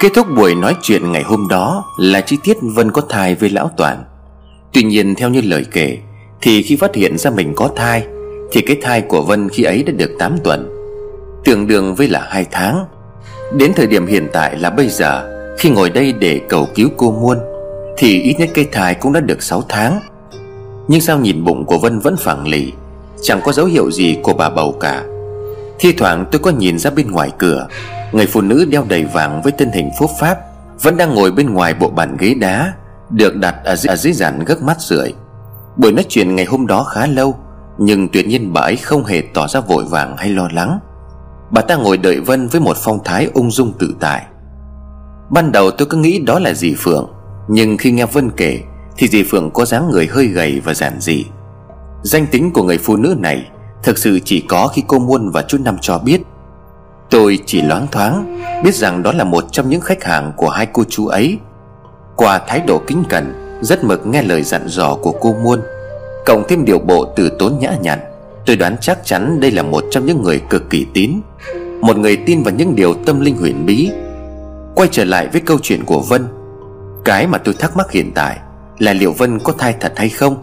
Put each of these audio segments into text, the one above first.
Kết thúc buổi nói chuyện ngày hôm đó là chi tiết Vân có thai với Lão Toàn. Tuy nhiên, theo như lời kể, Thì khi phát hiện ra mình có thai, Thì cái thai của Vân khi ấy đã được 8 tuần. Tương đương với là 2 tháng. Đến thời điểm hiện tại là bây giờ, Khi ngồi đây để cầu cứu cô Muôn, Thì ít nhất cái thai cũng đã được 6 tháng. Nhưng sao nhìn bụng của Vân vẫn phẳng lì, Chẳng có dấu hiệu gì của bà bầu cả. Thi thoảng tôi có nhìn ra bên ngoài cửa Người phụ nữ đeo đầy vàng với thân hình phúc pháp Vẫn đang ngồi bên ngoài bộ bàn ghế đá Được đặt ở dưới, ở dưới giản gấc mắt rượi. Buổi nói chuyện ngày hôm đó khá lâu Nhưng tuyệt nhiên bà ấy không hề tỏ ra vội vàng hay lo lắng. Bà ta ngồi đợi Vân với một phong thái ung dung tự tại. Ban đầu tôi cứ nghĩ đó là dì Phượng Nhưng khi nghe Vân kể Thì dì Phượng có dáng người hơi gầy và giản dị. Danh tính của người phụ nữ này Thực sự chỉ có khi cô Muôn và chú Năm cho biết. Tôi chỉ loáng thoáng, Biết rằng đó là một trong những khách hàng của hai cô chú ấy. Qua thái độ kính cẩn, Rất mực nghe lời dặn dò của cô Muôn, Cộng thêm điều bộ từ tốn nhã nhặn, Tôi đoán chắc chắn đây là một trong những người cực kỳ tín, Một người tin vào những điều tâm linh huyền bí. Quay trở lại với câu chuyện của Vân, Cái mà tôi thắc mắc hiện tại Là liệu Vân có thai thật hay không,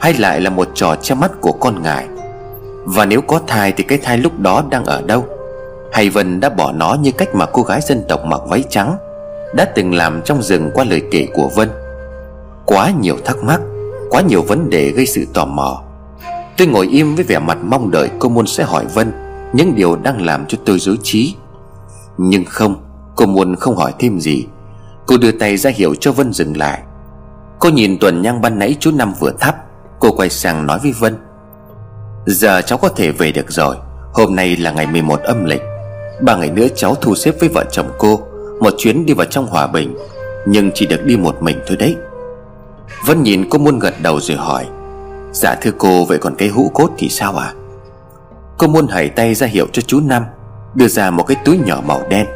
Hay lại là một trò che mắt của con ngài? Và nếu có thai thì cái thai lúc đó đang ở đâu? Hay Vân đã bỏ nó như cách mà cô gái dân tộc mặc váy trắng, Đã từng làm trong rừng qua lời kể của Vân. Quá nhiều thắc mắc, Quá nhiều vấn đề gây sự tò mò. Tôi ngồi im với vẻ mặt mong đợi cô Muôn sẽ hỏi Vân Những điều đang làm cho tôi dối trí. Nhưng không, Cô Muôn không hỏi thêm gì. Cô đưa tay ra hiệu cho Vân dừng lại. Cô nhìn tuần nhang ban nãy chú Năm vừa thắp, Cô quay sang nói với Vân. Giờ cháu có thể về được rồi, Hôm nay là ngày 11 âm lịch. Ba ngày nữa cháu thu xếp với vợ chồng cô, Một chuyến đi vào trong hòa bình, Nhưng chỉ được đi một mình thôi đấy. Vân nhìn cô muôn gật đầu rồi hỏi Dạ thưa cô, vậy còn cái hũ cốt thì sao à Cô muôn hãy tay ra hiệu cho chú Năm, Đưa ra một cái túi nhỏ màu đen,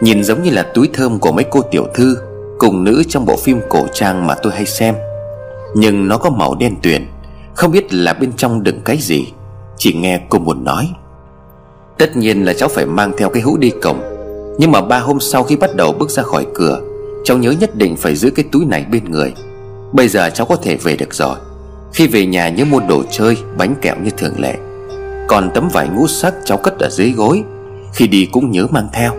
Nhìn giống như là túi thơm của mấy cô tiểu thư, Cùng nữ trong bộ phim cổ trang mà tôi hay xem. Nhưng nó có màu đen tuyền, Không biết là bên trong đựng cái gì, Chỉ nghe cô muôn nói. Tất nhiên là cháu phải mang theo cái hũ đi cổng. Nhưng mà ba hôm sau khi bắt đầu bước ra khỏi cửa, Cháu nhớ nhất định phải giữ cái túi này bên người. Bây giờ cháu có thể về được rồi. Khi về nhà nhớ mua đồ chơi, Bánh kẹo như thường lệ. Còn tấm vải ngũ sắc cháu cất ở dưới gối. Khi đi cũng nhớ mang theo.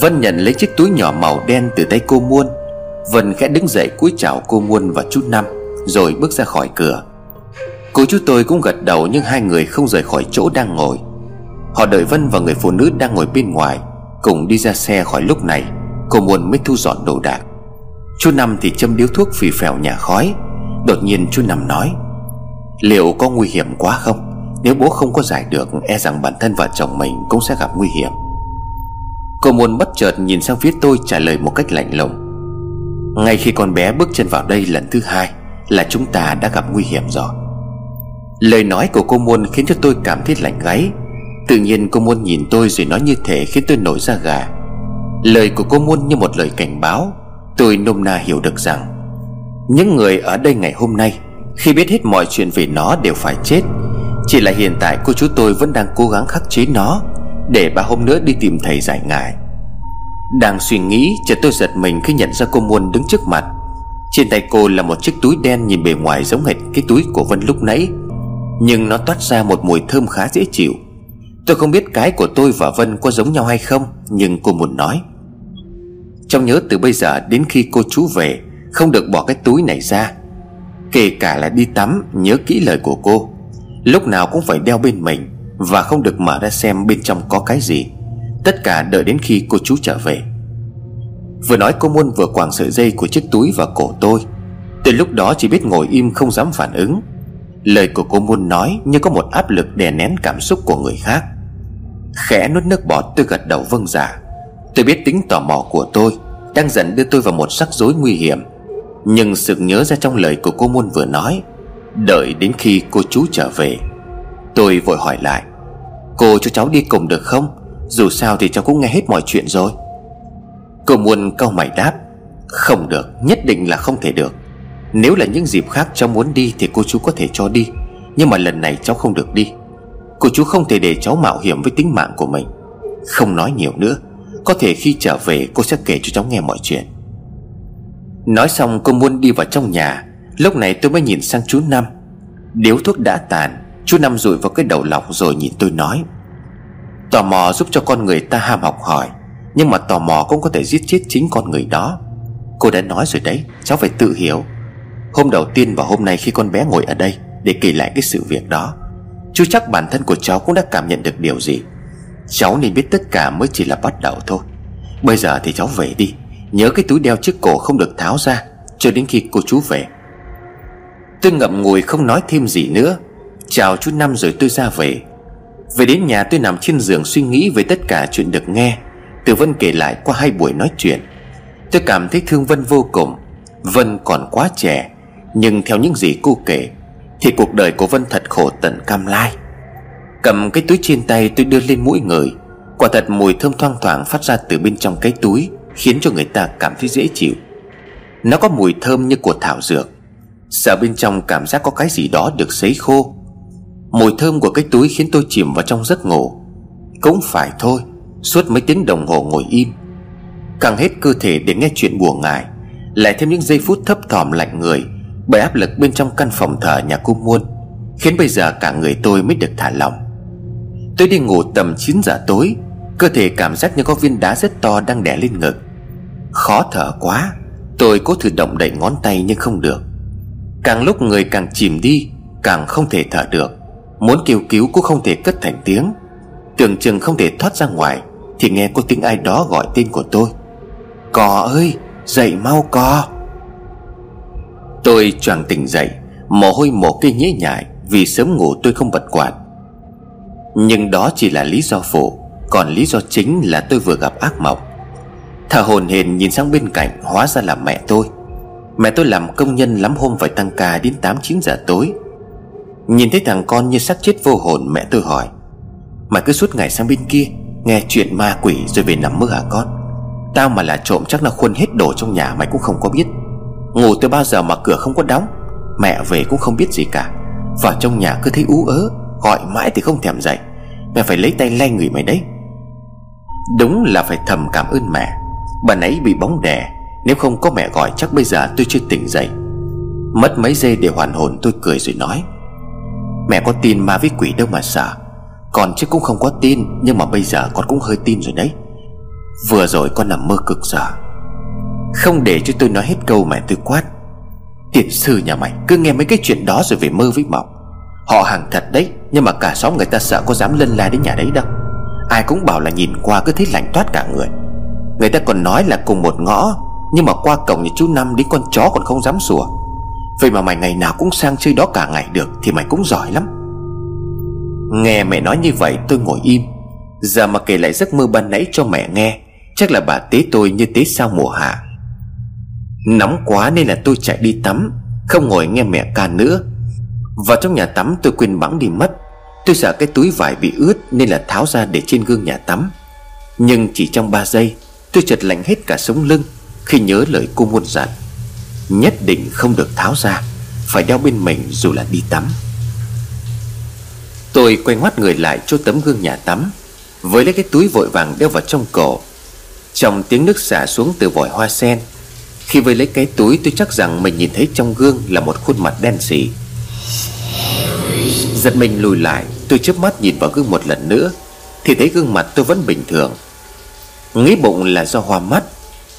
Vân nhận lấy chiếc túi nhỏ màu đen từ tay cô Muôn. Vân khẽ đứng dậy cúi chào cô Muôn và chú Năm, Rồi bước ra khỏi cửa. Cô chú tôi cũng gật đầu nhưng hai người không rời khỏi chỗ đang ngồi. Họ đợi Vân và người phụ nữ đang ngồi bên ngoài, Cùng đi ra xe khỏi lúc này, Cô Muôn mới thu dọn đồ đạc. Chú Năm thì châm điếu thuốc phì phèo nhà khói. Đột nhiên chú Năm nói, Liệu có nguy hiểm quá không? Nếu bố không có giải được E rằng bản thân vợ chồng mình cũng sẽ gặp nguy hiểm. Cô Muôn bất chợt nhìn sang phía tôi trả lời một cách lạnh lùng, Ngay khi con bé bước chân vào đây lần thứ hai Là chúng ta đã gặp nguy hiểm rồi. Lời nói của cô Muôn khiến cho tôi cảm thấy lạnh gáy. Tự nhiên cô Muôn nhìn tôi rồi nói như thế khiến tôi nổi da gà. Lời của cô Muôn như một lời cảnh báo. Tôi nôm na hiểu được rằng, Những người ở đây ngày hôm nay, Khi biết hết mọi chuyện về nó đều phải chết. Chỉ là hiện tại cô chú tôi vẫn đang cố gắng khắc chế nó, Để ba hôm nữa đi tìm thầy giải ngại Đang suy nghĩ, chợt tôi giật mình khi nhận ra cô Muôn đứng trước mặt. Trên tay cô là một chiếc túi đen nhìn bề ngoài giống hệt cái túi của Vân lúc nãy. Nhưng nó toát ra một mùi thơm khá dễ chịu. Tôi không biết cái của tôi và Vân có giống nhau hay không, Nhưng cô muốn nói. Trong nhớ từ bây giờ đến khi cô chú về, Không được bỏ cái túi này ra. Kể cả là đi tắm, Nhớ kỹ lời của cô. Lúc nào cũng phải đeo bên mình Và không được mở ra xem bên trong có cái gì. Tất cả đợi đến khi cô chú trở về. Vừa nói cô Muôn vừa quàng sợi dây của chiếc túi vào cổ tôi. Từ lúc đó chỉ biết ngồi im không dám phản ứng. Lời của cô Muôn nói như có một áp lực đè nén cảm xúc của người khác. Khẽ nuốt nước bọt, tôi gật đầu vâng giả Tôi biết tính tò mò của tôi Đang dần đưa tôi vào một rắc rối nguy hiểm. Nhưng sự nhớ ra trong lời của cô Muôn vừa nói, Đợi đến khi cô chú trở về, Tôi vội hỏi lại, Cô cho cháu đi cùng được không? Dù sao thì cháu cũng nghe hết mọi chuyện rồi. Cô Muôn câu mày đáp, Không được, Nhất định là không thể được. Nếu là những dịp khác cháu muốn đi Thì cô chú có thể cho đi, Nhưng mà lần này cháu không được đi. Cô chú không thể để cháu mạo hiểm với tính mạng của mình. Không nói nhiều nữa, Có thể khi trở về cô sẽ kể cho cháu nghe mọi chuyện. Nói xong cô muốn đi vào trong nhà, Lúc này tôi mới nhìn sang chú Năm. Điếu thuốc đã tàn, Chú Năm rụi vào cái đầu lọc rồi nhìn tôi nói. Tò mò giúp cho con người ta ham học hỏi, Nhưng mà tò mò cũng có thể giết chết chính con người đó. Cô đã nói rồi đấy, Cháu phải tự hiểu. Hôm đầu tiên và hôm nay khi con bé ngồi ở đây Để kể lại cái sự việc đó Chú chắc bản thân của cháu cũng đã cảm nhận được điều gì. Cháu nên biết tất cả mới chỉ là bắt đầu thôi. Bây giờ thì cháu về đi, Nhớ cái túi đeo trước cổ không được tháo ra Cho đến khi cô chú về. Tôi ngậm ngùi không nói thêm gì nữa. Chào chú Năm rồi tôi ra về. Về đến nhà tôi nằm trên giường suy nghĩ về tất cả chuyện được nghe. Từ Vân kể lại qua hai buổi nói chuyện. Tôi cảm thấy thương Vân vô cùng. Vân còn quá trẻ nhưng theo những gì cô kể, Thì cuộc đời của Vân thật khổ tận cam lai. Cầm cái túi trên tay tôi đưa lên mũi người, Quả thật mùi thơm thoang thoảng phát ra từ bên trong cái túi, Khiến cho người ta cảm thấy dễ chịu. Nó có mùi thơm như của thảo dược. Sợ bên trong cảm giác có cái gì đó được sấy khô. Mùi thơm của cái túi khiến tôi chìm vào trong giấc ngủ. Cũng phải thôi, Suốt mấy tiếng đồng hồ ngồi im. Càng hết cơ thể để nghe chuyện buồn ngài Lại thêm những giây phút thấp thỏm lạnh người bởi áp lực bên trong căn phòng thờ nhà cô Muôn Khiến bây giờ cả người tôi mới được thả lỏng. Tôi đi ngủ tầm 9 giờ tối, Cơ thể cảm giác như có viên đá rất to đang đè lên ngực. Khó thở quá, Tôi cố thử động đậy ngón tay nhưng không được. Càng lúc người càng chìm đi, Càng không thể thở được. Muốn kêu cứu cũng không thể cất thành tiếng. Tưởng chừng không thể thoát ra ngoài, Thì nghe có tiếng ai đó gọi tên của tôi. Cò ơi, Dậy mau cò! Tôi choàng tỉnh dậy, Mồ hôi mồ cây nhễ nhại Vì sớm ngủ tôi không bật quạt. Nhưng đó chỉ là lý do phụ, Còn lý do chính là tôi vừa gặp ác mộng. Thở hồn hền nhìn sang bên cạnh Hóa ra là mẹ tôi. Mẹ tôi làm công nhân lắm hôm phải tăng ca đến 8-9 giờ tối. Nhìn thấy thằng con như xác chết vô hồn, Mẹ tôi hỏi, Mày cứ suốt ngày sang bên kia, Nghe chuyện ma quỷ rồi về nằm mơ hả con? Tao mà là trộm chắc là khuôn hết đồ trong nhà mày cũng không có biết. Ngủ từ bao giờ mà cửa không có đóng, Mẹ về cũng không biết gì cả. Vào trong nhà cứ thấy ú ớ, Gọi mãi thì không thèm dậy. Mẹ phải lấy tay lay người mày đấy. Đúng là phải thầm cảm ơn mẹ. Bà nãy bị bóng đè, Nếu không có mẹ gọi chắc bây giờ tôi chưa tỉnh dậy. Mất mấy giây để hoàn hồn tôi cười rồi nói. Mẹ có tin ma với quỷ đâu mà sợ. Còn chứ cũng không có tin, Nhưng mà bây giờ con cũng hơi tin rồi đấy. Vừa rồi con nằm mơ cực sợ. Không để cho tôi nói hết câu mà tôi quát. Tiền sư nhà mày, cứ nghe mấy cái chuyện đó rồi về mơ với mộng. Họ hàng thật đấy, Nhưng mà cả xóm người ta sợ có dám lân la đến nhà đấy đâu. Ai cũng bảo là nhìn qua cứ thấy lạnh toát cả người. Người ta còn nói là cùng một ngõ, Nhưng mà qua cổng nhà chú Năm đến con chó còn không dám sủa. Vậy mà mày ngày nào cũng sang chơi đó cả ngày được, Thì mày cũng giỏi lắm. Nghe mẹ nói như vậy, tôi ngồi im. Giờ mà kể lại giấc mơ ban nãy cho mẹ nghe, Chắc là bà tế tôi như tế sao mùa hạ. Nóng quá nên là tôi chạy đi tắm, Không ngồi nghe mẹ ca nữa. Vào trong nhà tắm tôi quên bẵng đi mất. Tôi sợ cái túi vải bị ướt Nên là tháo ra để trên gương nhà tắm. Nhưng chỉ trong 3 giây, Tôi chợt lạnh hết cả sống lưng Khi nhớ lời cô muôn dặn. Nhất định không được tháo ra, Phải đeo bên mình dù là đi tắm. Tôi quay ngoắt người lại cho tấm gương nhà tắm, Với lấy cái túi vội vàng đeo vào trong cổ. Trong tiếng nước xả xuống từ vòi hoa sen khi vơi lấy cái túi, tôi chắc rằng mình nhìn thấy trong gương là một khuôn mặt đen sì. Giật mình lùi lại, Tôi chớp mắt nhìn vào gương một lần nữa, Thì thấy gương mặt tôi vẫn bình thường. Nghĩ bụng là do hoa mắt,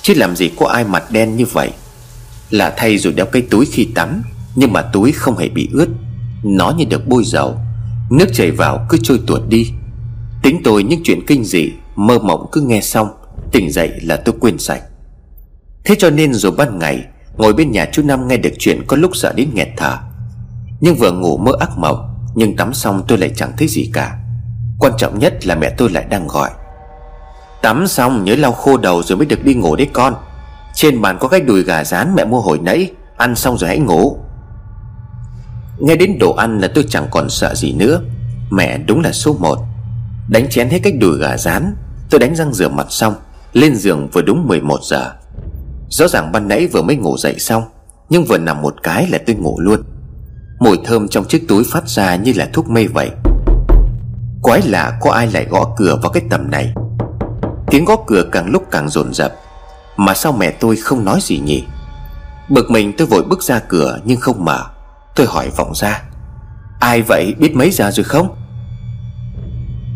Chứ làm gì có ai mặt đen như vậy. Là thay rồi đeo cái túi khi tắm, Nhưng mà túi không hề bị ướt. Nó như được bôi dầu, Nước chảy vào cứ trôi tuột đi. Tính tôi những chuyện kinh dị, Mơ mộng cứ nghe xong, Tỉnh dậy là tôi quên sạch. Thế cho nên rồi ban ngày, Ngồi bên nhà chú Năm nghe được chuyện Có lúc sợ đến nghẹt thở. Nhưng vừa ngủ mơ ác mộng, Nhưng tắm xong tôi lại chẳng thấy gì cả. Quan trọng nhất là mẹ tôi lại đang gọi. Tắm xong nhớ lau khô đầu rồi mới được đi ngủ đấy con. Trên bàn có cái đùi gà rán mẹ mua hồi nãy, Ăn xong rồi hãy ngủ. Nghe đến đồ ăn là tôi chẳng còn sợ gì nữa. Mẹ đúng là số một. Đánh chén hết cách đùi gà rán, Tôi đánh răng rửa mặt xong, Lên giường vừa đúng 11 giờ. Rõ ràng ban nãy vừa mới ngủ dậy xong, Nhưng vừa nằm một cái là tôi ngủ luôn. Mùi thơm trong chiếc túi phát ra như là thuốc mê vậy. Quái lạ, có ai lại gõ cửa vào cái tầm này? Tiếng gõ cửa càng lúc càng dồn dập Mà sao mẹ tôi không nói gì nhỉ? Bực mình tôi vội bước ra cửa, nhưng không mở. Tôi hỏi vọng ra, Ai vậy? Biết mấy giờ rồi không?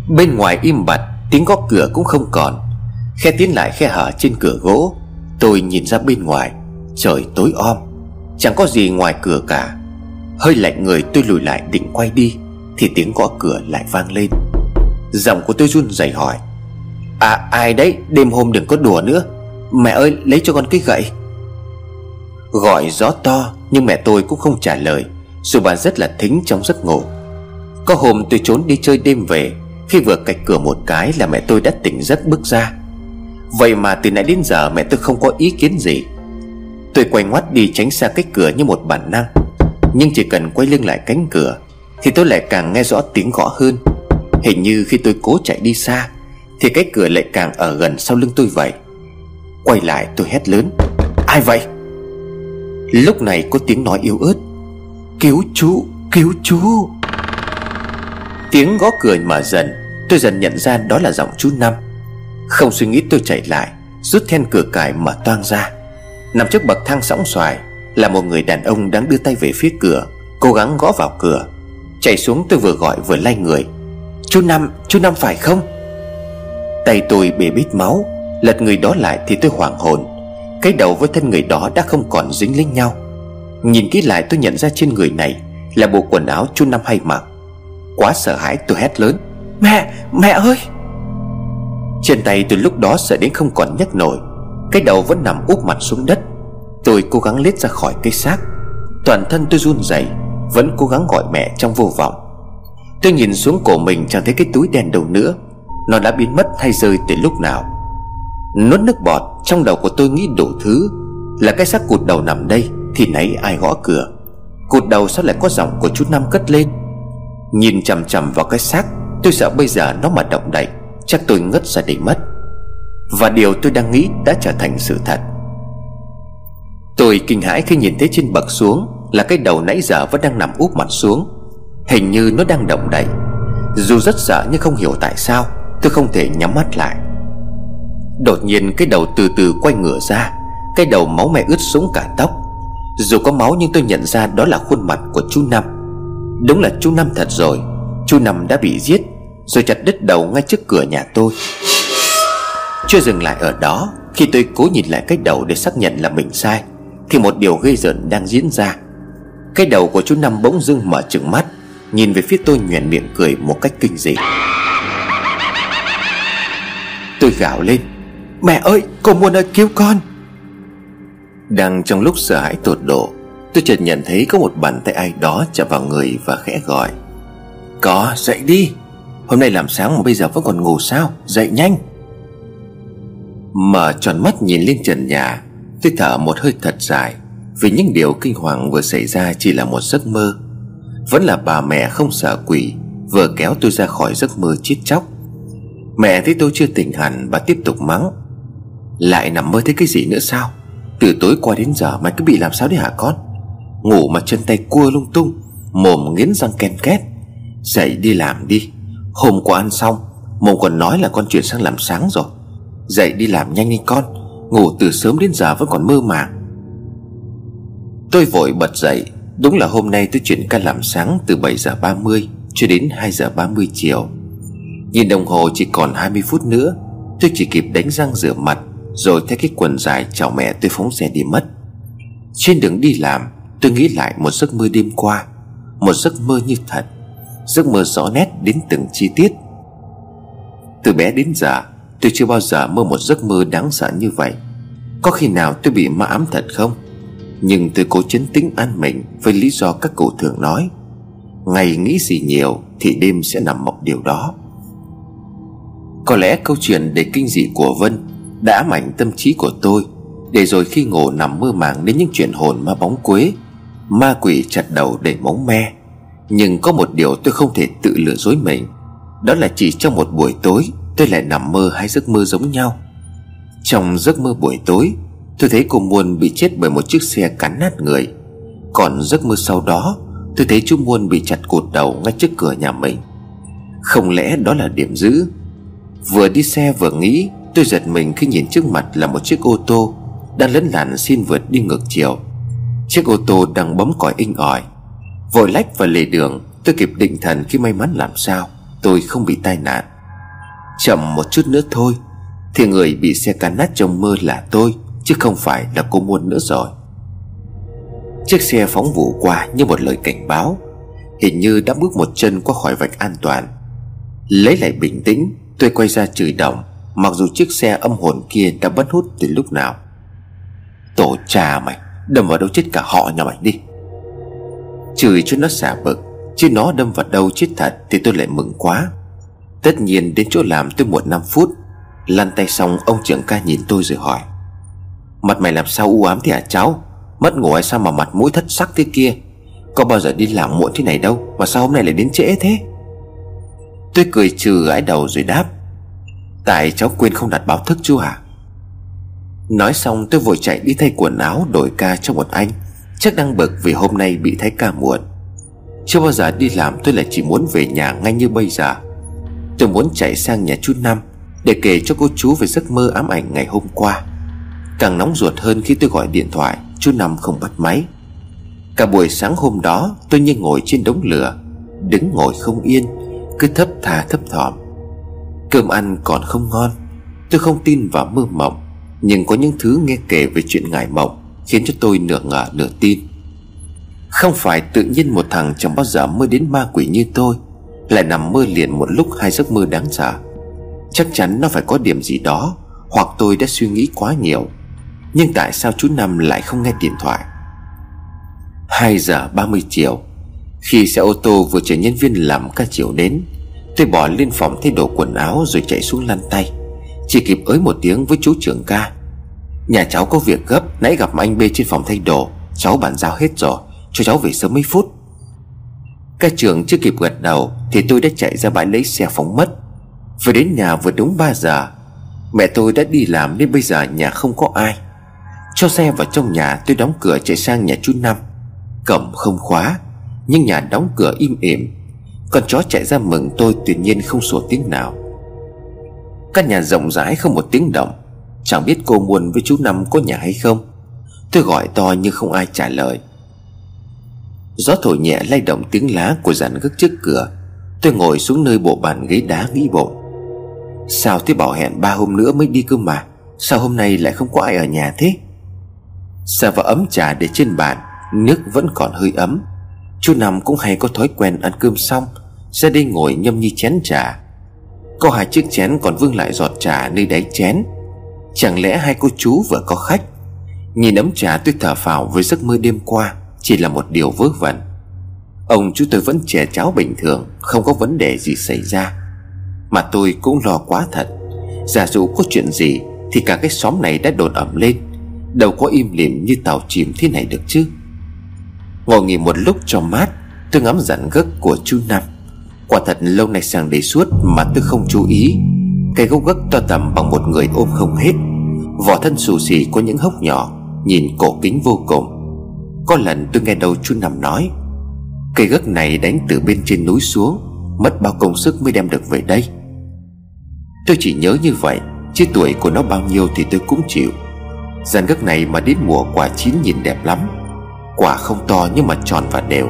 Bên ngoài im bặt, Tiếng gõ cửa cũng không còn. Khe tiến lại khe hở trên cửa gỗ Tôi nhìn ra bên ngoài, Trời tối om, Chẳng có gì ngoài cửa cả. Hơi lạnh người tôi lùi lại định quay đi, Thì tiếng gõ cửa lại vang lên. Giọng của tôi run rẩy hỏi À ai đấy? Đêm hôm đừng có đùa nữa. Mẹ ơi, lấy cho con cái gậy. Gọi gió to, Nhưng mẹ tôi cũng không trả lời, Dù bà rất là thính trong giấc ngủ. Có hôm tôi trốn đi chơi đêm về, Khi vừa cạch cửa một cái là mẹ tôi đã tỉnh giấc bước ra. Vậy mà từ nãy đến giờ mẹ tôi không có ý kiến gì. Tôi quay ngoắt đi tránh xa cái cửa như một bản năng. Nhưng chỉ cần quay lưng lại cánh cửa, Thì tôi lại càng nghe rõ tiếng gõ hơn. Hình như khi tôi cố chạy đi xa, Thì cái cửa lại càng ở gần sau lưng tôi vậy. Quay lại tôi hét lớn, Ai vậy? Lúc này có tiếng nói yếu ớt, Cứu chú Cứu chú. Tiếng gõ cười mở dần, Tôi dần nhận ra đó là giọng chú Năm. Không suy nghĩ tôi chạy lại Rút then cửa cải mở toang ra. Nằm trước bậc thang sóng xoài Là một người đàn ông đang đưa tay về phía cửa Cố gắng gõ vào cửa. Chạy xuống tôi vừa gọi vừa lay người. Chú Năm, chú Năm phải không? Tay tôi bể bít máu Lật người đó lại thì tôi hoảng hồn. Cái đầu với thân người đó đã không còn dính lính nhau. Nhìn kỹ lại tôi nhận ra trên người này Là bộ quần áo chú Năm hay mặc. Quá sợ hãi tôi hét lớn Mẹ, mẹ ơi! Trên tay từ lúc đó sợ đến không còn nhấc nổi. Cái đầu vẫn nằm úp mặt xuống đất. Tôi cố gắng lết ra khỏi cái xác. Toàn thân tôi run rẩy, Vẫn cố gắng gọi mẹ trong vô vọng. Tôi nhìn xuống cổ mình chẳng thấy cái túi đen đâu nữa. Nó đã biến mất hay rơi từ lúc nào. Nuốt nước bọt, Trong đầu của tôi nghĩ đủ thứ. Là cái xác cụt đầu nằm đây, Thì nãy ai gõ cửa? Cụt đầu sao lại có giọng của chú Năm cất lên? Nhìn chằm chằm vào cái xác, Tôi sợ bây giờ nó mà động đậy. Chắc tôi ngất ra để mất. Và điều tôi đang nghĩ đã trở thành sự thật. Tôi kinh hãi khi nhìn thấy trên bậc xuống Là cái đầu nãy giờ vẫn đang nằm úp mặt xuống. Hình như nó đang động đậy. Dù rất sợ nhưng không hiểu tại sao, Tôi không thể nhắm mắt lại. Đột nhiên cái đầu từ từ quay ngửa ra, Cái đầu máu me ướt sũng cả tóc. Dù có máu nhưng tôi nhận ra đó là khuôn mặt của chú Năm. Đúng là chú Năm thật rồi, Chú Năm đã bị giết. Rồi chặt đứt đầu ngay trước cửa nhà tôi. Chưa dừng lại ở đó, Khi tôi cố nhìn lại cái đầu để xác nhận là mình sai, Thì một điều gây rợn đang diễn ra. Cái đầu của chú Năm bỗng dưng mở trừng mắt, Nhìn về phía tôi nhoẻn miệng cười một cách kinh dị. Tôi gào lên, Mẹ ơi, cô muốn ơi, cứu con! Đang trong lúc sợ hãi tột độ, Tôi chợt nhận thấy có một bàn tay ai đó chạm vào người và khẽ gọi, Có, dậy đi! Hôm nay làm sáng mà bây giờ vẫn còn ngủ sao? Dậy nhanh. Mở tròn mắt nhìn lên trần nhà, Tôi thở một hơi thật dài, Vì những điều kinh hoàng vừa xảy ra chỉ là một giấc mơ. Vẫn là bà mẹ không sợ quỷ, Vừa kéo tôi ra khỏi giấc mơ chết chóc. Mẹ thấy tôi chưa tỉnh hẳn Bà tiếp tục mắng. Lại nằm mơ thấy cái gì nữa sao? Từ tối qua đến giờ mày cứ bị làm sao đấy hả con? Ngủ mà chân tay cua lung tung, Mồm nghiến răng ken két. Dậy đi làm đi. Hôm qua ăn xong Mồm còn nói là con chuyển sang làm sáng rồi. Dậy đi làm nhanh đi con, Ngủ từ sớm đến giờ vẫn còn mơ màng. Tôi vội bật dậy, Đúng là hôm nay tôi chuyển ca làm sáng từ 7 giờ 30 Cho đến 2 giờ 30 chiều. Nhìn đồng hồ chỉ còn 20 phút nữa, Tôi chỉ kịp đánh răng rửa mặt, Rồi thay cái quần dài chào mẹ tôi phóng xe đi mất. Trên đường đi làm, Tôi nghĩ lại một giấc mơ đêm qua, Một giấc mơ như thật. Giấc mơ rõ nét đến từng chi tiết. Từ bé đến giờ Tôi chưa bao giờ mơ một giấc mơ đáng sợ như vậy. Có khi nào tôi bị ma ám thật không? Nhưng tôi cố chấn tĩnh an mình Với lý do các cụ thường nói. Ngày nghĩ gì nhiều Thì đêm sẽ nằm mộng điều đó. Có lẽ câu chuyện đầy kinh dị của Vân Đã ám ảnh tâm trí của tôi, Để rồi khi ngủ nằm mơ màng đến những chuyện hồn ma bóng quế, Ma quỷ chặt đầu để móng me. Nhưng có một điều tôi không thể tự lừa dối mình. Đó là chỉ trong một buổi tối, Tôi lại nằm mơ hai giấc mơ giống nhau. Trong giấc mơ buổi tối, Tôi thấy cô Muôn bị chết bởi một chiếc xe cắn nát người. Còn giấc mơ sau đó, Tôi thấy chú Muôn bị chặt cột đầu ngay trước cửa nhà mình. Không lẽ đó là điểm giữ Vừa đi xe vừa nghĩ, Tôi giật mình khi nhìn trước mặt là một chiếc ô tô Đang lấn làn xin vượt đi ngược chiều. Chiếc ô tô đang bấm còi inh ỏi. Vội lách vào lề đường, Tôi kịp định thần khi may mắn làm sao, Tôi không bị tai nạn. Chậm một chút nữa thôi, Thì người bị xe cán nát trong mơ là tôi, Chứ không phải là cô Muôn nữa rồi. Chiếc xe phóng vụ qua như một lời cảnh báo, Hình như đã bước một chân qua khỏi vạch an toàn. Lấy lại bình tĩnh, Tôi quay ra chửi động, Mặc dù chiếc xe âm hồn kia đã bất hút từ lúc nào. Tổ cha mày, Đâm vào đâu chết cả họ nhà mày đi. Chửi cho nó xả bực, Chứ nó đâm vào đâu chết thật Thì tôi lại mừng quá. Tất nhiên đến chỗ làm tôi muộn 5 phút, Lăn tay xong ông trưởng ca nhìn tôi rồi hỏi, Mặt mày làm sao u ám thế hả cháu? Mất ngủ hay sao mà mặt mũi thất sắc thế kia? Có bao giờ đi làm muộn thế này đâu, Mà sao hôm nay lại đến trễ thế? Tôi cười trừ gãi đầu rồi đáp, Tại cháu quên không đặt báo thức chú hả? Nói xong tôi vội chạy đi thay quần áo đổi ca cho một anh. Chắc đang bực vì hôm nay bị thái ca muộn. Chưa bao giờ đi làm, tôi lại chỉ muốn về nhà ngay như bây giờ. Tôi muốn chạy sang nhà chú Năm Để kể cho cô chú về giấc mơ ám ảnh ngày hôm qua. Càng nóng ruột hơn khi tôi gọi điện thoại, Chú Năm không bắt máy. Cả buổi sáng hôm đó, tôi như ngồi trên đống lửa, Đứng ngồi không yên, Cứ thấp thà thấp thỏm. Cơm ăn còn không ngon, Tôi không tin vào mơ mộng, Nhưng có những thứ nghe kể về chuyện ngải mộng. Khiến cho tôi nửa ngờ nửa tin. Không phải tự nhiên một thằng chẳng bao giờ mơ đến ma quỷ như tôi, Lại nằm mơ liền một lúc hai giấc mơ đáng sợ. Chắc chắn nó phải có điểm gì đó, Hoặc tôi đã suy nghĩ quá nhiều. Nhưng tại sao chú Năm lại không nghe điện thoại? 2 giờ 30 chiều, Khi xe ô tô vừa chở nhân viên làm ca chiều đến, Tôi bỏ lên phòng thay đồ quần áo rồi chạy xuống lăn tay. Chỉ kịp ới một tiếng với chú trưởng ca Nhà cháu có việc gấp, Nãy gặp anh B trên phòng thay đồ. Cháu bàn giao hết rồi, Cho cháu về sớm mấy phút. Các trường chưa kịp gật đầu, Thì tôi đã chạy ra bãi lấy xe phóng mất. Vừa đến nhà vừa đúng 3 giờ. Mẹ tôi đã đi làm nên bây giờ nhà không có ai. Cho xe vào trong nhà, tôi đóng cửa chạy sang nhà chú Năm. Cổng không khóa, Nhưng nhà đóng cửa im ỉm. Con chó chạy ra mừng tôi tuyệt nhiên không sủa tiếng nào. Căn nhà rộng rãi không một tiếng động. Chẳng biết cô Muôn với chú Năm có nhà hay không. Tôi gọi to nhưng không ai trả lời. Gió thổi nhẹ lay động tiếng lá của dàn gác trước cửa. Tôi ngồi xuống nơi bộ bàn ghế đá nghĩ bụng. Sao thế bảo hẹn ba hôm nữa mới đi cơ mà? Sao hôm nay lại không có ai ở nhà thế? Xà vào ấm trà để trên bàn, Nước vẫn còn hơi ấm. Chú Năm cũng hay có thói quen ăn cơm xong, Ra đây ngồi nhâm nhi chén trà. Có hai chiếc chén còn vương lại giọt trà nơi đáy chén. Chẳng lẽ hai cô chú vừa có khách? Nhìn ấm trà tôi thở phào với giấc mơ đêm qua, Chỉ là một điều vớ vẩn. Ông chú tôi vẫn trẻ cháo bình thường, Không có vấn đề gì xảy ra. Mà tôi cũng lo quá thật. Giả dụ có chuyện gì, Thì cả cái xóm này đã đồn ẩm lên. Đâu có im lìm như tàu chìm thế này được chứ. Ngồi nghỉ một lúc cho mát, Tôi ngắm dặn gấc của chú Năm. Quả thật lâu nay sang đề suốt Mà tôi không chú ý. Cây gốc gấc to tầm bằng một người ôm không hết. Vỏ thân xù xì có những hốc nhỏ, Nhìn cổ kính vô cùng. Có lần tôi nghe đầu chú nằm nói, Cây gấc này đánh từ bên trên núi xuống, Mất bao công sức mới đem được về đây. Tôi chỉ nhớ như vậy, Chứ tuổi của nó bao nhiêu thì tôi cũng chịu. Giàn gấc này mà đến mùa quả chín nhìn đẹp lắm. Quả không to nhưng mà tròn và đều,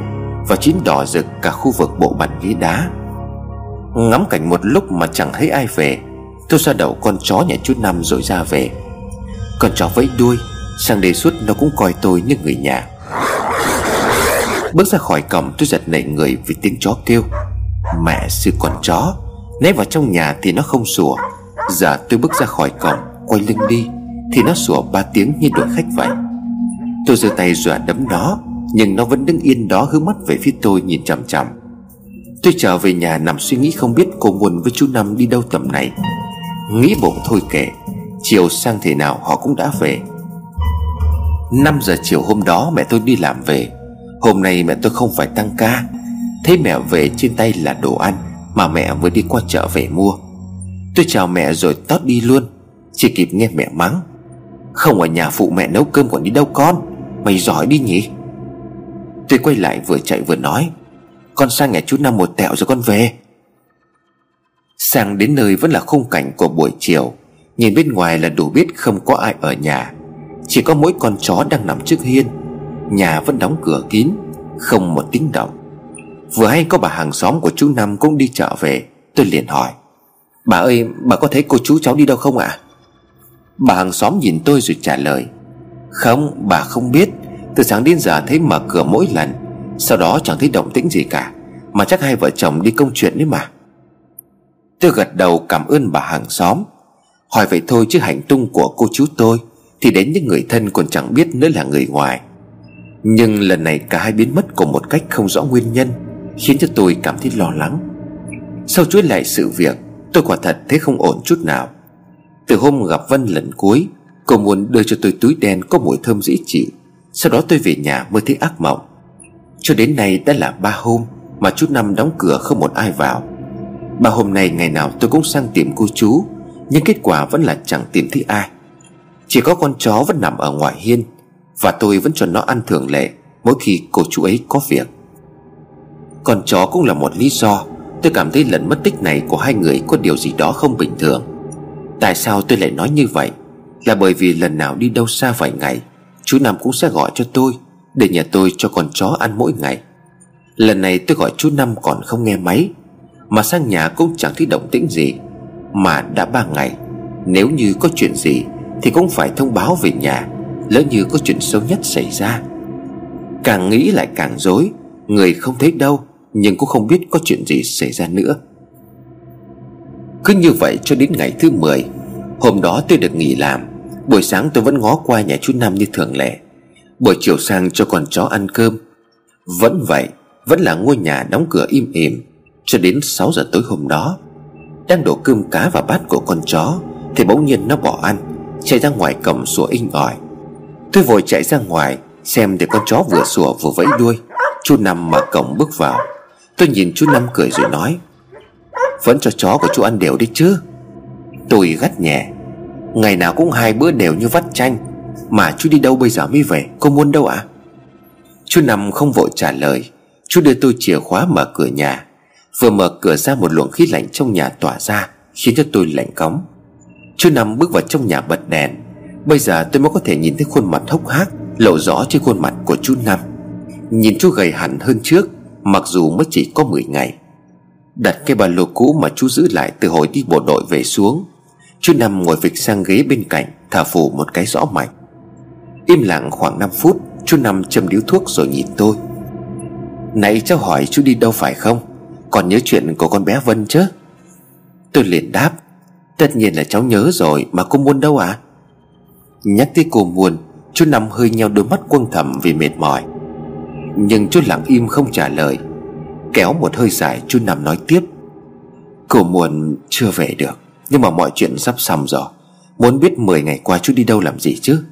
Và chín đỏ rực cả khu vực bộ bàn ghế đá. Ngắm cảnh một lúc mà chẳng thấy ai về. Tôi ra đầu con chó nhà chú Năm rồi ra về. Con chó vẫy đuôi, Sang đề suốt nó cũng coi tôi như người nhà. Bước ra khỏi cổng, tôi giật nảy người vì tiếng chó kêu. Mẹ sư con chó nếu vào trong nhà thì nó không sủa. Giờ tôi bước ra khỏi cổng, Quay lưng đi, Thì nó sủa ba tiếng như đuổi khách vậy. Tôi giơ tay dọa đấm nó, Nhưng nó vẫn đứng yên đó hướng mắt về phía tôi nhìn chằm chằm. Tôi trở về nhà nằm suy nghĩ không biết cô Nguồn với chú Năm đi đâu tầm này. Nghĩ bụng thôi kể Chiều sang thế nào họ cũng đã về. 5 giờ chiều hôm đó mẹ tôi đi làm về. Hôm nay mẹ tôi không phải tăng ca, Thấy mẹ về trên tay là đồ ăn Mà mẹ vừa đi qua chợ về mua. Tôi chào mẹ rồi tót đi luôn, Chỉ kịp nghe mẹ mắng. Không ở nhà phụ mẹ nấu cơm còn đi đâu con, Mày giỏi đi nhỉ? Tôi quay lại vừa chạy vừa nói, Con sang nhà chú Năm một tẹo rồi con về. Sang đến nơi vẫn là khung cảnh của buổi chiều. Nhìn bên ngoài là đủ biết không có ai ở nhà. Chỉ có mỗi con chó đang nằm trước hiên. Nhà vẫn đóng cửa kín, Không một tiếng động. Vừa hay có bà hàng xóm của chú Năm cũng đi chợ về. Tôi liền hỏi, Bà ơi, bà có thấy cô chú cháu đi đâu không ạ? À? Bà hàng xóm nhìn tôi rồi trả lời, Không, bà không biết. Từ sáng đến giờ thấy mở cửa mỗi lần, Sau đó chẳng thấy động tĩnh gì cả. Mà chắc hai vợ chồng đi công chuyện đấy mà. Tôi gật đầu cảm ơn bà hàng xóm. Hỏi vậy thôi chứ hành tung của cô chú tôi Thì đến những người thân còn chẳng biết nữa là người ngoài. Nhưng lần này cả hai biến mất cùng một cách không rõ nguyên nhân, Khiến cho tôi cảm thấy lo lắng. Sau chuỗi lại sự việc, Tôi quả thật thấy không ổn chút nào. Từ hôm gặp Vân lần cuối, Cô muốn đưa cho tôi túi đen có mùi thơm dễ chịu, Sau đó tôi về nhà mới thấy ác mộng. Cho đến nay đã là ba hôm Mà chú Năm đóng cửa không một ai vào. Mà hôm nay ngày nào tôi cũng sang tìm cô chú, Nhưng kết quả vẫn là chẳng tìm thấy ai. Chỉ có con chó vẫn nằm ở ngoài hiên, Và tôi vẫn cho nó ăn thường lệ Mỗi khi cô chú ấy có việc. Con chó cũng là một lý do Tôi cảm thấy lần mất tích này của hai người Có điều gì đó không bình thường. Tại sao tôi lại nói như vậy? Là bởi vì lần nào đi đâu xa vài ngày, Chú Năm cũng sẽ gọi cho tôi, Để nhà tôi cho con chó ăn mỗi ngày. Lần này tôi gọi chú Năm còn không nghe máy mà sang nhà cũng chẳng thấy động tĩnh gì. Mà đã ba ngày, Nếu như có chuyện gì Thì cũng phải thông báo về nhà, Lỡ như có chuyện xấu nhất xảy ra. Càng nghĩ lại càng dối Người không thấy đâu, Nhưng cũng không biết có chuyện gì xảy ra nữa. Cứ như vậy cho đến ngày thứ 10 Hôm đó tôi được nghỉ làm. Buổi sáng tôi vẫn ngó qua nhà chú Năm như thường lệ. Buổi chiều sang cho con chó ăn cơm. Vẫn vậy, Vẫn là ngôi nhà đóng cửa im ỉm. Cho đến 6 giờ tối hôm đó, Đang đổ cơm cá vào bát của con chó, Thì bỗng nhiên nó bỏ ăn, Chạy ra ngoài cổng sủa inh ỏi. Tôi vội chạy ra ngoài, Xem thì con chó vừa sủa vừa vẫy đuôi. Chú Năm mở cổng bước vào. Tôi nhìn chú Năm cười rồi nói, Vẫn cho chó của chú ăn đều đi chứ. Tôi gắt nhẹ, Ngày nào cũng hai bữa đều như vắt chanh, Mà chú đi đâu bây giờ mới về Cô muốn đâu ạ? À? Chú Năm không vội trả lời. Chú đưa tôi chìa khóa mở cửa nhà. Vừa mở cửa ra một luồng khí lạnh trong nhà tỏa ra, Khiến cho tôi lạnh cóng. Chú Năm bước vào trong nhà bật đèn. Bây giờ tôi mới có thể nhìn thấy khuôn mặt hốc hác, Lộ rõ trên khuôn mặt của chú Năm. Nhìn chú gầy hẳn hơn trước, Mặc dù mới chỉ có 10 ngày. Đặt cái ba lô cũ mà chú giữ lại từ hồi đi bộ đội về xuống. Chú Năm ngồi phịch sang ghế bên cạnh, Thả phủ một cái rõ mạnh Im lặng khoảng 5 phút, Chú Năm châm điếu thuốc rồi nhìn tôi. Nãy cháu hỏi chú đi đâu phải không? Còn nhớ chuyện của con bé Vân chứ? Tôi liền đáp, Tất nhiên là cháu nhớ rồi, Mà cô muốn đâu à Nhắc tới cô muôn Chú Năm hơi nheo đôi mắt quân thầm vì mệt mỏi. Nhưng chú lặng im không trả lời. Kéo một hơi dài, chú Năm nói tiếp, Cô muôn chưa về được, Nhưng mà mọi chuyện sắp xong rồi. Muốn biết 10 ngày qua chú đi đâu làm gì chứ?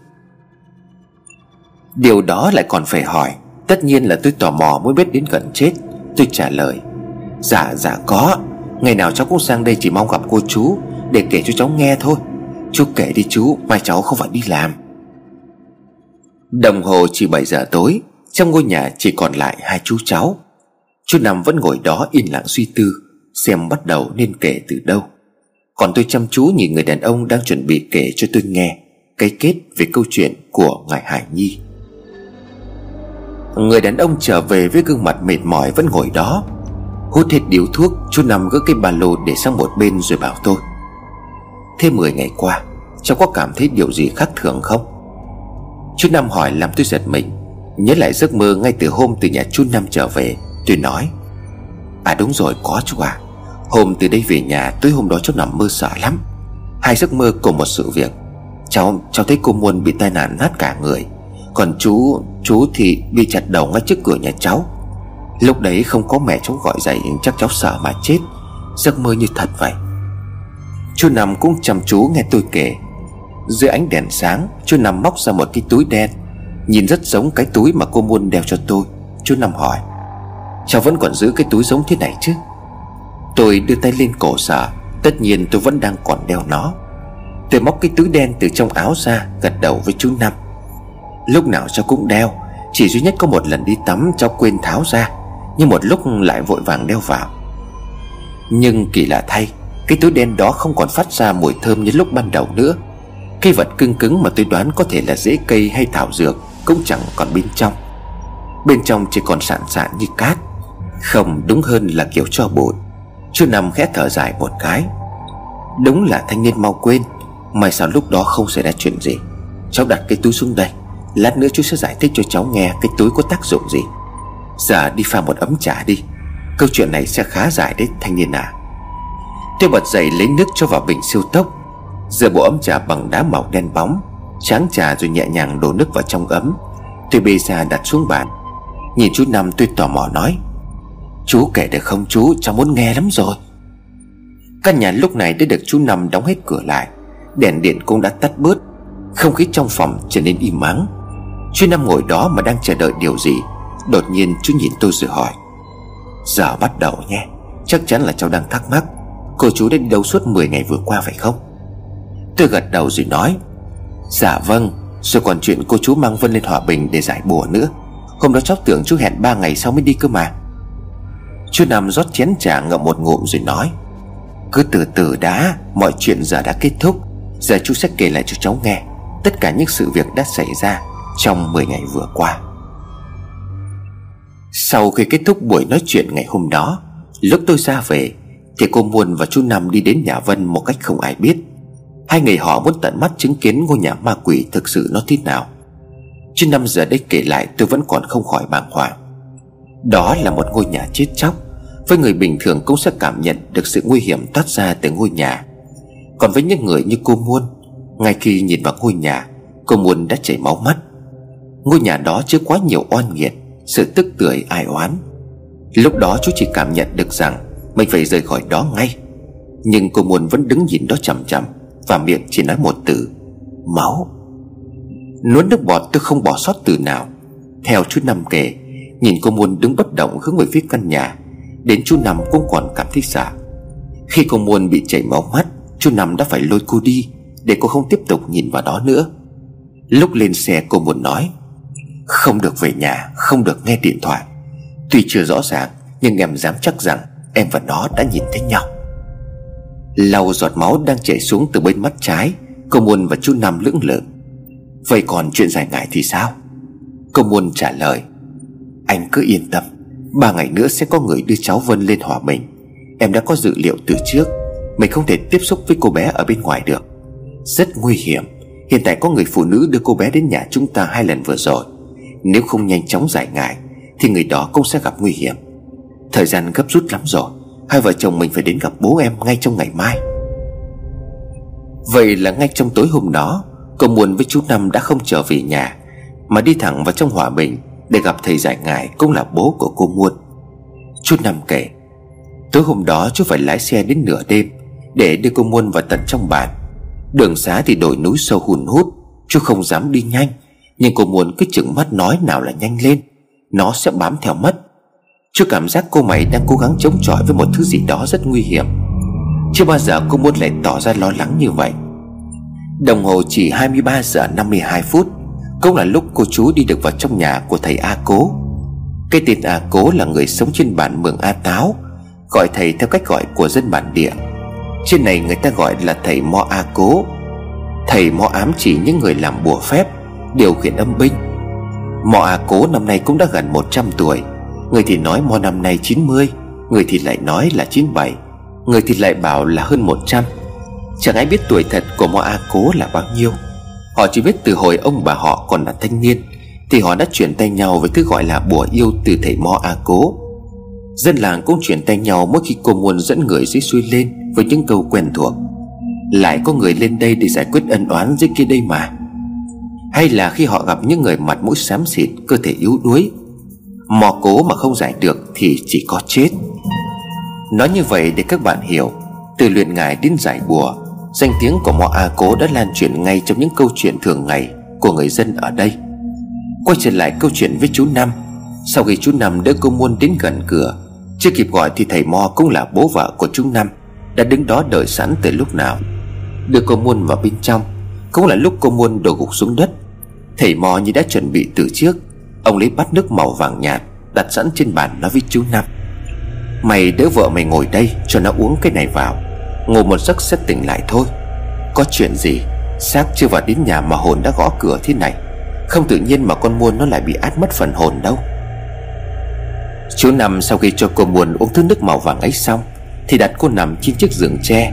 Điều đó lại còn phải hỏi. Tất nhiên là tôi tò mò muốn biết đến gần chết. Tôi trả lời Dạ dạ có. Ngày nào cháu cũng sang đây chỉ mong gặp cô chú, Để kể cho cháu nghe thôi. Chú kể đi chú, Mai cháu không phải đi làm. Đồng hồ chỉ 7 giờ tối, Trong ngôi nhà chỉ còn lại hai chú cháu. Chú Năm vẫn ngồi đó yên lặng suy tư, Xem bắt đầu nên kể từ đâu. Còn tôi chăm chú nhìn người đàn ông Đang chuẩn bị kể cho tôi nghe Cái kết về câu chuyện của ngài Hải Nhi. Người đàn ông trở về với gương mặt mệt mỏi vẫn ngồi đó Hút hết điếu thuốc Chú nằm gỡ cái ba lô để sang một bên rồi bảo tôi. Thêm 10 ngày qua, Cháu có cảm thấy điều gì khác thường không? Chú Năm hỏi làm tôi giật mình, Nhớ lại giấc mơ ngay từ hôm từ nhà chú Năm trở về, Tôi nói. À đúng rồi, có chú à Hôm từ đây về nhà, tối hôm đó cháu nằm mơ sợ lắm. Hai giấc mơ cùng một sự việc. Cháu cháu thấy cô Muôn bị tai nạn nát cả người. Còn chú Chú thì bị chặt đầu ngay trước cửa nhà cháu. Lúc đấy không có mẹ cháu gọi dậy, Chắc cháu sợ mà chết. Giấc mơ như thật vậy. Chú Năm cũng chăm chú nghe tôi kể. Dưới ánh đèn sáng, Chú Năm móc ra một cái túi đen. Nhìn rất giống cái túi mà cô Muôn đeo cho tôi. Chú Năm hỏi, Cháu vẫn còn giữ cái túi giống thế này chứ? Tôi đưa tay lên cổ sợ. Tất nhiên tôi vẫn đang còn đeo nó. Tôi móc cái túi đen từ trong áo ra, Gật đầu với chú Năm. Lúc nào cháu cũng đeo, Chỉ duy nhất có một lần đi tắm, cháu quên tháo ra. Nhưng một lúc lại vội vàng đeo vào. Nhưng kỳ lạ thay, Cái túi đen đó không còn phát ra mùi thơm như lúc ban đầu nữa. Cây vật cưng cứng mà tôi đoán có thể là rễ cây hay thảo dược Cũng chẳng còn bên trong. Bên trong chỉ còn sạn sạn như cát, Không đúng hơn là kiểu cho bụi. Chú nằm khẽ thở dài một cái. Đúng là thanh niên mau quên May sao lúc đó không xảy ra chuyện gì. Cháu đặt cái túi xuống đây, Lát nữa chú sẽ giải thích cho cháu nghe Cái túi có tác dụng gì. Giờ đi pha một ấm trà đi. Câu chuyện này sẽ khá dài đấy, thanh niên à. Tôi bật dậy lấy nước cho vào bình siêu tốc Giờ bộ ấm trà bằng đá màu đen bóng, Tráng trà rồi nhẹ nhàng đổ nước vào trong ấm. Tôi bê ra đặt xuống bàn. Nhìn chú Năm, tôi tò mò nói, Chú kể được không chú? Cháu muốn nghe lắm rồi. Căn nhà lúc này đã được chú Năm đóng hết cửa lại. Đèn điện cũng đã tắt bớt. Không khí trong phòng trở nên im ắng Chú Năm ngồi đó mà đang chờ đợi điều gì? Đột nhiên chú nhìn tôi rồi hỏi. Giờ bắt đầu nhé, Chắc chắn là cháu đang thắc mắc, Cô chú đã đi đâu suốt 10 ngày vừa qua phải không? Tôi gật đầu rồi nói. Dạ vâng Rồi còn chuyện cô chú mang Vân lên Hòa Bình để giải bùa nữa. Hôm đó cháu tưởng chú hẹn 3 ngày sau mới đi cơ mà. Chú nằm rót chén trà ngậm một ngụm rồi nói. Cứ từ từ đã, Mọi chuyện giờ đã kết thúc. Giờ chú sẽ kể lại cho cháu nghe Tất cả những sự việc đã xảy ra Trong 10 ngày vừa qua. Sau khi kết thúc buổi nói chuyện ngày hôm đó, Lúc tôi ra về, Thì cô Muôn và chú Năm đi đến nhà Vân một cách không ai biết. Hai người họ muốn tận mắt chứng kiến ngôi nhà ma quỷ thực sự nó thế nào. Chứ năm giờ đây kể lại tôi vẫn còn không khỏi bàng hoàng. Đó là một ngôi nhà chết chóc, Với người bình thường cũng sẽ cảm nhận được sự nguy hiểm toát ra từ ngôi nhà. Còn với những người như cô Muôn, Ngay khi nhìn vào ngôi nhà, Cô Muôn đã chảy máu mắt. Ngôi nhà đó chứa quá nhiều oan nghiệt sự tức tưởi ai oán. Lúc đó chú chỉ cảm nhận được rằng Mình phải rời khỏi đó ngay. Nhưng cô Muôn vẫn đứng nhìn đó chằm chầm Và miệng chỉ nói một từ, Máu. Nuốt nước bọt tôi không bỏ sót từ nào. Theo chú Năm kể, Nhìn cô Muôn đứng bất động hướng về phía căn nhà, Đến chú Năm cũng còn cảm thấy sợ. Khi cô Muôn bị chảy máu mắt, Chú Năm đã phải lôi cô đi Để cô không tiếp tục nhìn vào đó nữa. Lúc lên xe, cô Muôn nói không được về nhà, Không được nghe điện thoại. Tuy chưa rõ ràng, Nhưng em dám chắc rằng Em và nó đã nhìn thấy nhau. Lau giọt máu đang chảy xuống từ bên mắt trái, Cô Muôn và chú Năm lưỡng lự. Vậy còn chuyện dài ngày thì sao? Cô Muôn trả lời, Anh cứ yên tâm, Ba ngày nữa sẽ có người đưa cháu Vân lên hòa mình. Em đã có dự liệu từ trước, Mình không thể tiếp xúc với cô bé ở bên ngoài được. Rất nguy hiểm, Hiện tại có người phụ nữ đưa cô bé đến nhà chúng ta hai lần vừa rồi. Nếu không nhanh chóng giải ngại Thì người đó cũng sẽ gặp nguy hiểm. Thời gian gấp rút lắm rồi, Hai vợ chồng mình phải đến gặp bố em ngay trong ngày mai. Vậy là ngay trong tối hôm đó, Cô Muôn với chú Năm đã không trở về nhà, Mà đi thẳng vào trong hòa bình Để gặp thầy giải ngại cũng là bố của cô Muôn. Chú Năm kể, Tối hôm đó chú phải lái xe đến nửa đêm Để đưa cô Muôn vào tận trong bản. Đường xá thì đồi núi sâu hùn hút, Chú không dám đi nhanh. Nhưng cô muốn cứ chừng mắt nói nào là nhanh lên, Nó sẽ bám theo mất. Chưa cảm giác cô mày đang cố gắng chống chọi với một thứ gì đó rất nguy hiểm. Chưa bao giờ cô muốn lại tỏ ra lo lắng như vậy. Đồng hồ chỉ 23 giờ 52 phút, Cũng là lúc cô chú đi được vào trong nhà của thầy A Cố. Cái tên A Cố là người sống trên bản Mường A Táo, Gọi thầy theo cách gọi của dân bản địa. Trên này người ta gọi là thầy Mo A Cố. Thầy Mo ám chỉ những người làm bùa phép Điều khiển âm binh. Mọ A Cố năm nay cũng đã gần 100 tuổi. Người thì nói mò năm nay 90 Người thì lại nói là 97 Người thì lại bảo là hơn 100 Chẳng ai biết tuổi thật của mọ A Cố là bao nhiêu. Họ chỉ biết từ hồi ông bà họ còn là thanh niên, Thì họ đã chuyển tay nhau với thứ gọi là bùa yêu từ thầy mọ A Cố. Dân làng cũng chuyển tay nhau mỗi khi cô muốn dẫn người dưới xuôi lên Với những câu quen thuộc. Lại có người lên đây để giải quyết ân oán dưới kia đây mà. Hay là khi họ gặp những người mặt mũi xám xịt, Cơ thể yếu đuối, Mò cố mà không giải được thì chỉ có chết. Nói như vậy để các bạn hiểu, Từ luyện ngài đến giải bùa, Danh tiếng của Mọ A Cố đã lan truyền ngay trong những câu chuyện thường ngày Của người dân ở đây. Quay trở lại câu chuyện với chú Năm. Sau khi chú Năm đỡ cô Muôn đến gần cửa, Chưa kịp gọi thì thầy Mo cũng là bố vợ của chú Năm, Đã đứng đó đợi sẵn từ lúc nào. Đưa cô Muôn vào bên trong, Cũng là lúc cô Muôn đổ gục xuống đất. Thầy mò như đã chuẩn bị từ trước. Ông lấy bát nước màu vàng nhạt Đặt sẵn trên bàn nói với chú Năm Mày đỡ vợ mày ngồi đây, Cho nó uống cái này vào. Ngồi một giấc sẽ tỉnh lại thôi. Có chuyện gì? Xác chưa vào đến nhà mà hồn đã gõ cửa thế này. Không tự nhiên mà con muôn nó lại bị át mất phần hồn đâu. Chú năm sau khi cho cô muôn uống thứ nước màu vàng ấy xong, Thì đặt cô nằm trên chiếc giường tre.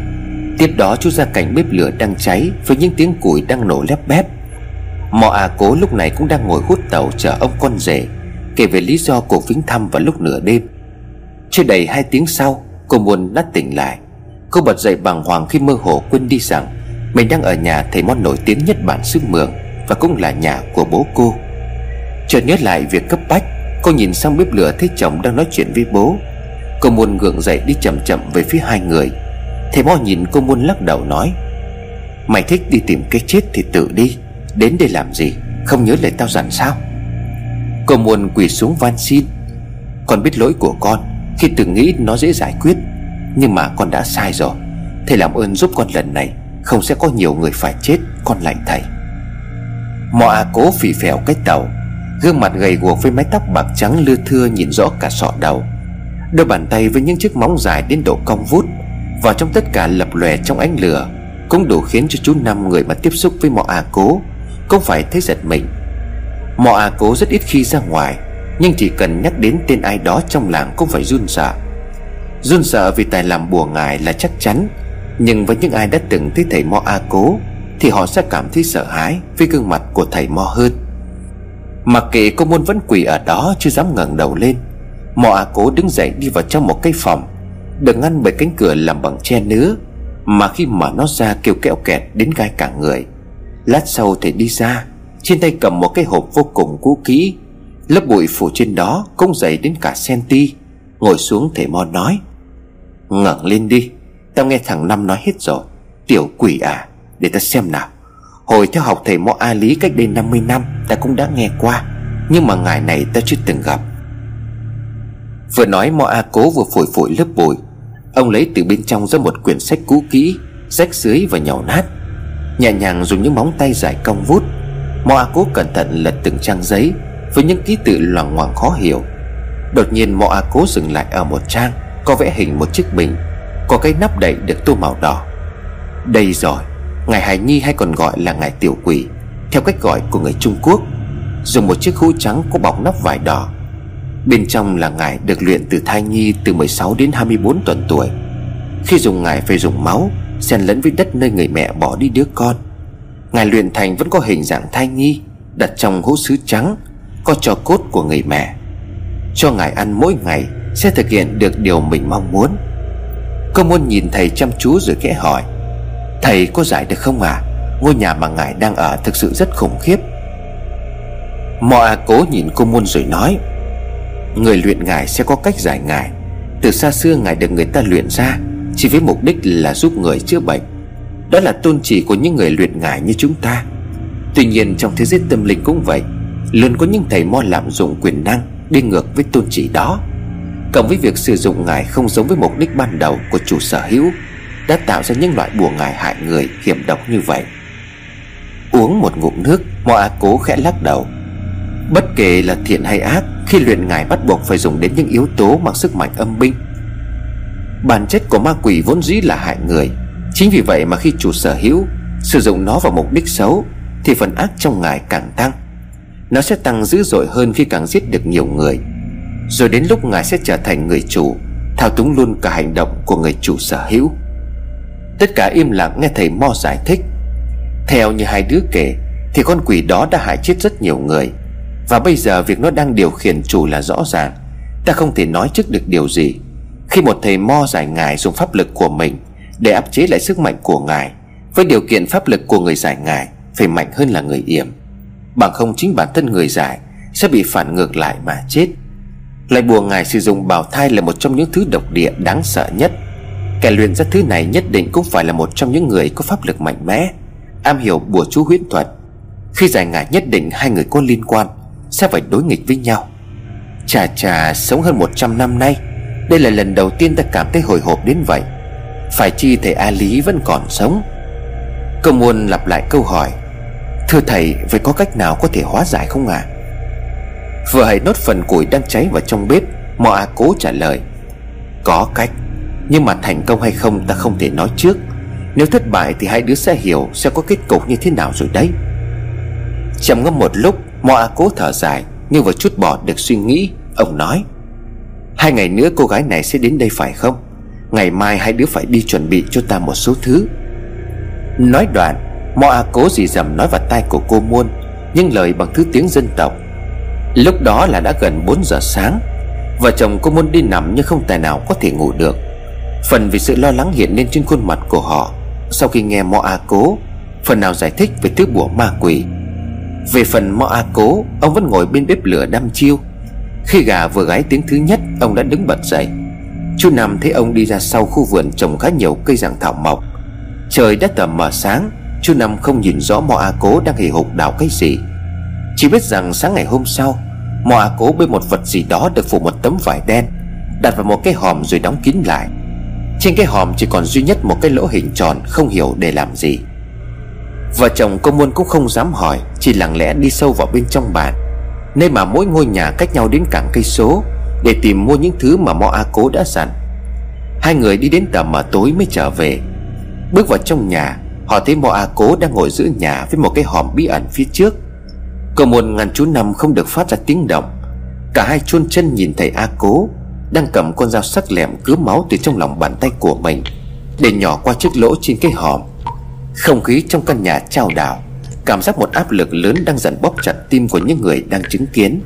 Tiếp đó chú ra cảnh bếp lửa đang cháy Với những tiếng củi đang nổ lép bép. Mò à cố lúc này cũng đang ngồi hút tàu chờ ông con rể, Kể về lý do cuộc viếng thăm vào lúc nửa đêm. Chưa đầy hai tiếng sau, Cô muôn đã tỉnh lại. Cô bật dậy bàng hoàng khi mơ hồ quên đi rằng Mình đang ở nhà thầy món nổi tiếng nhất bản xứ mường Và cũng là nhà của bố cô. Chợt nhớ lại việc cấp bách, Cô nhìn sang bếp lửa thấy chồng đang nói chuyện với bố. Cô muôn gượng dậy đi chậm chậm về phía hai người. Thầy mo nhìn cô muôn lắc đầu nói, Mày thích đi tìm cái chết thì tự đi. Đến đây làm gì? Không nhớ lời tao dặn sao? Cô muôn quỳ xuống van xin. Con biết lỗi của con, Khi từng nghĩ nó dễ giải quyết, Nhưng mà con đã sai rồi. Thầy làm ơn giúp con lần này, Không sẽ có nhiều người phải chết, Con lạnh thầy. Mọ à cố phì phèo cái tàu, Gương mặt gầy guộc với mái tóc bạc trắng lưa thưa nhìn rõ cả sọ đầu. Đôi bàn tay với những chiếc móng dài đến độ cong vút, Vào trong tất cả lập lòe trong ánh lửa, Cũng đủ khiến cho chú năm người mà tiếp xúc với mọ à cố không phải thấy giật mình. Mọ à cố rất ít khi ra ngoài, Nhưng chỉ cần nhắc đến tên ai đó trong làng cũng phải run sợ. Run sợ vì tài làm bùa ngài là chắc chắn, Nhưng với những ai đã từng thấy thầy Mo A Cố Thì họ sẽ cảm thấy sợ hãi Với gương mặt của thầy Mo hơn. Mặc kệ cô môn vẫn quỳ ở đó Chưa dám ngẩng đầu lên Mo A Cố đứng dậy đi vào trong một cái phòng, Được ngăn bởi cánh cửa làm bằng tre nứa, Mà khi mở nó ra kêu kẹo kẹt đến gai cả người. Lát sau thầy đi ra, Trên tay cầm một cái hộp vô cùng cũ kỹ. Lớp bụi phủ trên đó Cũng dày đến cả senti Ngồi xuống thầy Mo nói, ngẩng lên đi, Tao nghe thằng Năm nói hết rồi. Tiểu quỷ à Để ta xem nào. Hồi theo học thầy Mo A Lý cách đây 50 năm Ta cũng đã nghe qua, Nhưng mà ngài này ta chưa từng gặp. Vừa nói Mo A Cố vừa phổi phổi lớp bụi. Ông lấy từ bên trong ra một quyển sách cũ kỹ, Rách dưới và nhàu nát. Nhẹ nhàng dùng những móng tay dài cong vút Moa Cố cẩn thận lật từng trang giấy Với những ký tự loằng ngoằng khó hiểu. Đột nhiên Moa Cố dừng lại ở một trang, có vẽ hình một chiếc bình, Có cái nắp đậy được tô màu đỏ. Đây rồi, Ngài Hải Nhi hay còn gọi là ngài tiểu quỷ, Theo cách gọi của người Trung Quốc. Dùng một chiếc hũ trắng có bọc nắp vải đỏ. Bên trong là ngài được luyện từ thai nhi từ 16 đến 24 tuần tuổi. Khi dùng ngài phải dùng máu xen lẫn với đất nơi người mẹ bỏ đi đứa con. Ngài luyện thành vẫn có hình dạng thai nhi Đặt trong hũ sứ trắng, Có trò cốt của người mẹ. Cho ngài ăn mỗi ngày sẽ thực hiện được điều mình mong muốn. Cô muốn nhìn thầy chăm chú rồi khẽ hỏi, Thầy có giải được không à Ngôi nhà mà ngài đang ở thực sự rất khủng khiếp. Mò à cố nhìn cô muôn rồi nói, Người luyện ngài sẽ có cách giải ngài. Từ xa xưa ngài được người ta luyện ra. Chỉ với mục đích là giúp người chữa bệnh. Đó là tôn chỉ của những người luyện ngài như chúng ta. Tuy nhiên, trong thế giới tâm linh cũng vậy. Luôn có những thầy mo lạm dụng quyền năng, Đi ngược với tôn chỉ đó. Cộng với việc sử dụng ngài không giống với mục đích ban đầu của chủ sở hữu, Đã tạo ra những loại bùa ngài hại người hiểm độc như vậy. Uống một ngụm nước, mo á cố khẽ lắc đầu. Bất kể là thiện hay ác, Khi luyện ngài bắt buộc phải dùng đến những yếu tố Mang sức mạnh âm binh Bản chất của ma quỷ vốn dĩ là hại người. Chính vì vậy mà khi chủ sở hữu, Sử dụng nó vào mục đích xấu, Thì phần ác trong ngài càng tăng. Nó sẽ tăng dữ dội hơn khi càng giết được nhiều người. Rồi đến lúc ngài sẽ trở thành người chủ, Thao túng luôn cả hành động của người chủ sở hữu. Tất cả im lặng nghe thầy Mo giải thích. Theo như hai đứa kể, Thì con quỷ đó đã hại chết rất nhiều người. Và bây giờ việc nó đang điều khiển chủ là rõ ràng. Ta không thể nói trước được điều gì. Khi một thầy Mo giải ngài dùng pháp lực của mình Để áp chế lại sức mạnh của ngài, Với điều kiện pháp lực của người giải ngài Phải mạnh hơn là người yểm. Bằng không chính bản thân người giải Sẽ bị phản ngược lại mà chết. Lại bùa ngài sử dụng bào thai là một trong những thứ độc địa đáng sợ nhất. Kẻ luyện ra thứ này nhất định cũng phải là một trong những người có pháp lực mạnh mẽ. Am hiểu bùa chú huyễn thuật, Khi giải ngài nhất định hai người có liên quan sẽ phải đối nghịch với nhau. Chà chà, sống hơn 100 năm nay đây là lần đầu tiên ta cảm thấy hồi hộp đến vậy. Phải chi thầy A Lý vẫn còn sống. Câu muôn lặp lại câu hỏi. Thưa thầy, Vậy có cách nào có thể hóa giải không ạ? À? Vừa hãy nốt phần củi đang cháy vào trong bếp, Mò A cố trả lời. Có cách, Nhưng mà thành công hay không ta không thể nói trước. Nếu thất bại thì hai đứa sẽ hiểu Sẽ có kết cục như thế nào rồi đấy. Trầm ngâm một lúc, Mò A cố thở dài, Nhưng vừa chút bỏ được suy nghĩ. Ông nói Hai ngày nữa cô gái này sẽ đến đây phải không? Ngày mai hai đứa phải đi chuẩn bị cho ta một số thứ. Nói đoạn Mo A cố gì dầm nói vào tai của cô Muôn, Nhưng lời bằng thứ tiếng dân tộc. Lúc đó là đã gần 4 giờ sáng. Vợ chồng cô Muôn đi nằm nhưng không tài nào có thể ngủ được. Phần vì sự lo lắng hiện lên trên khuôn mặt của họ, Sau khi nghe Mo A cố, Phần nào giải thích về thứ bùa ma quỷ. Về phần Mo A cố, Ông vẫn ngồi bên bếp lửa đăm chiêu. Khi gà vừa gáy tiếng thứ nhất, Ông đã đứng bật dậy. Chú Năm thấy ông đi ra sau khu vườn trồng khá nhiều cây dạng thảo mộc. Trời đã tầm mờ sáng, Chú Năm không nhìn rõ Mò A Cố đang hì hục đào cái gì. Chỉ biết rằng sáng ngày hôm sau Mò A Cố bê một vật gì đó được phủ một tấm vải đen, Đặt vào một cái hòm rồi đóng kín lại. Trên cái hòm chỉ còn duy nhất một cái lỗ hình tròn, Không hiểu để làm gì. Vợ chồng cô Muôn cũng không dám hỏi, Chỉ lặng lẽ đi sâu vào bên trong bàn. Nơi mà mỗi ngôi nhà cách nhau đến cảng cây số Để tìm mua những thứ mà Mo A Cố đã dặn. Hai người đi đến tầm mà tối mới trở về. Bước vào trong nhà, Họ thấy Mo A Cố đang ngồi giữa nhà Với một cái hòm bí ẩn phía trước. Cậu muốn ngàn chú năm không được phát ra tiếng động. Cả hai chôn chân nhìn thấy A Cố, Đang cầm con dao sắc lẹm cứa máu từ trong lòng bàn tay của mình, Để nhỏ qua chiếc lỗ trên cái hòm. Không khí trong căn nhà trao đảo. Cảm giác một áp lực lớn đang dần bóp chặt tim của những người đang chứng kiến.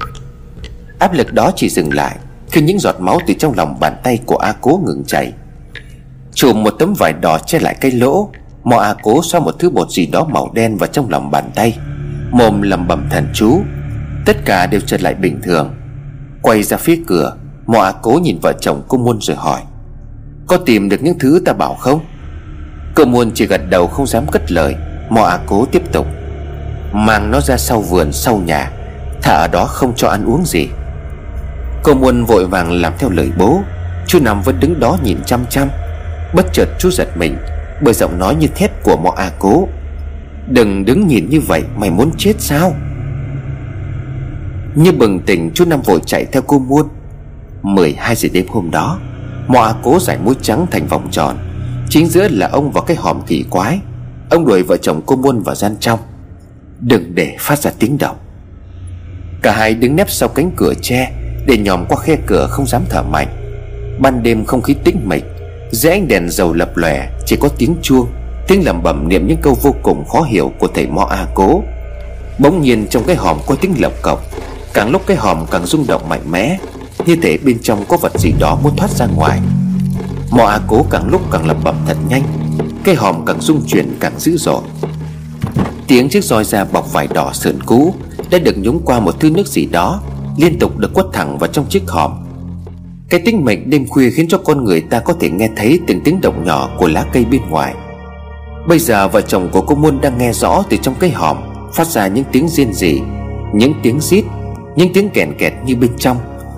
Áp lực đó chỉ dừng lại Khi những giọt máu từ trong lòng bàn tay của A Cố ngừng chảy. Chùm một tấm vải đỏ che lại cái lỗ, Mò A cố xoa một thứ bột gì đó màu đen vào trong lòng bàn tay, Mồm lẩm bẩm thần chú. Tất cả đều trở lại bình thường. Quay ra phía cửa, Mò A cố nhìn vợ chồng cô Muôn rồi hỏi, Có tìm được những thứ ta bảo không? Cô Muôn chỉ gật đầu không dám cất lời, Mò A cố tiếp tục Mang nó ra sau vườn, sau nhà. Thả ở đó không cho ăn uống gì. Cô Muôn vội vàng làm theo lời bố. Chú Năm vẫn đứng đó nhìn chăm chăm. Bất chợt chú giật mình, Bởi giọng nói như thét của mọ A cố. Đừng đứng nhìn như vậy, Mày muốn chết sao? Như bừng tỉnh, chú Năm vội chạy theo cô Muôn. 12 giờ đêm hôm đó, Mọ A cố giải mũi trắng thành vòng tròn. Chính giữa là ông và cái hòm kỳ quái. Ông đuổi vợ chồng cô Muôn vào gian trong. Đừng để phát ra tiếng động. Cả hai đứng nép sau cánh cửa tre Để nhòm qua khe cửa không dám thở mạnh. Ban đêm không khí tĩnh mịch dưới ánh đèn dầu lập lòe Chỉ có tiếng chuông Tiếng lẩm bẩm niệm những câu vô cùng khó hiểu của thầy Mo A Cố. Bỗng nhiên trong cái hòm có tiếng lộc cộc, Càng lúc cái hòm càng rung động mạnh mẽ Như thể bên trong có vật gì đó muốn thoát ra ngoài. Mo A Cố càng lúc càng lẩm bẩm thật nhanh Cái hòm càng rung chuyển càng dữ dội. Tiếng chiếc roi da bọc vải đỏ sườn cũ, Đã được nhúng qua một thứ nước gì đó, Liên tục được quất thẳng vào trong chiếc hòm. Cái tinh mệnh đêm khuya khiến cho con người ta có thể nghe thấy từng tiếng động nhỏ của lá cây bên ngoài. Bây giờ vợ chồng của cô Muôn đang nghe rõ từ trong cái hòm, Phát ra những tiếng riêng rỉ, Những tiếng rít Những tiếng kèn kẹt như bên trong,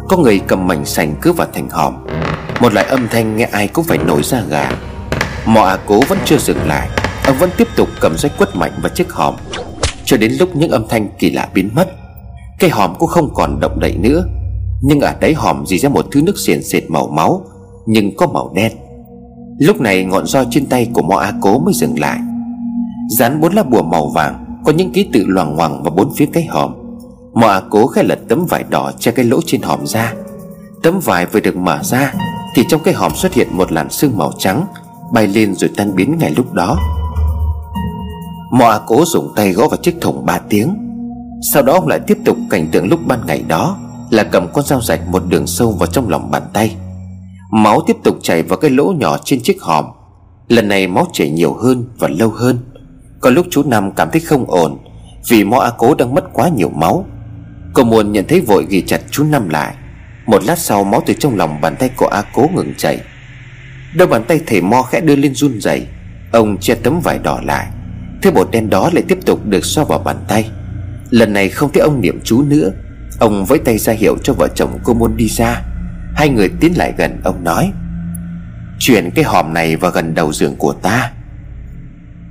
Có người cầm mảnh sành cứ vào thành hòm. Một loại âm thanh nghe ai cũng phải nổi ra gà. Mọ à cố vẫn chưa dừng lại. Ông vẫn tiếp tục cầm rách quất mạnh vào chiếc hòm. Cho đến lúc những âm thanh kỳ lạ biến mất, Cái hòm cũng không còn động đậy nữa. Nhưng ở đáy hòm dì ra một thứ nước xiển xệt màu máu, Nhưng có màu đen. Lúc này ngọn roi trên tay của Mo A Cố mới dừng lại. Dán bốn lá bùa màu vàng, Có những ký tự loằng ngoằng vào bốn phía cái hòm. Mo A Cố khai lật tấm vải đỏ che cái lỗ trên hòm ra. Tấm vải vừa được mở ra, Thì trong cái hòm xuất hiện một làn sương màu trắng, Bay lên rồi tan biến ngay lúc đó. Mọa Cố dùng tay gõ vào chiếc thùng ba tiếng. Sau đó ông lại tiếp tục cảnh tượng lúc ban ngày đó, là cầm con dao rạch một đường sâu vào trong lòng bàn tay. Máu tiếp tục chảy vào cái lỗ nhỏ trên chiếc hòm. Lần này máu chảy nhiều hơn và lâu hơn. Có lúc chú Năm cảm thấy không ổn, Vì mõ A Cố đang mất quá nhiều máu. Cô Muôn nhận thấy vội ghi chặt chú Năm lại. Một lát sau, máu từ trong lòng bàn tay của A Cố ngừng chảy. Đôi bàn tay thầy Mo khẽ đưa lên run rẩy. Ông che tấm vải đỏ lại. Thứ bột đen đó lại tiếp tục được xoa vào bàn tay. Lần này không thấy ông niệm chú nữa. Ông với tay ra hiệu cho vợ chồng cô Môn đi ra. Hai người tiến lại gần ông nói Chuyển cái hòm này vào gần đầu giường của ta.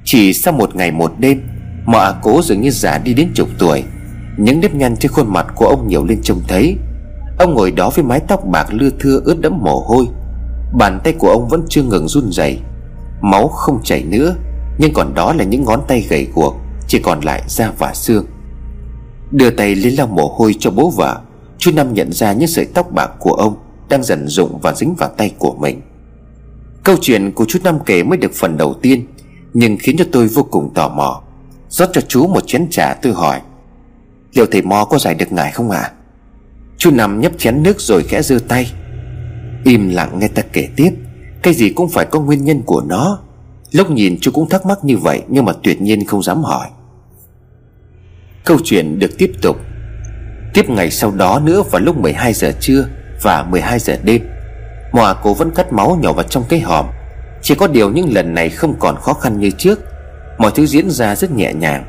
Chỉ sau một ngày một đêm, Mà à cố dường như già đi đến chục tuổi. Những nếp nhăn trên khuôn mặt của ông nhiều lên trông thấy. Ông ngồi đó với mái tóc bạc lưa thưa ướt đẫm mồ hôi. Bàn tay của ông vẫn chưa ngừng run rẩy, Máu không chảy nữa. Nhưng còn đó là những ngón tay gầy guộc, Chỉ còn lại da và xương. Đưa tay lên lau mồ hôi cho bố vợ, Chú Năm nhận ra những sợi tóc bạc của ông Đang dần rụng và dính vào tay của mình. Câu chuyện của chú Năm kể mới được phần đầu tiên, Nhưng khiến cho tôi vô cùng tò mò. Rót cho chú một chén trà tôi hỏi, Liệu thầy Mo có giải được ngài không ạ? À? Chú Năm nhấp chén nước rồi khẽ giơ tay. Im lặng nghe ta kể tiếp, Cái gì cũng phải có nguyên nhân của nó. Lúc nhìn chú cũng thắc mắc như vậy, Nhưng mà tuyệt nhiên không dám hỏi. Câu chuyện được tiếp tục. Tiếp ngày sau đó nữa vào lúc 12 giờ trưa Và 12 giờ đêm, Mòa cô vẫn cắt máu nhỏ vào trong cái hòm. Chỉ có điều những lần này không còn khó khăn như trước. Mọi thứ diễn ra rất nhẹ nhàng.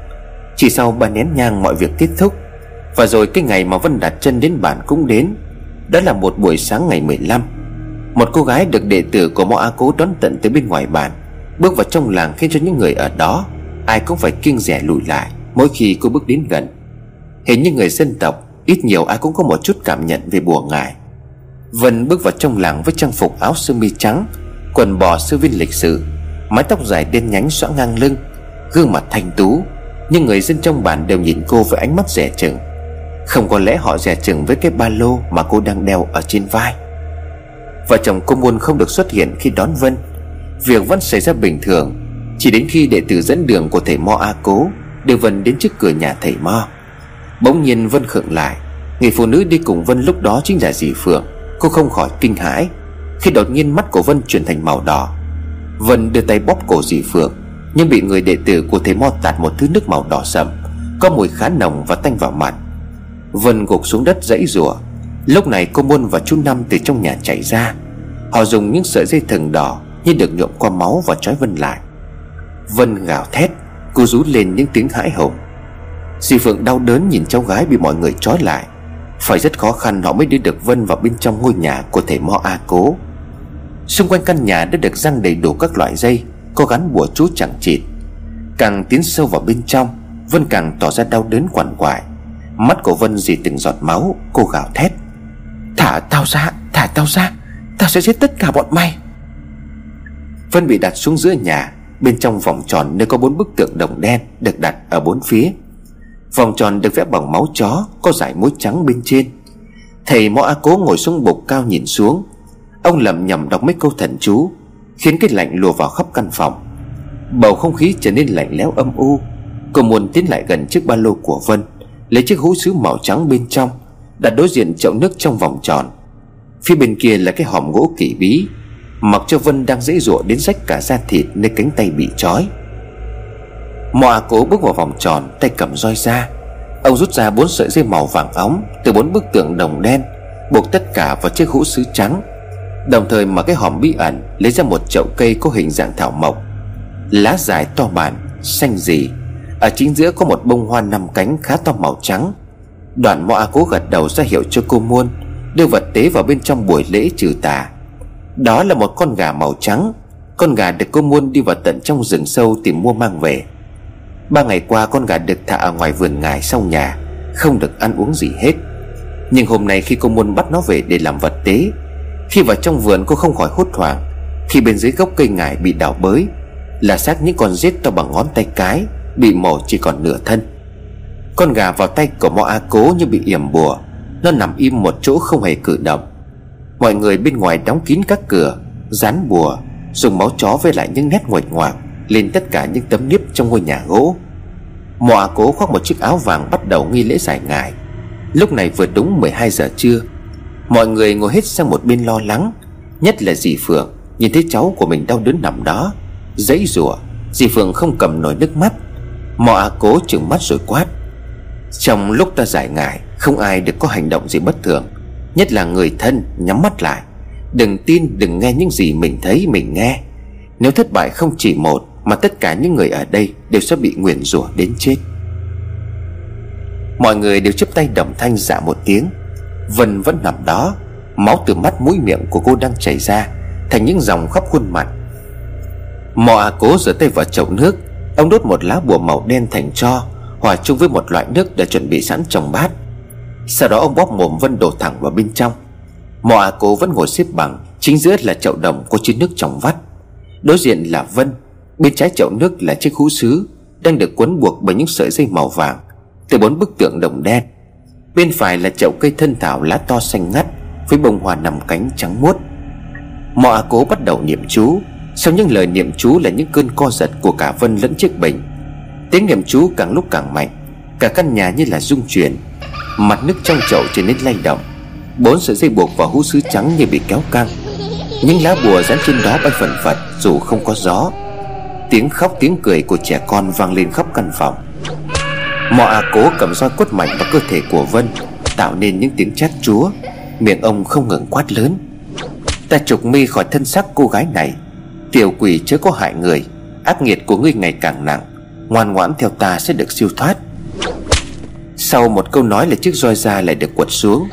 Chỉ sau ba nén nhang mọi việc kết thúc, Và rồi cái ngày mà Vân đặt chân đến bản cũng đến, Đó là một buổi sáng ngày 15 Một cô gái được đệ tử của Mò A Cố đón tận tới bên ngoài bản Bước vào trong làng khiến cho những người ở đó, Ai cũng phải kiêng rẻ lùi lại Mỗi khi cô bước đến gần. Hình như người dân tộc, Ít nhiều ai cũng có một chút cảm nhận về bùa ngải. Vân bước vào trong làng với trang phục áo sơ mi trắng, Quần bò sư viên lịch sự, Mái tóc dài đen nhánh xõa ngang lưng, Gương mặt thanh tú, Nhưng người dân trong bản đều nhìn cô với ánh mắt rẻ chừng. Không có lẽ họ rẻ chừng với cái ba lô Mà cô đang đeo ở trên vai. Vợ chồng cô muôn không được xuất hiện khi đón Vân. Việc vẫn xảy ra bình thường, Chỉ đến khi đệ tử dẫn đường của thầy Mo A Cố Đưa Vân đến trước cửa nhà thầy Mo. Bỗng nhiên Vân khựng lại, Người phụ nữ đi cùng Vân lúc đó chính là dì Phượng. Cô không khỏi kinh hãi, Khi đột nhiên mắt của Vân chuyển thành màu đỏ. Vân đưa tay bóp cổ dì Phượng, Nhưng bị người đệ tử của thầy Mo tạt một thứ nước màu đỏ sậm, Có mùi khá nồng và tanh vào mặt. Vân gục xuống đất dãy rủa, Lúc này cô Muôn và chú Năm từ trong nhà chạy ra. Họ dùng những sợi dây thừng đỏ như được nhuộm qua máu và trói Vân lại. Vân gào thét Cô rú lên những tiếng hãi hùng. Dì Phượng đau đớn nhìn cháu gái bị mọi người trói lại. Phải rất khó khăn họ mới đưa được Vân vào bên trong ngôi nhà của thầy Mo A Cố. Xung quanh căn nhà đã được răng đầy đủ các loại dây Có gắn bùa chú chẳng chịt. Càng tiến sâu vào bên trong Vân càng tỏ ra đau đớn quằn quại. Mắt của Vân dì từng giọt máu Cô gào thét. Thả tao ra, thả tao ra Tao sẽ giết tất cả bọn mày. Vân bị đặt xuống giữa nhà, Bên trong vòng tròn nơi có bốn bức tượng đồng đen Được đặt ở bốn phía. Vòng tròn được vẽ bằng máu chó, Có dải mối trắng bên trên. Thầy Mõ A Cố ngồi xuống bục cao nhìn xuống. Ông lầm nhầm đọc mấy câu thần chú, Khiến cái lạnh lùa vào khắp căn phòng. Bầu không khí trở nên lạnh lẽo âm u. Cô muốn tiến lại gần chiếc ba lô của Vân, Lấy chiếc hũ sứ màu trắng bên trong, Đặt đối diện chậu nước trong vòng tròn. Phía bên kia là cái hòm gỗ kỳ bí. Mặc cho Vân đang dễ dụa đến rách cả da thịt Nơi cánh tay bị trói. Mọa cố bước vào vòng tròn, Tay cầm roi ra. Ông rút ra bốn sợi dây màu vàng óng Từ bốn bức tượng đồng đen, Buộc tất cả vào chiếc hũ sứ trắng. Đồng thời mở cái hòm bí ẩn Lấy ra một chậu cây có hình dạng thảo mộc. Lá dài to bản Xanh gì Ở chính giữa có một bông hoa năm cánh khá to màu trắng. Đoạn mọ cố gật đầu ra hiệu cho cô muôn Đưa vật tế vào bên trong buổi lễ trừ tà. Đó là một con gà màu trắng. Con gà được cô muôn đi vào tận trong rừng sâu tìm mua mang về. Ba ngày qua, con gà được thả ở ngoài vườn ngài sau nhà, Không được ăn uống gì hết. Nhưng hôm nay khi cô muôn bắt nó về để làm vật tế, Khi vào trong vườn cô không khỏi hốt hoảng, Khi bên dưới gốc cây ngải bị đào bới, Là xác những con rết to bằng ngón tay cái Bị mổ chỉ còn nửa thân. Con gà vào tay của mo A cố như bị yểm bùa, Nó nằm im một chỗ không hề cử động. Mọi người bên ngoài đóng kín các cửa, Dán bùa, Dùng máu chó với lại những nét nguệch ngoạc lên tất cả những tấm niếp trong ngôi nhà gỗ. Mọa cố khoác một chiếc áo vàng bắt đầu nghi lễ giải ngài lúc này vừa đúng 12 giờ trưa, mọi người ngồi hết sang một bên lo lắng, nhất là dì phượng, nhìn thấy cháu của mình đau đớn nằm đó, dãy rủa. Dì phượng không cầm nổi nước mắt. Mọa cố trừng mắt rồi quát, trong lúc ta giải ngài không ai được có hành động gì bất thường nhất là người thân, nhắm mắt lại. Đừng tin, đừng nghe những gì mình thấy, mình nghe. Nếu thất bại không chỉ một, mà tất cả những người ở đây đều sẽ bị nguyền rủa đến chết. Mọi người đều chấp tay đồng thanh dạ một tiếng. Vân vẫn nằm đó, Máu từ mắt mũi miệng của cô đang chảy ra, Thành những dòng khắp khuôn mặt. Mò à cố rửa tay vào chậu nước, Ông đốt một lá bùa màu đen thành cho Hòa chung với một loại nước đã chuẩn bị sẵn trong bát. Sau đó ông bóp mồm Vân đổ thẳng vào bên trong. Mò à cố vẫn ngồi xếp bằng, Chính giữa là chậu đồng có chứa nước trong vắt. Đối diện là Vân, Bên trái chậu nước là chiếc hũ sứ, Đang được quấn buộc bởi những sợi dây màu vàng Từ bốn bức tượng đồng đen. Bên phải là chậu cây thân thảo lá to xanh ngắt, Với bông hoa nằm cánh trắng muốt. Mò à cố bắt đầu niệm chú, Sau những lời niệm chú là những cơn co giật của cả Vân lẫn chiếc bình. Tiếng niệm chú càng lúc càng mạnh, Cả căn nhà như là rung chuyển Mặt nước trong chậu trở nên lay động. Bốn sợi dây buộc vào hũ sứ trắng như bị kéo căng. Những lá bùa dán trên đó bay phần phật Dù không có gió. Tiếng khóc, tiếng cười của trẻ con vang lên khắp căn phòng. Mọ à cố cầm roi quất mạnh vào cơ thể của Vân, Tạo nên những tiếng chát chúa. Miệng ông không ngừng quát lớn. Ta trục mi khỏi thân xác cô gái này. Tiểu quỷ chớ có hại người. Ác nghiệt của ngươi ngày càng nặng. Ngoan ngoãn theo ta sẽ được siêu thoát. Sau một câu nói là chiếc roi da lại được quật xuống,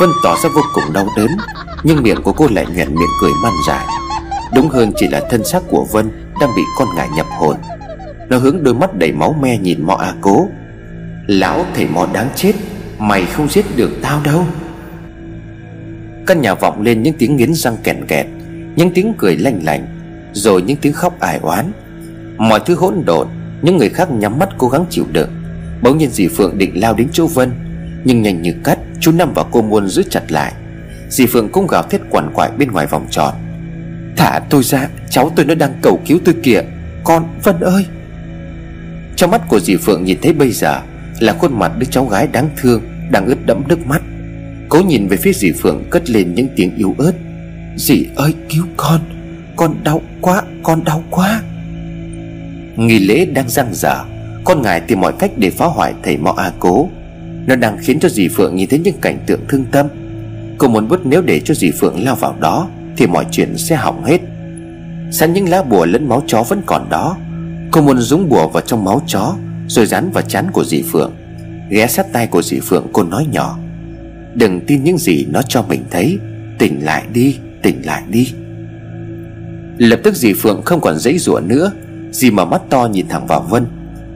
Vân tỏ ra vô cùng đau đớn, Nhưng miệng của cô lại nhoẻn miệng cười man dài Đúng hơn chỉ là thân xác của Vân Đang bị con ngải nhập hồn. Nó hướng đôi mắt đầy máu me nhìn mọ A cố. Lão thầy mọ đáng chết, Mày không giết được tao đâu. Căn nhà vọng lên những tiếng nghiến răng kẹn kẹt, Những tiếng cười lanh lành Rồi những tiếng khóc ải oán. Mọi thứ hỗn độn, Những người khác nhắm mắt cố gắng chịu đựng. Bỗng nhiên dì Phượng định lao đến chỗ Vân, Nhưng nhanh như cắt, Chú Năm và cô Muôn giữ chặt lại. Dì Phượng cũng gào thét quằn quại bên ngoài vòng tròn. Thả tôi ra, Cháu tôi nó đang cầu cứu tôi kìa, Con, Vân ơi! Trong mắt của dì Phượng nhìn thấy bây giờ Là khuôn mặt đứa cháu gái đáng thương, Đang ướt đẫm nước mắt. Cố nhìn về phía dì Phượng cất lên những tiếng yếu ớt. Dì ơi, cứu con Con đau quá, Con đau quá! Nghi lễ đang răng dở con ngài tìm mọi cách để phá hoại thầy Mọ A Cố. Nó đang khiến cho dì Phượng nhìn thấy những cảnh tượng thương tâm. Cô muốn bút nếu để cho dì Phượng lao vào đó, Thì mọi chuyện sẽ hỏng hết. Sẵn những lá bùa lẫn máu chó vẫn còn đó. Cô muốn dúng bùa vào trong máu chó, Rồi dán vào chán của dì Phượng, Ghé sát tay của dì Phượng, cô nói nhỏ. Đừng tin những gì nó cho mình thấy, Tỉnh lại đi, Tỉnh lại đi. Lập tức dì Phượng không còn dãy rủa nữa, Dì mở mắt to nhìn thẳng vào Vân.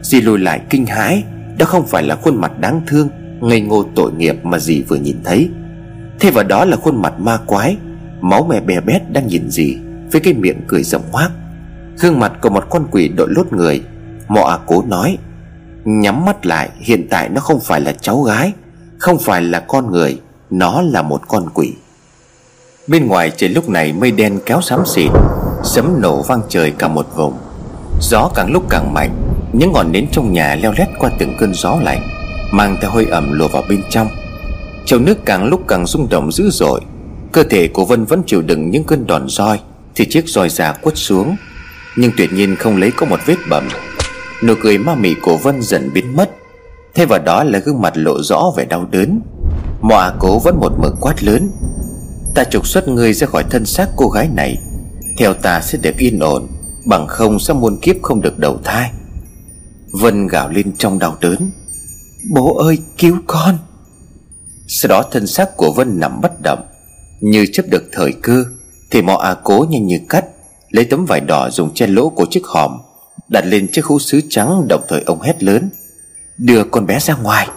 Dì lùi lại kinh hãi, Đó không phải là khuôn mặt đáng thương, Ngây ngô tội nghiệp mà dì vừa nhìn thấy. Thế vào đó là khuôn mặt ma quái, Máu mè bè bét đang nhìn dì Với cái miệng cười rộng hoác Gương mặt của một con quỷ đội lốt người, Mọ à cố nói, Nhắm mắt lại, hiện tại nó không phải là cháu gái, Không phải là con người, Nó là một con quỷ. Bên ngoài trời lúc này mây đen kéo xám xịt, Sấm nổ vang trời cả một vùng, Gió càng lúc càng mạnh những ngọn nến trong nhà leo lét qua từng cơn gió lạnh, Mang theo hơi ẩm lùa vào bên trong. Chậu nước càng lúc càng rung động dữ dội. Cơ thể của Vân vẫn chịu đựng những cơn đòn roi Thì chiếc roi già quất xuống. Nhưng tuyệt nhiên không lấy có một vết bầm. Nụ cười ma mị của Vân dần biến mất. Thay vào đó là gương mặt lộ rõ vẻ đau đớn. Mọa cố vẫn một mực quát lớn, Ta trục xuất ngươi ra khỏi thân xác cô gái này. Theo ta sẽ được yên ổn, Bằng không sẽ muôn kiếp không được đầu thai. Vân gào lên trong đau đớn. Bố ơi, cứu con! Sau đó thân xác của Vân nằm bất động. Như chấp được thời cơ, Thì mọ à cố nhanh như cắt, Lấy tấm vải đỏ dùng che lỗ của chiếc hòm, Đặt lên chiếc hũ sứ trắng, Đồng thời ông hét lớn, Đưa con bé ra ngoài!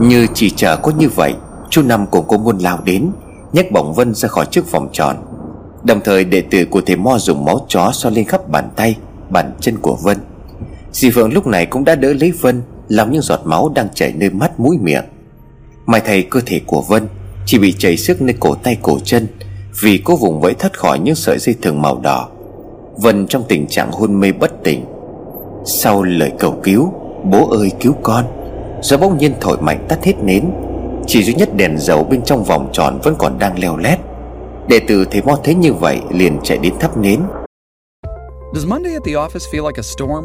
Như chỉ chờ có như vậy, Chú Năm cùng cô Muôn lao đến, nhấc bổng Vân ra khỏi chiếc vòng tròn. Đồng thời đệ tử của thầy Mo dùng máu chó so lên khắp bàn tay, Bàn chân của Vân. Dì Phượng lúc này cũng đã đỡ lấy Vân Làm những giọt máu đang chảy nơi mắt mũi miệng. May thầy cơ thể của Vân Chỉ bị chảy sức nơi cổ tay cổ chân, Vì cô vùng vẫy thoát khỏi những sợi dây thừng màu đỏ. Vân trong tình trạng hôn mê bất tỉnh. Sau lời cầu cứu, Bố ơi, cứu con. Gió bỗng nhiên thổi mạnh tắt hết nến. Chỉ duy nhất đèn dầu bên trong vòng tròn Vẫn còn đang leo lét. Đệ tử thấy Mo thấy như vậy liền chạy đến thắp nến. Does Monday at the office feel like a storm?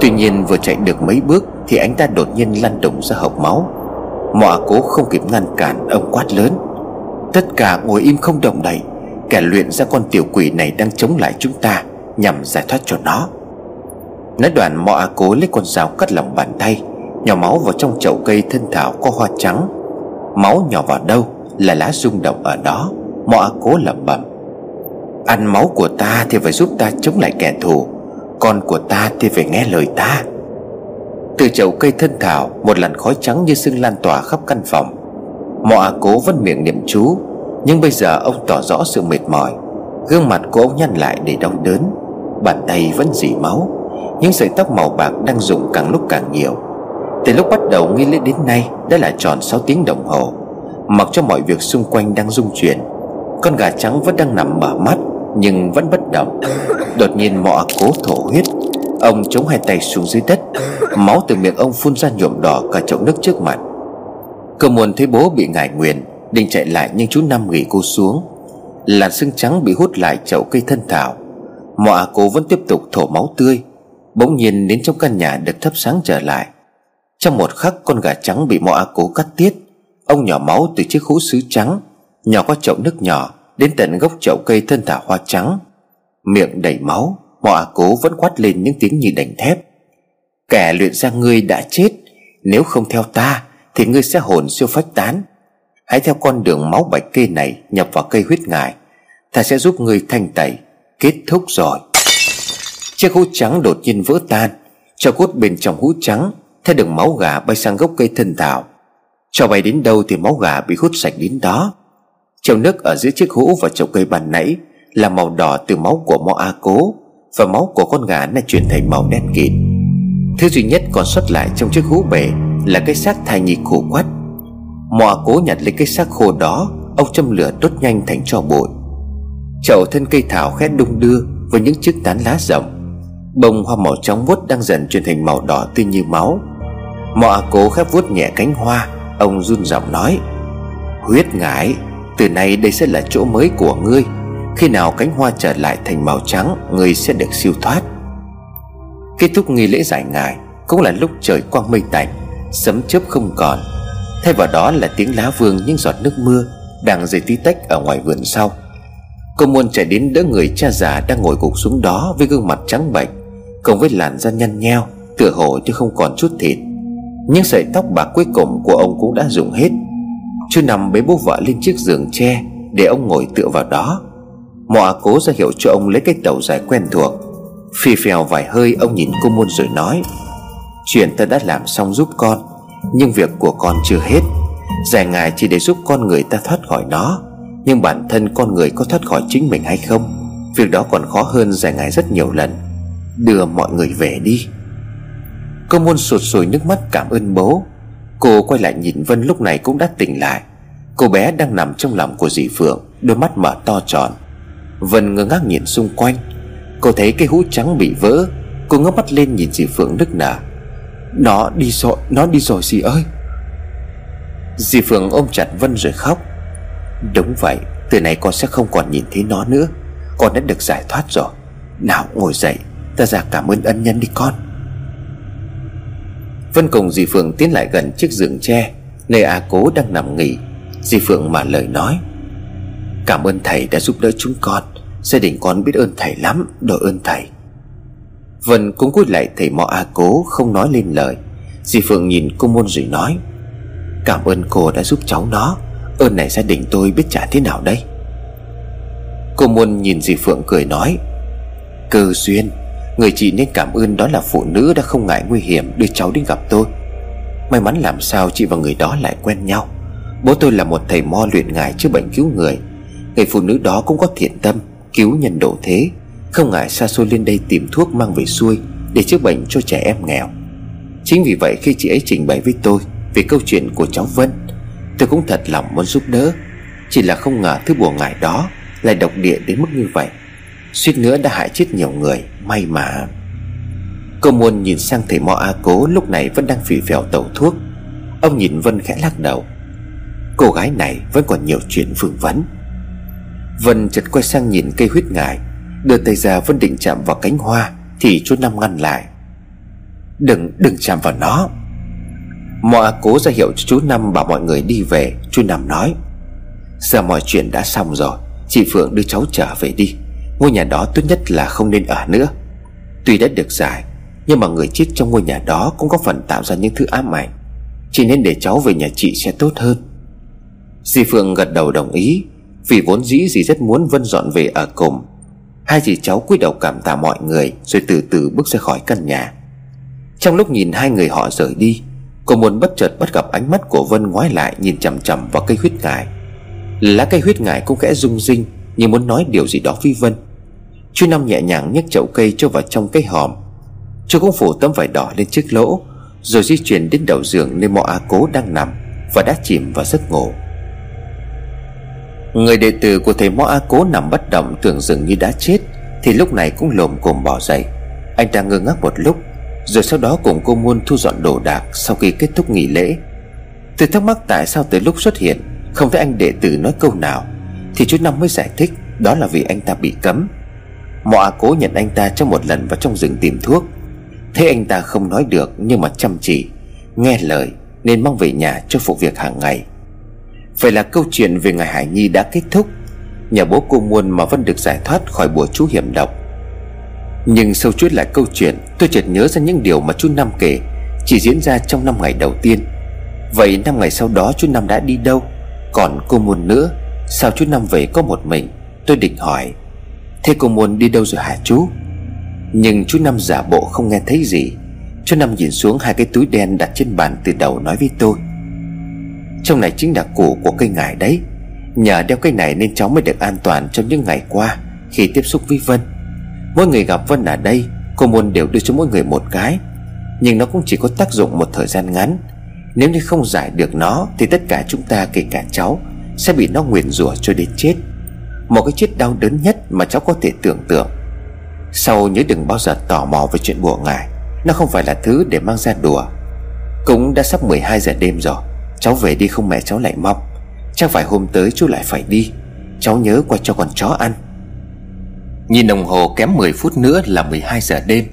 Tuy nhiên vừa chạy được mấy bước Thì anh ta đột nhiên lăn đùng ra hộc máu. Mọ cố không kịp ngăn cản, Ông quát lớn. Tất cả ngồi im không động đậy, Kẻ luyện ra con tiểu quỷ này đang chống lại chúng ta, Nhằm giải thoát cho nó. Nói đoạn, mọ cố lấy con dao cắt lòng bàn tay Nhỏ máu vào trong chậu cây thân thảo có hoa trắng. Máu nhỏ vào đâu Là lá rung động ở đó, Mọ cố lẩm bẩm. Ăn máu của ta thì phải giúp ta chống lại kẻ thù. Con của ta thì phải nghe lời ta. Từ chậu cây thân thảo, Một làn khói trắng như sương lan tỏa khắp căn phòng. Mọ à cố vẫn miệng niệm chú, Nhưng bây giờ ông tỏ rõ sự mệt mỏi. Gương mặt của ông nhăn lại để đau đớn. Bàn tay vẫn dỉ máu, Những sợi tóc màu bạc đang rụng càng lúc càng nhiều. Từ lúc bắt đầu nghi lễ đến nay, Đã là tròn 6 tiếng đồng hồ. Mặc cho mọi việc xung quanh đang rung chuyển, Con gà trắng vẫn đang nằm mở mắt. Nhưng vẫn bất động. Đột nhiên mọ cố thổ huyết. Ông chống hai tay xuống dưới đất. Máu từ miệng ông phun ra nhuộm đỏ cả chậu nước trước mặt. Cơ muôn thấy bố bị ngải nguyền, Định chạy lại nhưng chú Năm nghỉ cô xuống. Làn xương trắng bị hút lại chậu cây thân thảo. Mọ cố cô vẫn tiếp tục thổ máu tươi. Bỗng nhiên đến trong căn nhà được thắp sáng trở lại. Trong một khắc con gà trắng bị mọ cố cắt tiết. Ông nhỏ máu từ chiếc hũ sứ trắng, Nhỏ qua chậu nước nhỏ. Đến tận gốc chậu cây thân thảo hoa trắng, Miệng đầy máu, Mọ à cố vẫn quát lên những tiếng như đành thép. Kẻ luyện ra ngươi đã chết, Nếu không theo ta Thì ngươi sẽ hồn siêu phách tán. Hãy theo con đường máu bạch kê này Nhập vào cây huyết ngài, Ta sẽ giúp ngươi thanh tẩy, Kết thúc rồi. Chiếc hũ trắng đột nhiên vỡ tan, Cho cốt bên trong hũ trắng Theo đường máu gà bay sang gốc cây thân thảo. Cho bay đến đâu thì máu gà bị hút sạch đến đó. Chậu nước ở giữa chiếc hũ và chậu cây bàn nãy Là màu đỏ từ máu của Mo A Cố Và máu của con gà này chuyển thành màu đen kịt. Thứ duy nhất còn sót lại trong chiếc hũ bể Là cái xác thai nhi khổ quắt. Mo A Cố nhặt lấy cái xác khô đó Ông châm lửa đốt nhanh thành tro bụi. Chậu thân cây thảo khét đung đưa Với những chiếc tán lá rộng Bông hoa màu trắng vuốt đang dần chuyển thành màu đỏ tươi như máu. Mọ A cố khép vuốt nhẹ cánh hoa, Ông run giọng nói, Huyết ngải. Từ nay đây sẽ là chỗ mới của ngươi. Khi nào cánh hoa trở lại thành màu trắng, Ngươi sẽ được siêu thoát. Kết thúc nghi lễ giải ngài, Cũng là lúc trời quang mây tạnh, Sấm chớp không còn. Thay vào đó là tiếng lá vương những giọt nước mưa Đang rơi tí tách ở ngoài vườn sau. Cô muôn chạy đến đỡ người cha già Đang ngồi gục xuống đó với gương mặt trắng bệch, Cùng với làn da nhăn nheo, Tựa hồ chứ không còn chút thịt. Nhưng sợi tóc bạc cuối cùng của ông cũng đã dùng hết. Chú nằm bế bố vợ lên chiếc giường tre Để ông ngồi tựa vào đó. Mọ cố ra hiệu cho ông lấy cái tàu dài quen thuộc. Phi phèo vài hơi, ông nhìn cô môn rồi nói, Chuyện ta đã làm xong giúp con, Nhưng việc của con chưa hết. Dài ngày chỉ để giúp con người ta thoát khỏi nó, Nhưng bản thân con người có thoát khỏi chính mình hay không? Việc đó còn khó hơn dài ngày rất nhiều lần. Đưa mọi người về đi. Cô môn sụt sùi nước mắt cảm ơn bố. Cô quay lại nhìn Vân lúc này cũng đã tỉnh lại. Cô bé đang nằm trong lòng của dì Phượng Đôi mắt mở to tròn. Vân ngơ ngác nhìn xung quanh. Cô thấy cái hũ trắng bị vỡ. Cô ngước mắt lên nhìn dì Phượng nức nở. Nó đi rồi, nó đi rồi dì ơi. Dì Phượng ôm chặt Vân rồi khóc. Đúng vậy Từ nay con sẽ không còn nhìn thấy nó nữa. Con đã được giải thoát rồi. Nào ngồi dậy Ta ra cảm ơn ân nhân đi con. Vân cùng dì Phượng tiến lại gần chiếc giường tre, Nơi A Cố đang nằm nghỉ. Dì Phượng mà lời nói, Cảm ơn thầy đã giúp đỡ chúng con. Gia đình con biết ơn thầy lắm Đội ơn thầy. Vân cũng cúi lại thầy mọ A Cố, Không nói lên lời. Dì Phượng nhìn cô môn rồi nói, Cảm ơn cô đã giúp cháu nó. Ơn này gia đình tôi biết trả thế nào đây? Cô môn nhìn dì Phượng cười nói, Cơ duyên Người chị nên cảm ơn đó là phụ nữ đã không ngại nguy hiểm đưa cháu đến gặp tôi. May mắn làm sao chị và người đó lại quen nhau. Bố tôi là một thầy mo luyện ngài chữa bệnh cứu người. Người phụ nữ đó cũng có thiện tâm, Cứu nhân độ thế. Không ngại xa xôi lên đây tìm thuốc mang về xuôi Để chữa bệnh cho trẻ em nghèo. Chính vì vậy khi chị ấy trình bày với tôi Về câu chuyện của cháu Vân, Tôi cũng thật lòng muốn giúp đỡ. Chỉ là không ngờ thứ bùa ngải đó Lại độc địa đến mức như vậy. Suýt nữa đã hại chết nhiều người May mà. Cô muôn nhìn sang thầy Mo A Cố Lúc này vẫn đang phỉ phèo tẩu thuốc. Ông nhìn Vân khẽ lắc đầu. Cô gái này vẫn còn nhiều chuyện vương vấn. Vân chợt quay sang nhìn cây huyết ngải Đưa tay ra Vân định chạm vào cánh hoa Thì chú Năm ngăn lại. Đừng, đừng chạm vào nó. Mọi cố ra hiệu cho chú Năm bảo mọi người đi về Chú Năm nói. Giờ mọi chuyện đã xong rồi Chị Phượng đưa cháu trở về đi. Ngôi nhà đó tốt nhất là không nên ở nữa. Tuy đã được giải, Nhưng mà người chết trong ngôi nhà đó Cũng có phần tạo ra những thứ ám ảnh. Chỉ nên để cháu về nhà chị sẽ tốt hơn. Dì Phượng gật đầu đồng ý, Vì vốn dĩ dì rất muốn Vân dọn về ở cùng. Hai dì cháu cúi đầu cảm tạ mọi người, Rồi từ từ bước ra khỏi căn nhà. Trong lúc nhìn hai người họ rời đi, Cô muốn bất chợt bắt gặp ánh mắt của Vân ngoái lại Nhìn chằm chằm vào cây huyết ngải. Lá cây huyết ngải cũng khẽ rung rinh, Như muốn nói điều gì đó với Vân. Chú Năm nhẹ nhàng nhấc chậu cây cho vào trong cái hòm. Chú cũng phủ tấm vải đỏ lên chiếc lỗ, Rồi di chuyển đến đầu giường nơi mọ A Cố đang nằm Và đã chìm vào giấc ngủ. Người đệ tử của thầy mõ A Cố nằm bất động tưởng dường như đã chết, Thì lúc này cũng lồm cồm bỏ dậy. Anh ta ngơ ngác một lúc, Rồi sau đó cùng cô Muôn thu dọn đồ đạc Sau khi kết thúc nghỉ lễ. Tôi thắc mắc tại sao tới lúc xuất hiện, Không thấy anh đệ tử nói câu nào, Thì chú Năm mới giải thích Đó là vì anh ta bị cấm. Mọ à Cố nhận anh ta trong một lần vào trong rừng tìm thuốc. Thế anh ta không nói được Nhưng mà chăm chỉ, Nghe lời Nên mang về nhà cho phụ việc hàng ngày. Vậy là câu chuyện về ngài Hải Nhi đã kết thúc, Nhà bố cô Muôn mà vẫn được giải thoát khỏi bùa chú hiểm độc. Nhưng sâu chuốt lại câu chuyện, Tôi chợt nhớ ra những điều mà chú Năm kể, Chỉ diễn ra trong năm ngày đầu tiên. Vậy năm ngày sau đó chú Năm đã đi đâu? Còn cô Muôn nữa, Sao chú Năm về có một mình? Tôi định hỏi. Thế cô Muôn đi đâu rồi hả chú? Nhưng chú Năm giả bộ không nghe thấy gì. Chú Năm nhìn xuống hai cái túi đen đặt trên bàn từ đầu nói với tôi. Trong này chính là củ của cây ngải đấy. Nhờ đeo cây này nên cháu mới được an toàn trong những ngày qua, Khi tiếp xúc với Vân. Mỗi người gặp Vân ở đây, Cô muốn đều đưa cho mỗi người một cái. Nhưng nó cũng chỉ có tác dụng một thời gian ngắn. Nếu như không giải được nó, Thì tất cả chúng ta, kể cả cháu, Sẽ bị nó nguyền rủa cho đến chết. Một cái chết đau đớn nhất mà cháu có thể tưởng tượng. Sau nhớ đừng bao giờ tò mò về chuyện bùa ngải, Nó không phải là thứ để mang ra đùa. Cũng đã sắp 12 giờ đêm rồi, Cháu về đi không mẹ cháu lại mong. Chắc phải hôm tới chú lại phải đi, Cháu nhớ qua cho con chó ăn. Nhìn đồng hồ kém 10 phút nữa là 12 giờ đêm.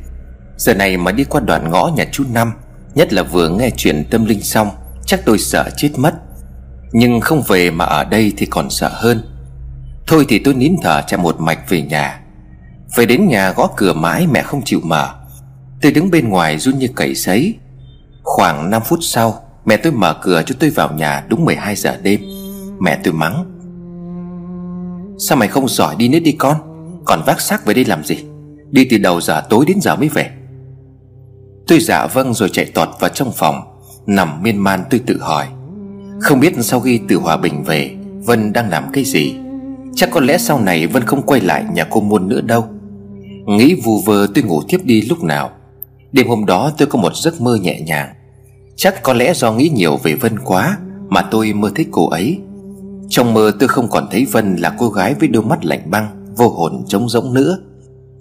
Giờ này mà đi qua đoạn ngõ nhà chú Năm, Nhất là vừa nghe chuyện tâm linh xong, Chắc tôi sợ chết mất. Nhưng không về mà ở đây thì còn sợ hơn. Thôi thì tôi nín thở chạy một mạch về nhà. Về đến nhà gõ cửa mãi mẹ không chịu mở. Tôi đứng bên ngoài run như cầy sấy. Khoảng 5 phút sau, Mẹ tôi mở cửa cho tôi vào nhà đúng 12 giờ đêm. Mẹ tôi mắng. Sao mày không giỏi đi nữa đi con? Còn vác xác về đây làm gì? Đi từ đầu giờ tối đến giờ mới về. Tôi dạ vâng rồi chạy tọt vào trong phòng, Nằm miên man tôi tự hỏi. Không biết sau khi từ Hòa Bình về, Vân đang làm cái gì? Chắc có lẽ sau này Vân không quay lại nhà cô Muôn nữa đâu. Nghĩ vù vơ tôi ngủ tiếp đi lúc nào. Đêm hôm đó tôi có một giấc mơ nhẹ nhàng. Chắc có lẽ do nghĩ nhiều về Vân quá Mà tôi mơ thấy cô ấy. Trong mơ tôi không còn thấy Vân là cô gái với đôi mắt lạnh băng, Vô hồn trống rỗng nữa.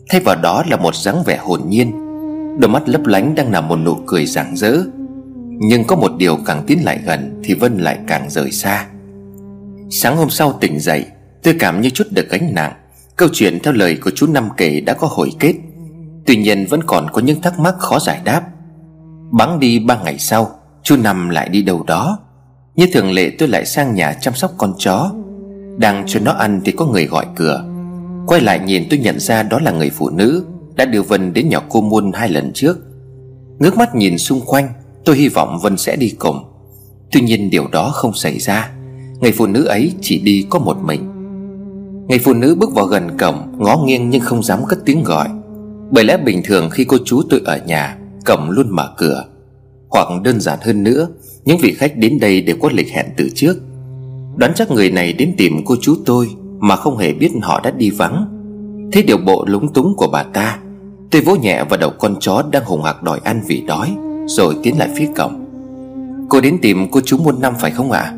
Thay vào đó là một dáng vẻ hồn nhiên. Đôi mắt lấp lánh đang nằm một nụ cười rạng rỡ. Nhưng có một điều càng tiến lại gần Thì Vân lại càng rời xa. Sáng hôm sau tỉnh dậy Tôi cảm như chút được gánh nặng, Câu chuyện theo lời của chú Năm kể đã có hồi kết. Tuy nhiên vẫn còn có những thắc mắc khó giải đáp. Bắn đi ba ngày sau, Chú Năm lại đi đâu đó. Như thường lệ tôi lại sang nhà chăm sóc con chó. Đang cho nó ăn thì có người gọi cửa. Quay lại nhìn tôi nhận ra đó là người phụ nữ Đã đưa Vân đến nhà cô Muôn hai lần trước. Ngước mắt nhìn xung quanh, Tôi hy vọng Vân sẽ đi cùng. Tuy nhiên điều đó không xảy ra. Người phụ nữ ấy chỉ đi có một mình. Người phụ nữ bước vào gần cổng, Ngó nghiêng nhưng không dám cất tiếng gọi. Bởi lẽ bình thường khi cô chú tôi ở nhà, cổng luôn mở cửa. Hoặc đơn giản hơn nữa, Những vị khách đến đây đều có lịch hẹn từ trước. Đoán chắc người này đến tìm cô chú tôi Mà không hề biết họ đã đi vắng. Thấy điều bộ lúng túng của bà ta. Tôi vỗ nhẹ vào đầu con chó đang hùng hạc đòi ăn vì đói, Rồi tiến lại phía cổng. Cô đến tìm cô chú muôn năm phải không ạ? à?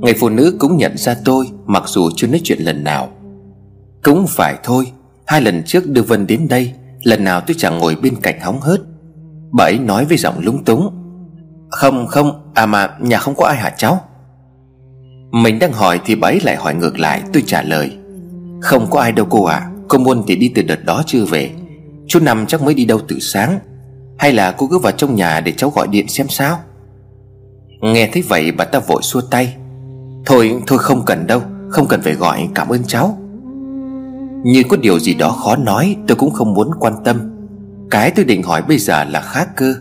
Người phụ nữ cũng nhận ra tôi, Mặc dù chưa nói chuyện lần nào. Cũng phải thôi, Hai lần trước đưa Vân đến đây, Lần nào tôi chẳng ngồi bên cạnh hóng hớt. Bà ấy nói với giọng lúng túng. Không không À mà nhà không có ai hả cháu? Mình đang hỏi thì bà ấy lại hỏi ngược lại, Tôi trả lời. Không có ai đâu cô ạ à. Cô muốn thì đi từ đợt đó chưa về. Chú Năm chắc mới đi đâu từ sáng. Hay là cô cứ vào trong nhà để cháu gọi điện xem sao? Nghe thấy vậy bà ta vội xua tay. Thôi thôi không cần đâu, Không cần phải gọi, cảm ơn cháu. Như có điều gì đó khó nói, Tôi cũng không muốn quan tâm. Cái tôi định hỏi bây giờ là khác cơ,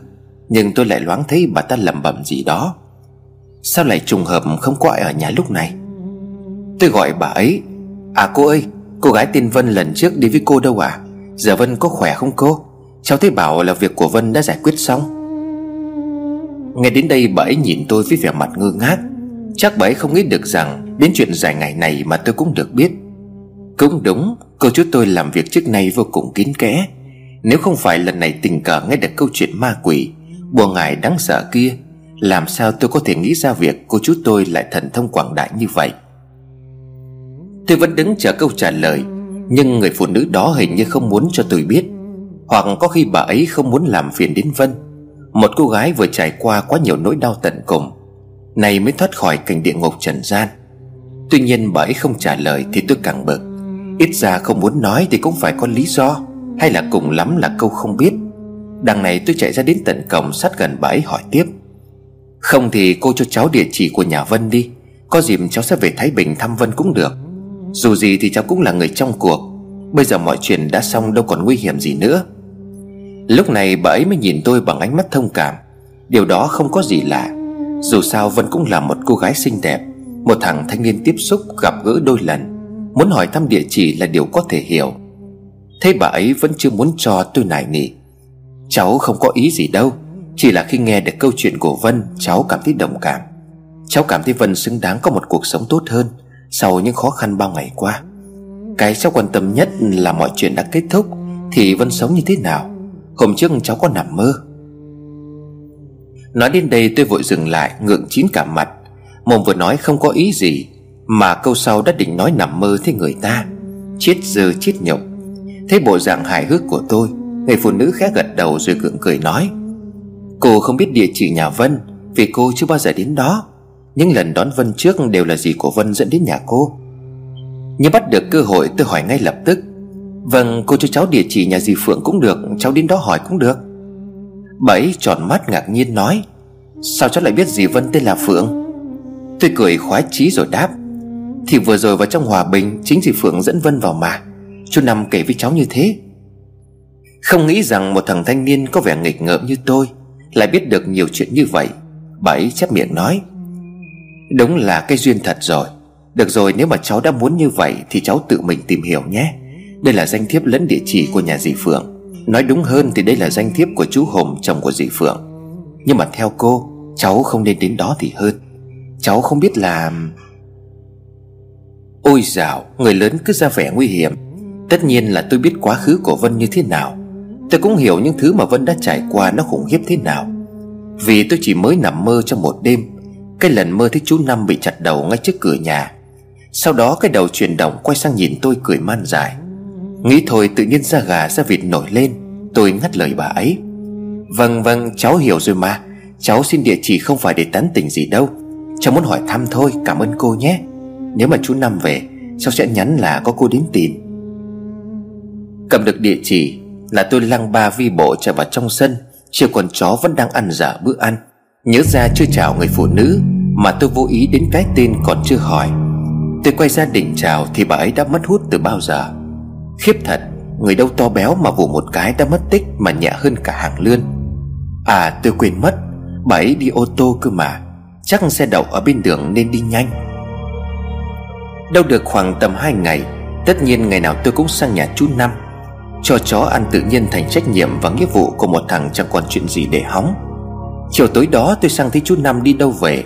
Nhưng tôi lại loáng thấy bà ta lẩm bẩm gì đó. Sao lại trùng hợp không có ai ở nhà lúc này? Tôi gọi bà ấy. À cô ơi, Cô gái tên Vân lần trước đi với cô đâu à? Giờ Vân có khỏe không cô? Cháu thấy bảo là việc của Vân đã giải quyết xong. Nghe đến đây bà ấy nhìn tôi với vẻ mặt ngơ ngác. Chắc bà ấy không nghĩ được rằng Đến chuyện dài ngày này mà tôi cũng được biết. Cũng đúng, Cô chú tôi làm việc trước nay vô cùng kín kẽ. Nếu không phải lần này tình cờ nghe được câu chuyện ma quỷ, Bùa ngài đáng sợ kia, Làm sao tôi có thể nghĩ ra việc cô chú tôi lại thần thông quảng đại như vậy? Tôi vẫn đứng chờ câu trả lời, Nhưng người phụ nữ đó hình như không muốn cho tôi biết. Hoặc có khi bà ấy không muốn làm phiền đến Vân. Một cô gái vừa trải qua quá nhiều nỗi đau tận cùng này mới thoát khỏi cảnh địa ngục trần gian. Tuy nhiên bà ấy không trả lời thì tôi càng bực. Ít ra không muốn nói thì cũng phải có lý do, Hay là cùng lắm là câu không biết. Đằng này tôi chạy ra đến tận cổng sát gần bà ấy hỏi tiếp. Không thì cô cho cháu địa chỉ của nhà Vân đi. Có dịp cháu sẽ về Thái Bình thăm Vân cũng được. Dù gì thì cháu cũng là người trong cuộc. Bây giờ mọi chuyện đã xong đâu còn nguy hiểm gì nữa. Lúc này bà ấy mới nhìn tôi bằng ánh mắt thông cảm. Điều đó không có gì lạ. Dù sao Vân cũng là một cô gái xinh đẹp, Một thằng thanh niên tiếp xúc gặp gỡ đôi lần, Muốn hỏi thăm địa chỉ là điều có thể hiểu. Thế bà ấy vẫn chưa muốn cho tôi nài nỉ. Cháu không có ý gì đâu, Chỉ là khi nghe được câu chuyện của Vân, Cháu cảm thấy đồng cảm. Cháu cảm thấy Vân xứng đáng có một cuộc sống tốt hơn sau những khó khăn bao ngày qua. Cái cháu quan tâm nhất là mọi chuyện đã kết thúc Thì Vân sống như thế nào? Hôm trước cháu có nằm mơ Nói đến đây tôi vội dừng lại, Ngượng chín cả mặt. Mồm vừa nói không có ý gì, Mà câu sau đã định nói nằm mơ thế người ta. Chết dơ, chết nhục Thấy bộ dạng hài hước của tôi, Người phụ nữ khẽ gật đầu rồi gượng cười nói, Cô không biết địa chỉ nhà Vân, Vì cô chưa bao giờ đến đó. Những lần đón Vân trước đều là gì của Vân dẫn đến nhà cô? Nhưng bắt được cơ hội, tôi hỏi ngay lập tức Vâng cô cho cháu địa chỉ nhà dì Phượng cũng được, Cháu đến đó hỏi cũng được. Bảy tròn mắt ngạc nhiên nói, Sao cháu lại biết dì Vân tên là Phượng? Tôi cười khoái chí rồi đáp, Thì vừa rồi vào trong hòa bình, Chính dì Phượng dẫn Vân vào mà. Chú Năm kể với cháu như thế. Không nghĩ rằng một thằng thanh niên có vẻ nghịch ngợm như tôi Lại biết được nhiều chuyện như vậy Bảy chép miệng nói, Đúng là cái duyên thật rồi. Được rồi, nếu mà cháu đã muốn như vậy Thì cháu tự mình tìm hiểu nhé. Đây là danh thiếp lẫn địa chỉ của nhà dì Phượng. Nói đúng hơn thì đây là danh thiếp của chú Hùng chồng của dì Phượng. Nhưng mà theo cô, Cháu không nên đến đó thì hơn. Cháu không biết là Ôi dào, Người lớn cứ ra vẻ nguy hiểm. Tất nhiên là tôi biết quá khứ của Vân như thế nào. Tôi cũng hiểu những thứ mà Vân đã trải qua Nó khủng khiếp thế nào. Vì tôi chỉ mới nằm mơ trong một đêm. Cái lần mơ thấy chú Năm bị chặt đầu ngay trước cửa nhà. Sau đó cái đầu chuyển động quay sang nhìn tôi cười man dài Nghĩ thôi tự nhiên da gà da vịt nổi lên. Tôi ngắt lời bà ấy. Vâng vâng cháu hiểu rồi mà. Cháu xin địa chỉ không phải để tán tỉnh gì đâu. Cháu muốn hỏi thăm thôi, cảm ơn cô nhé. Nếu mà chú Năm về, Cháu sẽ nhắn là có cô đến tìm. Cầm được địa chỉ Là tôi lăng ba vi bộ chạy vào trong sân. Chiều còn chó vẫn đang ăn dở bữa ăn. Nhớ ra chưa chào người phụ nữ, Mà tôi vô ý đến cái tên còn chưa hỏi. Tôi quay ra đỉnh chào Thì bà ấy đã mất hút từ bao giờ. Khiếp thật, Người đâu to béo mà vụ một cái đã mất tích Mà nhẹ hơn cả hàng lươn. À tôi quên mất, Bà ấy đi ô tô cơ mà. Chắc xe đậu ở bên đường nên đi nhanh. Đâu được khoảng tầm 2 ngày, Tất nhiên ngày nào tôi cũng sang nhà chú Năm. Cho chó ăn tự nhiên thành trách nhiệm và nghĩa vụ của một thằng chẳng còn chuyện gì để hóng. Chiều tối đó tôi sang thấy chú Năm đi đâu về.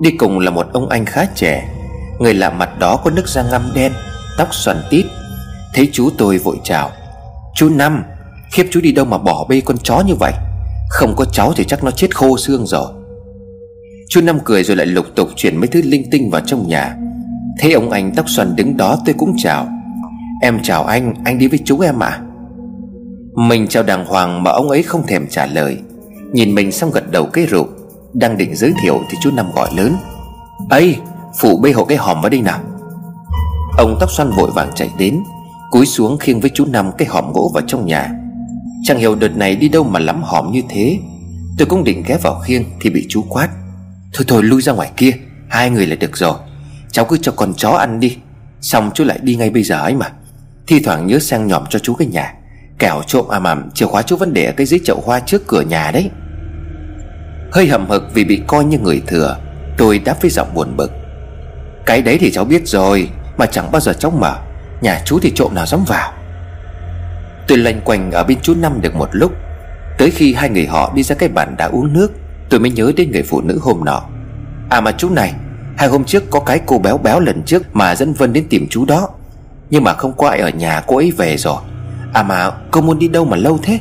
Đi cùng là một ông anh khá trẻ. Người lạ mặt đó có nước da ngăm đen, Tóc xoăn tít Thấy chú tôi vội chào. Chú Năm Khiếp chú đi đâu mà bỏ bê con chó như vậy? Không có cháu thì chắc nó chết khô xương rồi. Chú Năm cười rồi lại lục tục chuyển mấy thứ linh tinh vào trong nhà. Thấy ông anh tóc xoăn đứng đó tôi cũng chào. Em chào anh, anh đi với chú em ạ. À? Mình chào đàng hoàng mà ông ấy không thèm trả lời. Nhìn mình xong gật đầu cái rượu Đang định giới thiệu thì chú Năm gọi lớn. Ấy Phụ bê hộ cái hòm vào đây nào. Ông tóc xoăn vội vàng chạy đến. Cúi xuống khiêng với chú Năm cái hòm gỗ vào trong nhà. Chẳng hiểu đợt này đi đâu mà lắm hòm như thế. Tôi cũng định ghé vào khiêng Thì bị chú quát. Thôi thôi, lui ra ngoài kia, Hai người là được rồi. Cháu cứ cho con chó ăn đi. Xong chú lại đi ngay bây giờ ấy mà. Thi thoảng nhớ sang nhòm cho chú cái nhà. Kẻo trộm à mầm chìa khóa chú vẫn để ở cái dưới chậu hoa trước cửa nhà đấy. Hơi hậm hực vì bị coi như người thừa, Tôi đáp với giọng buồn bực. Cái đấy thì cháu biết rồi, Mà chẳng bao giờ cháu mở. Nhà chú thì trộm nào dám vào. Tôi lanh quanh ở bên chú Năm được một lúc. Tới khi hai người họ đi ra cái bàn đá uống nước, Tôi mới nhớ đến người phụ nữ hôm nọ. À mà chú này, Hai hôm trước có cái cô béo béo lần trước Mà dẫn Vân đến tìm chú đó. Nhưng mà không có ai ở nhà, cô ấy về rồi. À mà cô muốn đi đâu mà lâu thế?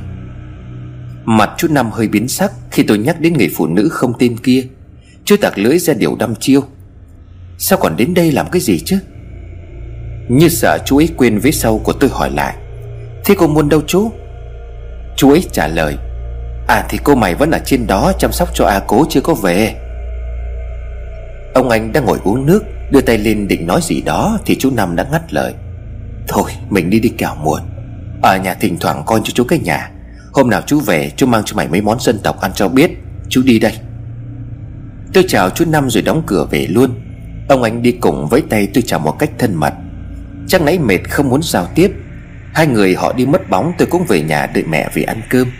Mặt chú Năm hơi biến sắc Khi tôi nhắc đến người phụ nữ không tên kia. Chú tạc lưỡi ra điều đăm chiêu. Sao còn đến đây làm cái gì chứ? Như sợ chú ấy quên vế sau của tôi hỏi lại. Thế cô muốn đâu chú? Chú ấy trả lời. À thì cô mày vẫn ở trên đó chăm sóc cho A cố chưa có về. Ông anh đang ngồi uống nước, Đưa tay lên định nói gì đó Thì chú Năm đã ngắt lời. Thôi, mình đi đi kẻo muộn. Ở nhà thỉnh thoảng con cho chú cái nhà. Hôm nào chú về, chú mang cho mày mấy món dân tộc ăn cho biết. Chú đi đây. Tôi chào chú Năm rồi đóng cửa về luôn. Ông anh đi cùng với tay tôi chào một cách thân mật. Chắc nãy mệt không muốn giao tiếp. Hai người họ đi mất bóng, tôi cũng về nhà đợi mẹ về ăn cơm.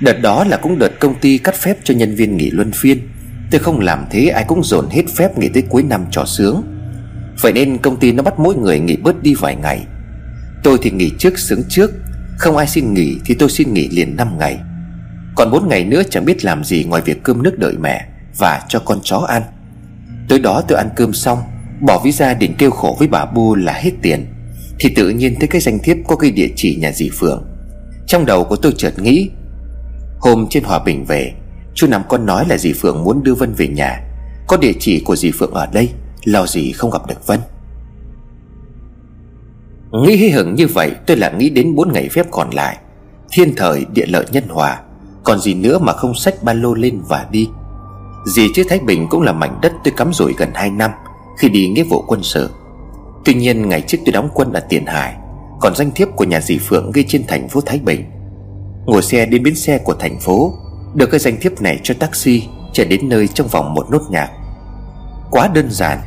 Đợt đó là cũng đợt công ty cắt phép cho nhân viên nghỉ luân phiên. Tôi không làm thế, ai cũng dồn hết phép nghỉ tới cuối năm trò sướng. Vậy nên công ty nó bắt mỗi người nghỉ bớt đi vài ngày. Tôi thì nghỉ trước sướng trước, Không ai xin nghỉ thì tôi xin nghỉ liền 5 ngày. Còn 4 ngày nữa chẳng biết làm gì ngoài việc cơm nước đợi mẹ Và cho con chó ăn. Tối đó tôi ăn cơm xong Bỏ ví ra định kêu khổ với bà Bu là hết tiền, Thì tự nhiên thấy cái danh thiếp có cái địa chỉ nhà dì Phượng. Trong đầu của tôi chợt nghĩ, Hôm trên Hòa Bình về, Chú Năm con nói là dì Phượng muốn đưa Vân về nhà. Có địa chỉ của dì Phượng ở đây, Lo gì không gặp được Vân. Nghĩ hí hửng như vậy, tôi lại nghĩ đến bốn ngày phép còn lại, Thiên thời, địa lợi nhân hòa, Còn gì nữa mà không xách ba lô lên và đi. Dì chứ Thái Bình cũng là mảnh đất tôi cắm rủi gần 2 năm khi đi nghĩa vụ quân sự. Tuy nhiên, ngày trước tôi đóng quân ở Tiền Hải, Còn danh thiếp của nhà dì Phượng ghi trên thành phố Thái Bình. Ngồi xe đến bến xe của thành phố, Được cái danh thiếp này cho taxi Trở đến nơi trong vòng một nốt nhạc. Quá đơn giản,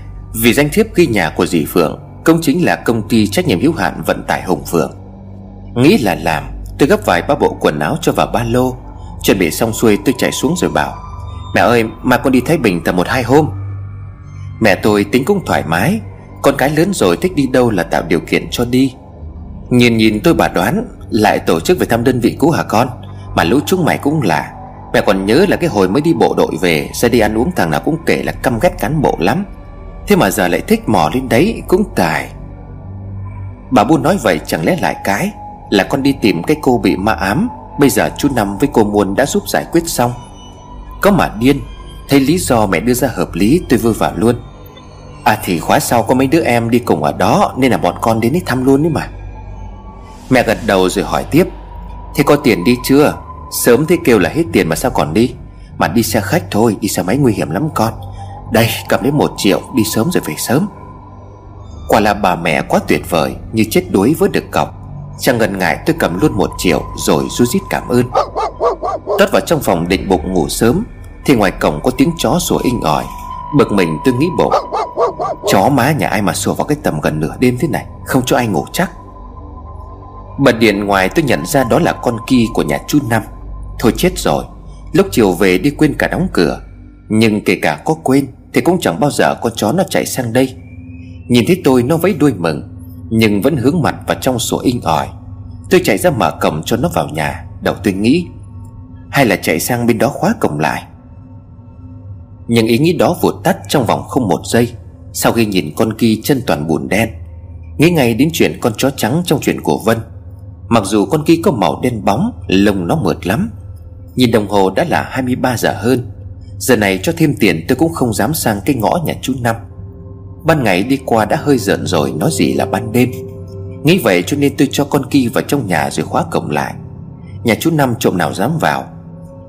Vì danh thiếp ghi nhà của dì Phượng Công chính là công ty trách nhiệm hữu hạn vận tải Hồng Phượng. Nghĩ là làm, Tôi gấp vài ba bộ quần áo cho vào ba lô, Chuẩn bị xong xuôi tôi chạy xuống rồi bảo, Mẹ ơi, mà con đi Thái Bình tầm một hai hôm. Mẹ tôi tính cũng thoải mái. Con cái lớn rồi thích đi đâu là tạo điều kiện cho đi. Nhìn nhìn tôi bà đoán, Lại tổ chức về thăm đơn vị cũ hả con? Mà lũ chúng mày cũng là Mẹ còn nhớ là cái hồi mới đi bộ đội về, sẽ đi ăn uống thằng nào cũng kể là căm ghét cán bộ lắm. Thế mà giờ lại thích mò lên đấy, Cũng tài. Bà Bu nói vậy chẳng lẽ lại cái? Là con đi tìm cái cô bị ma ám, Bây giờ chú Năm với cô Muôn đã giúp giải quyết xong. Có mà điên Thấy lý do mẹ đưa ra hợp lý, tôi vui vào luôn. À thì khóa sau có mấy đứa em đi cùng ở đó, Nên là bọn con đến đấy thăm luôn đấy mà. Mẹ gật đầu rồi hỏi tiếp, Thế có tiền đi chưa? Sớm thế kêu là hết tiền mà sao còn đi? Mà đi xe khách thôi, Đi xe máy nguy hiểm lắm con. Đây, cầm lấy một triệu, Đi sớm rồi về sớm. Quả là bà mẹ quá tuyệt vời, Như chết đuối với được cọc. Chẳng ngần ngại, tôi cầm luôn một triệu, Rồi rút rít cảm ơn. Tất vào trong phòng định bụng ngủ sớm thì ngoài cổng có tiếng chó sủa inh ỏi. Bực mình tôi nghĩ bộ. Chó má nhà ai mà sủa vào cái tầm gần nửa đêm thế này? Không cho ai ngủ chắc. Bật điện ngoài tôi nhận ra đó là con kia của nhà chú Năm. Thôi chết rồi. Lúc chiều về đi quên cả đóng cửa. Nhưng kể cả có quên Thì cũng chẳng bao giờ con chó nó chạy sang đây. Nhìn thấy tôi nó vẫy đuôi mừng, Nhưng vẫn hướng mặt vào trong sổ inh ỏi. Tôi chạy ra mở cổng cho nó vào nhà, Đầu tôi nghĩ, Hay là chạy sang bên đó khóa cổng lại. Nhưng ý nghĩ đó vụt tắt trong vòng không một giây, Sau khi nhìn con kia chân toàn bùn đen. Nghĩ ngay đến chuyện con chó trắng trong chuyện của Vân. Mặc dù con kia có màu đen bóng, Lông nó mượt lắm, Nhìn đồng hồ đã là 23 giờ hơn. Giờ này cho thêm tiền tôi cũng không dám sang cái ngõ nhà chú Năm. Ban ngày đi qua đã hơi giận rồi, Nói gì là ban đêm. Nghĩ vậy cho nên tôi cho con kia vào trong nhà rồi khóa cổng lại. Nhà chú Năm trộm nào dám vào.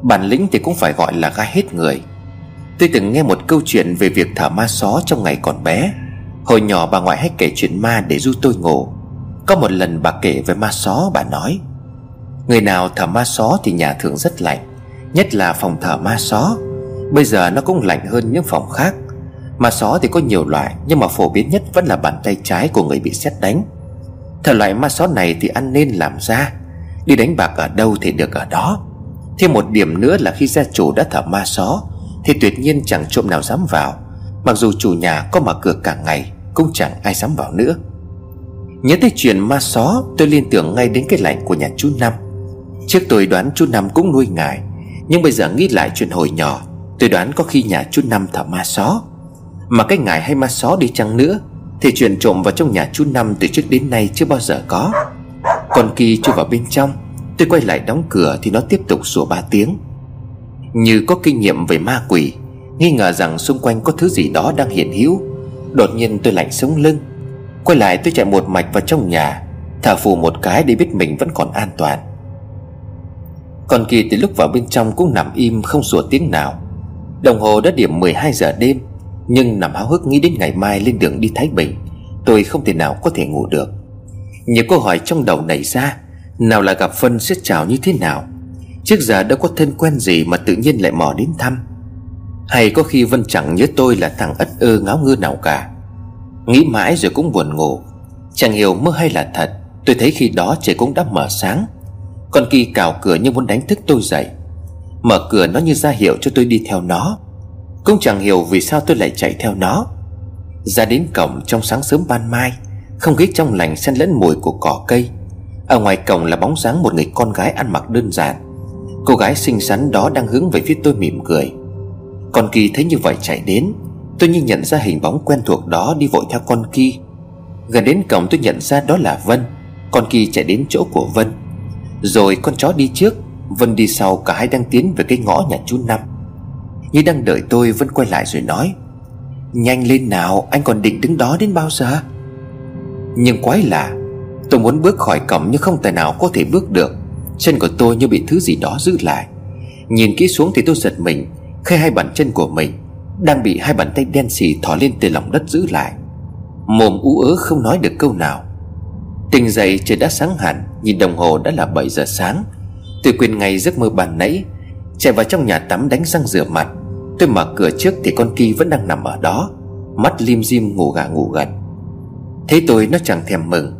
Bản lĩnh thì cũng phải gọi là gai hết người. Tôi từng nghe một câu chuyện về việc thả ma só trong ngày còn bé. Hồi nhỏ bà ngoại hay kể chuyện ma để du tôi ngủ. Có một lần bà kể về ma só, bà nói, Người nào thả ma só thì nhà thường rất lạnh, Nhất là phòng thờ ma só. Bây giờ nó cũng lạnh hơn những phòng khác. Ma só thì có nhiều loại, Nhưng mà phổ biến nhất vẫn là bàn tay trái của người bị xét đánh. Thở loại ma só này thì ăn nên làm ra Đi đánh bạc ở đâu thì được ở đó. Thêm một điểm nữa là khi gia chủ đã thở ma só thì tuyệt nhiên chẳng trộm nào dám vào. Mặc dù chủ nhà có mở cửa cả ngày, Cũng chẳng ai dám vào nữa. Nhớ tới chuyện ma só, Tôi liên tưởng ngay đến cái lạnh của nhà chú Năm. Trước tôi đoán chú Năm cũng nuôi ngài, Nhưng bây giờ nghĩ lại chuyện hồi nhỏ, Tôi đoán có khi nhà chú Năm thả ma só. Mà cái ngài hay ma só đi chăng nữa, Thì chuyện trộm vào trong nhà chú Năm từ trước đến nay chưa bao giờ có. Còn kỳ chui vào bên trong, Tôi quay lại đóng cửa thì nó tiếp tục sủa ba tiếng. Như có kinh nghiệm về ma quỷ, Nghi ngờ rằng xung quanh có thứ gì đó đang hiện hữu. Đột nhiên tôi lạnh sống lưng, Quay lại tôi chạy một mạch vào trong nhà, Thở phù một cái để biết mình vẫn còn an toàn. Còn Kỳ từ lúc vào bên trong cũng nằm im không sủa tiếng nào. Đồng hồ đã điểm 12 giờ đêm, Nhưng nằm háo hức nghĩ đến ngày mai lên đường đi Thái Bình, Tôi không thể nào có thể ngủ được. Nhiều câu hỏi trong đầu nảy ra, Nào là gặp Phân sẽ chào như thế nào? Trước giờ đâu có thân quen gì mà tự nhiên lại mò đến thăm? Hay có khi Vân chẳng nhớ tôi là thằng ất ơ ngáo ngơ nào cả? Nghĩ mãi rồi cũng buồn ngủ. Chẳng hiểu mơ hay là thật, Tôi thấy khi đó trời cũng đã mở sáng. Con Kỳ cào cửa như muốn đánh thức tôi dậy. Mở cửa nó như ra hiệu cho tôi đi theo nó. Cũng chẳng hiểu vì sao tôi lại chạy theo nó. Ra đến cổng trong sáng sớm ban mai, Không khí trong lành xen lẫn mùi của cỏ cây. Ở ngoài cổng là bóng dáng một người con gái ăn mặc đơn giản. Cô gái xinh xắn đó đang hướng về phía tôi mỉm cười. Con Kỳ thấy như vậy chạy đến, Tôi như nhận ra hình bóng quen thuộc đó đi vội theo con Kỳ Gần đến cổng tôi nhận ra đó là Vân. Con Kỳ chạy đến chỗ của Vân. Rồi con chó đi trước, Vân đi sau, cả hai đang tiến về cái ngõ nhà chú Năm. Như đang đợi tôi, Vân quay lại rồi nói, Nhanh lên nào, anh còn định đứng đó đến bao giờ? Nhưng quái lạ, Tôi muốn bước khỏi cổng nhưng không tài nào có thể bước được. Chân của tôi như bị thứ gì đó giữ lại. Nhìn kỹ xuống thì tôi giật mình Khi hai bàn chân của mình Đang bị hai bàn tay đen xì thỏ lên từ lòng đất giữ lại. Mồm ú ớ không nói được câu nào. Tỉnh dậy trời đã sáng hẳn, Nhìn đồng hồ đã là 7 giờ sáng. Tôi quên ngay giấc mơ bàn nãy, Chạy vào trong nhà tắm đánh răng rửa mặt. Tôi mở cửa trước thì con Ki vẫn đang nằm ở đó, Mắt lim dim ngủ gà ngủ gật. Thấy tôi nó chẳng thèm mừng,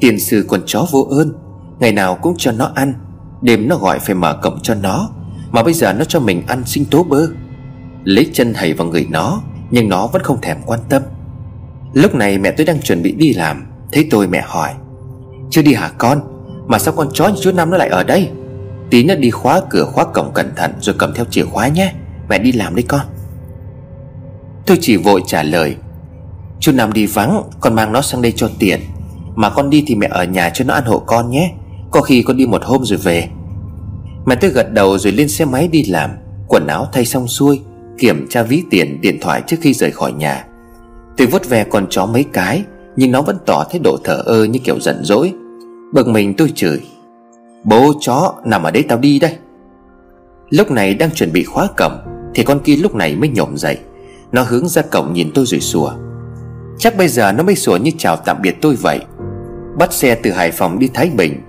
Tiền sư con chó vô ơn. Ngày nào cũng cho nó ăn, Đêm nó gọi phải mở cổng cho nó, Mà bây giờ nó cho mình ăn sinh tố bơ. Lấy chân hầy vào người nó, Nhưng nó vẫn không thèm quan tâm. Lúc này mẹ tôi đang chuẩn bị đi làm, Thấy tôi mẹ hỏi, Chưa đi hả con? Mà sao con chó như chú Năm nó lại ở đây? Tí nó đi khóa cửa khóa cổng cẩn thận Rồi cầm theo chìa khóa nhé, Mẹ đi làm đi con. Tôi chỉ vội trả lời, Chú Năm đi vắng, Con mang nó sang đây cho tiền Mà con đi thì mẹ ở nhà cho nó ăn hộ con nhé. Có khi con đi một hôm rồi về. Mẹ tôi gật đầu rồi lên xe máy đi làm. Quần áo thay xong xuôi, Kiểm tra ví tiền, điện thoại trước khi rời khỏi nhà. Tôi vuốt ve con chó mấy cái, Nhưng nó vẫn tỏ thái độ thở ơ như kiểu giận dỗi. Bực mình tôi chửi, Bố chó, nằm ở đấy tao đi đây. Lúc này đang chuẩn bị khóa cổng, Thì con kia lúc này mới nhổm dậy. Nó hướng ra cổng nhìn tôi rồi sủa, Chắc bây giờ nó mới sủa như chào tạm biệt tôi vậy. Bắt xe từ Hải Phòng đi Thái Bình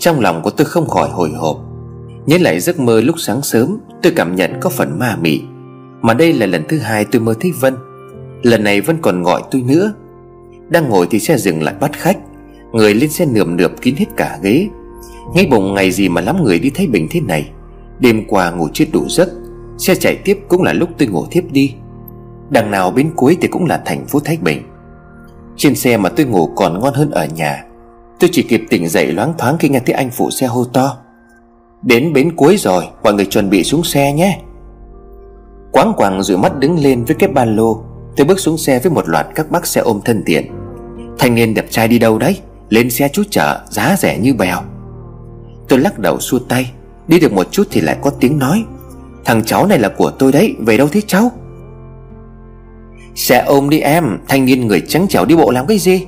trong lòng của tôi không khỏi hồi hộp. Nhớ lại giấc mơ lúc sáng sớm, Tôi cảm nhận có phần ma mị. Mà đây là lần thứ hai tôi mơ thấy Vân. Lần này Vân còn gọi tôi nữa. Đang ngồi thì xe dừng lại bắt khách. Người lên xe nườm nượp kín hết cả ghế. Ngay bụng ngày gì mà lắm người đi thấy Bình thế này. Đêm qua ngủ chết đủ giấc. Xe chạy tiếp cũng là lúc tôi ngủ thiếp đi. Đằng nào bên cuối thì cũng là thành phố Thái Bình. Trên xe mà tôi ngủ còn ngon hơn ở nhà. Tôi chỉ kịp tỉnh dậy loáng thoáng khi nghe thấy anh phụ xe hô to. Đến bến cuối rồi, Mọi người chuẩn bị xuống xe nhé. Quáng quàng rụi mắt đứng lên với cái ba lô, Tôi bước xuống xe với một loạt các bác xe ôm thân thiện. Thanh niên đẹp trai đi đâu đấy? Lên xe chú chở, giá rẻ như bèo. Tôi lắc đầu xua tay, Đi được một chút thì lại có tiếng nói. Thằng cháu này là của tôi đấy, Về đâu thế cháu? Xe ôm đi em, Thanh niên người trắng trẻo đi bộ làm cái gì?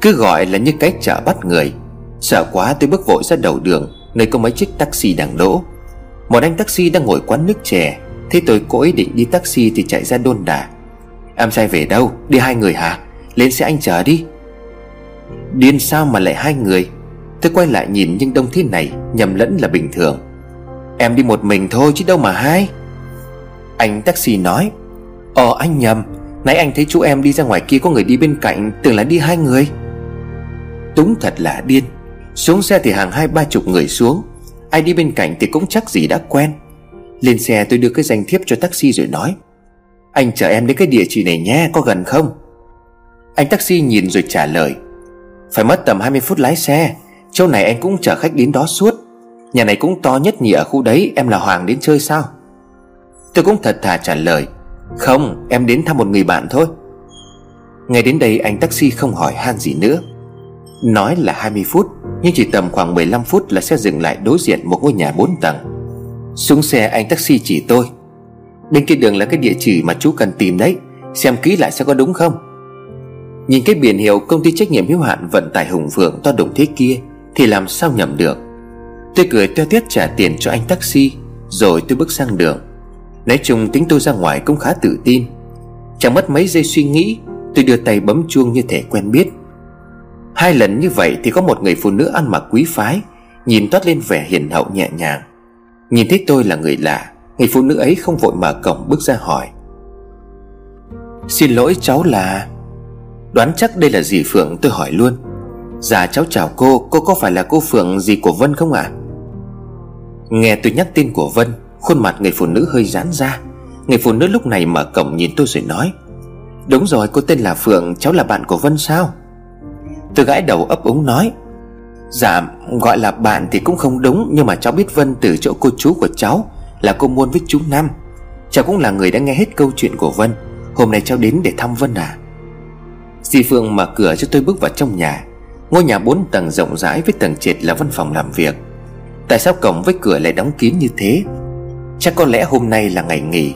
Cứ gọi là như cái chợ bắt người. Sợ quá tôi bước vội ra đầu đường, Nơi có mấy chiếc taxi đang đỗ. Một anh taxi đang ngồi quán nước chè. Thế tôi cố ý định đi taxi thì chạy ra đôn đà Em trai về đâu? Đi hai người hả? Lên xe anh chờ đi. Điên sao mà lại hai người? Tôi quay lại nhìn nhưng đông thế này, Nhầm lẫn là bình thường. Em đi một mình thôi chứ đâu mà hai. Anh taxi nói Ờ anh nhầm. Nãy anh thấy chú em đi ra ngoài kia có người đi bên cạnh, Tưởng là đi hai người. Đúng thật là điên. Xuống xe thì hàng hai ba chục người xuống. Ai đi bên cạnh thì cũng chắc gì đã quen. Lên xe tôi đưa cái danh thiếp cho taxi rồi nói, Anh chở em đến cái địa chỉ này nhé, Có gần không? Anh taxi nhìn rồi trả lời, Phải mất tầm 20 phút lái xe. Chỗ này anh cũng chở khách đến đó suốt. Nhà này cũng to nhất nhỉ ở khu đấy, Em là Hoàng đến chơi sao? Tôi cũng thật thà trả lời, Không, em đến thăm một người bạn thôi. Ngay đến đây anh taxi không hỏi han gì nữa. Nói là 20 phút, Nhưng chỉ tầm khoảng 15 phút là xe dừng lại đối diện một ngôi nhà 4 tầng. Xuống xe, anh taxi chỉ tôi. Bên kia đường là cái địa chỉ mà chú cần tìm đấy, Xem kỹ lại sẽ có đúng không? Nhìn cái biển hiệu công ty trách nhiệm hữu hạn vận tải Hùng Phượng to đồng thế kia, Thì làm sao nhầm được? Tôi cười teo tiết trả tiền cho anh taxi, Rồi tôi bước sang đường. Nói chung tính tôi ra ngoài cũng khá tự tin. Chẳng mất mấy giây suy nghĩ, Tôi đưa tay bấm chuông như thể quen biết. Hai lần như vậy thì có một người phụ nữ ăn mặc quý phái, Nhìn toát lên vẻ hiền hậu nhẹ nhàng. Nhìn thấy tôi là người lạ, Người phụ nữ ấy không vội mở cổng bước ra hỏi. Xin lỗi cháu là Đoán chắc đây là dì Phượng, tôi hỏi luôn. Dạ cháu chào cô Cô có phải là cô Phượng dì của Vân không ạ? À? Nghe tôi nhắc tên của Vân, Khuôn mặt người phụ nữ hơi giãn ra. Người phụ nữ lúc này mở cổng nhìn tôi rồi nói. Đúng rồi, cô tên là Phượng, Cháu là bạn của Vân sao? Tôi gãi đầu ấp úng nói Dạ gọi là bạn thì cũng không đúng, Nhưng mà cháu biết Vân từ chỗ cô chú của cháu Là cô Muôn với chú Năm Cháu cũng là người đã nghe hết câu chuyện của Vân. Hôm nay cháu đến để thăm Vân à? Dì Phương mở cửa cho tôi bước vào trong nhà. Ngôi nhà bốn tầng rộng rãi với tầng trệt là văn phòng làm việc. Tại sao cổng với cửa lại đóng kín như thế? Chắc có lẽ hôm nay là ngày nghỉ.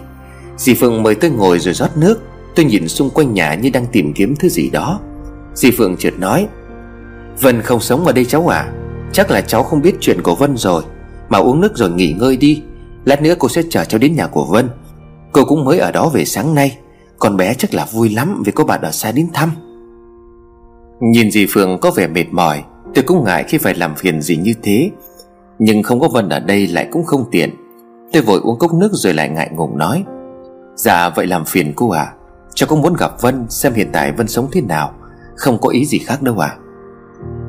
Dì Phương mời tôi ngồi rồi rót nước. Tôi nhìn xung quanh nhà như đang tìm kiếm thứ gì đó. Di Phượng chợt nói, Vân không sống ở đây cháu à? Chắc là cháu không biết chuyện của Vân rồi. Mà uống nước rồi nghỉ ngơi đi. Lát nữa cô sẽ chở cháu đến nhà của Vân. Cô cũng mới ở đó về sáng nay. Con bé chắc là vui lắm vì có bạn ở xa đến thăm. Nhìn dì Phượng có vẻ mệt mỏi, Tôi cũng ngại khi phải làm phiền gì như thế. Nhưng không có Vân ở đây lại cũng không tiện. Tôi vội uống cốc nước rồi lại ngại ngùng nói Dạ vậy làm phiền cô à. Cháu cũng muốn gặp Vân, Xem hiện tại Vân sống thế nào. Không có ý gì khác đâu à.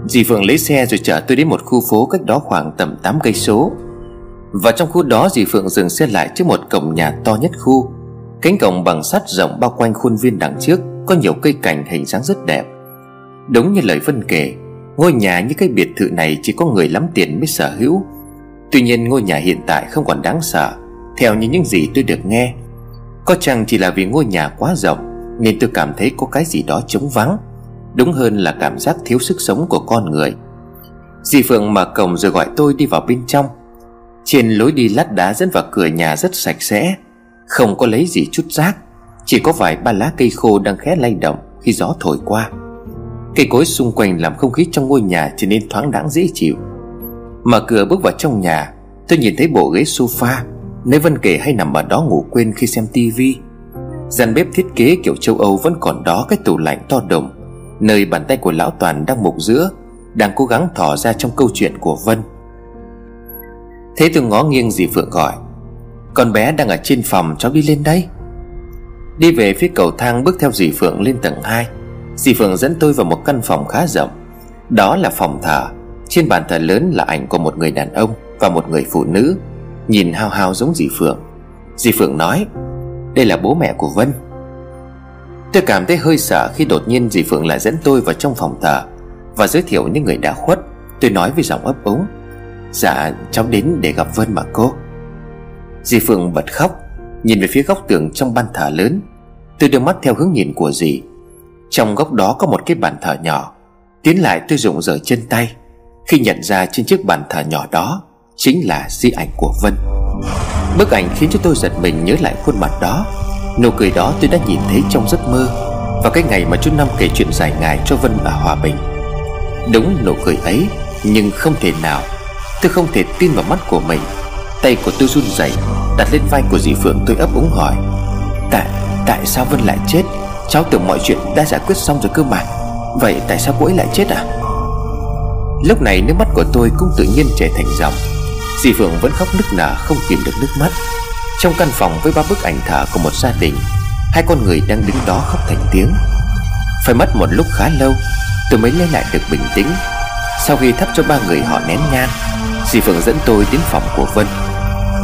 Dì Phượng lấy xe rồi chở tôi đến một khu phố cách đó khoảng tầm 8 cây số. Và trong khu đó dì Phượng dừng xe lại trước một cổng nhà to nhất khu. Cánh cổng bằng sắt rộng bao quanh khuôn viên đằng trước, Có nhiều cây cảnh hình dáng rất đẹp. Đúng như lời Vân kể, Ngôi nhà như cái biệt thự này chỉ có người lắm tiền mới sở hữu. Tuy nhiên ngôi nhà hiện tại không còn đáng sợ, Theo như những gì tôi được nghe. Có chăng chỉ là vì ngôi nhà quá rộng, Nên tôi cảm thấy có cái gì đó trống vắng. Đúng hơn là cảm giác thiếu sức sống của con người. Dì Phượng mở cổng rồi gọi tôi đi vào bên trong. Trên lối đi lát đá dẫn vào cửa nhà rất sạch sẽ, Không có lấy gì chút rác, Chỉ có vài ba lá cây khô đang khẽ lay động khi gió thổi qua. Cây cối xung quanh làm không khí trong ngôi nhà trở nên thoáng đáng dễ chịu. Mở cửa bước vào trong nhà, Tôi nhìn thấy bộ ghế sofa, Nơi Vân kể hay nằm ở đó ngủ quên khi xem tivi. Gian bếp thiết kế kiểu châu Âu vẫn còn đó cái tủ lạnh to đùng Nơi bàn tay của lão Toàn đang mục giữa, Đang cố gắng thỏ ra trong câu chuyện của Vân. Thế tôi ngó nghiêng dì Phượng gọi, Con bé đang ở trên phòng, cháu đi lên đây Đi về phía cầu thang bước theo dì Phượng lên tầng 2 Dì Phượng dẫn tôi vào một căn phòng khá rộng. Đó là phòng thờ, Trên bàn thờ lớn là ảnh của một người đàn ông Và một người phụ nữ, Nhìn hao hao giống dì Phượng. Dì Phượng nói, Đây là bố mẹ của Vân. Tôi cảm thấy hơi sợ khi đột nhiên dì Phượng lại dẫn tôi vào trong phòng thờ Và giới thiệu những người đã khuất. Tôi nói với giọng ấp úng Dạ cháu đến để gặp Vân mà cô. Dì Phượng bật khóc, Nhìn về phía góc tường trong ban thờ lớn. Tôi đưa mắt theo hướng nhìn của dì. Trong góc đó có một cái bàn thờ nhỏ. Tiến lại tôi rụng rời chân tay, Khi nhận ra trên chiếc bàn thờ nhỏ đó Chính là di ảnh của Vân. Bức ảnh khiến cho tôi giật mình nhớ lại khuôn mặt đó. Nụ cười đó tôi đã nhìn thấy trong giấc mơ Vào cái ngày mà chú Năm kể chuyện dài ngày cho Vân và Hòa Bình. Đúng nụ cười ấy Nhưng không thể nào Tôi không thể tin vào mắt của mình. Tay của tôi run rẩy Đặt lên vai của dì Phượng tôi ấp úng hỏi Tại, tại sao Vân lại chết? Cháu tưởng mọi chuyện đã giải quyết xong rồi cơ mà. Vậy tại sao cô ấy lại chết à? Lúc này nước mắt của tôi cũng tự nhiên chảy thành dòng. Dì Phượng vẫn khóc nức nở không kìm được nước mắt. Trong căn phòng với ba bức ảnh thờ của một gia đình, Hai con người đang đứng đó khóc thành tiếng. Phải mất một lúc khá lâu Tôi mới lấy lại được bình tĩnh. Sau khi thắp cho ba người họ nén nhang, Dì Phượng dẫn tôi đến phòng của Vân.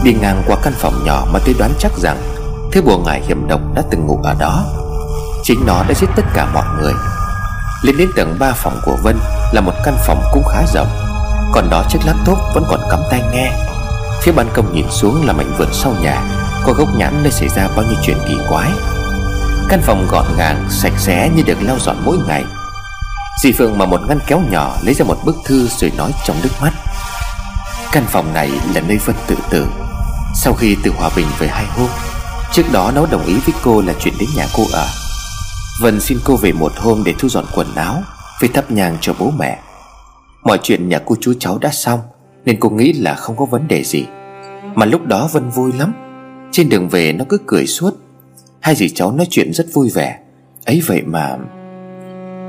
Đi ngang qua căn phòng nhỏ mà tôi đoán chắc rằng Thứ bùa ngải hiểm độc đã từng ngủ ở đó. Chính nó đã giết tất cả mọi người. Lên đến tầng 3 phòng của Vân Là một căn phòng cũng khá rộng. Còn đó chiếc laptop vẫn còn cắm tai nghe. Phía ban công nhìn xuống là mảnh vườn sau nhà. Có gốc nhãn nơi xảy ra bao nhiêu chuyện kỳ quái. Căn phòng gọn gàng, sạch sẽ như được lau dọn mỗi ngày. Dì Phượng mở một ngăn kéo nhỏ Lấy ra một bức thư rồi nói trong nước mắt. Căn phòng này là nơi Vân tự tử. Sau khi từ Hòa Bình về hai hôm Trước đó nó đồng ý với cô là chuyển đến nhà cô ở. Vân xin cô về một hôm để thu dọn quần áo Với thắp nhang cho bố mẹ. Mọi chuyện nhà cô chú cháu đã xong. Nên cô nghĩ là không có vấn đề gì. Mà lúc đó Vân vui lắm. Trên đường về nó cứ cười suốt. Hai dì cháu nói chuyện rất vui vẻ. Ấy vậy mà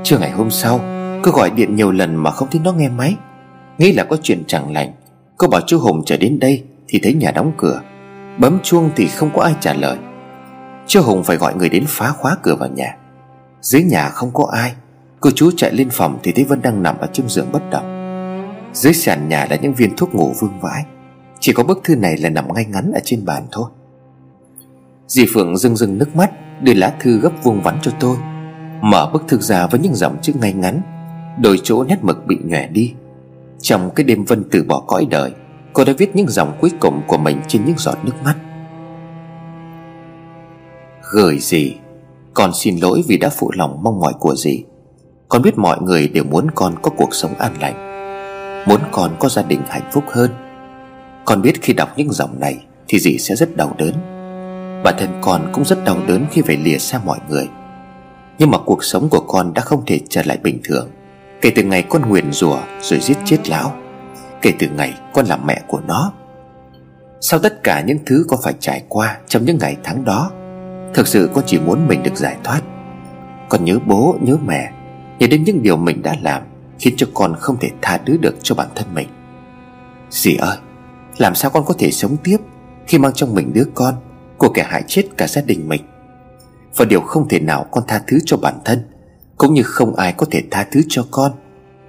Trưa ngày hôm sau Cô gọi điện nhiều lần mà không thấy nó nghe máy. Nghĩ là có chuyện chẳng lành. Cô bảo chú Hùng trở đến đây Thì thấy nhà đóng cửa. Bấm chuông thì không có ai trả lời. Chú Hùng phải gọi người đến phá khóa cửa vào nhà. Dưới nhà không có ai. Cô chú chạy lên phòng thì thấy Vân đang nằm ở trong giường bất động. Dưới sàn nhà là những viên thuốc ngủ vương vãi. Chỉ có bức thư này là nằm ngay ngắn ở trên bàn thôi. Dì Phượng rưng rưng nước mắt, Đưa lá thư gấp vuông vắn cho tôi. Mở bức thư ra với những dòng chữ ngay ngắn. Đôi chỗ nét mực bị nhòe đi. Trong cái đêm Vân từ bỏ cõi đời, Cô đã viết những dòng cuối cùng của mình trên những giọt nước mắt. Gửi gì Con xin lỗi vì đã phụ lòng mong mỏi của dì. Con biết mọi người đều muốn con có cuộc sống an lành. Muốn con có gia đình hạnh phúc hơn. Con biết khi đọc những dòng này Thì dì sẽ rất đau đớn. Bản thân con cũng rất đau đớn khi phải lìa xa mọi người. Nhưng mà cuộc sống của con đã không thể trở lại bình thường. Kể từ ngày con nguyền rủa rồi giết chết lão, Kể từ ngày con làm mẹ của nó. Sau tất cả những thứ con phải trải qua Trong những ngày tháng đó, Thực sự con chỉ muốn mình được giải thoát. Con nhớ bố, nhớ mẹ, Nhớ đến những điều mình đã làm. Khiến cho con không thể tha thứ được cho bản thân mình. Dì ơi, Làm sao con có thể sống tiếp Khi mang trong mình đứa con Của kẻ hại chết cả gia đình mình? Và điều không thể nào con tha thứ cho bản thân, Cũng như không ai có thể tha thứ cho con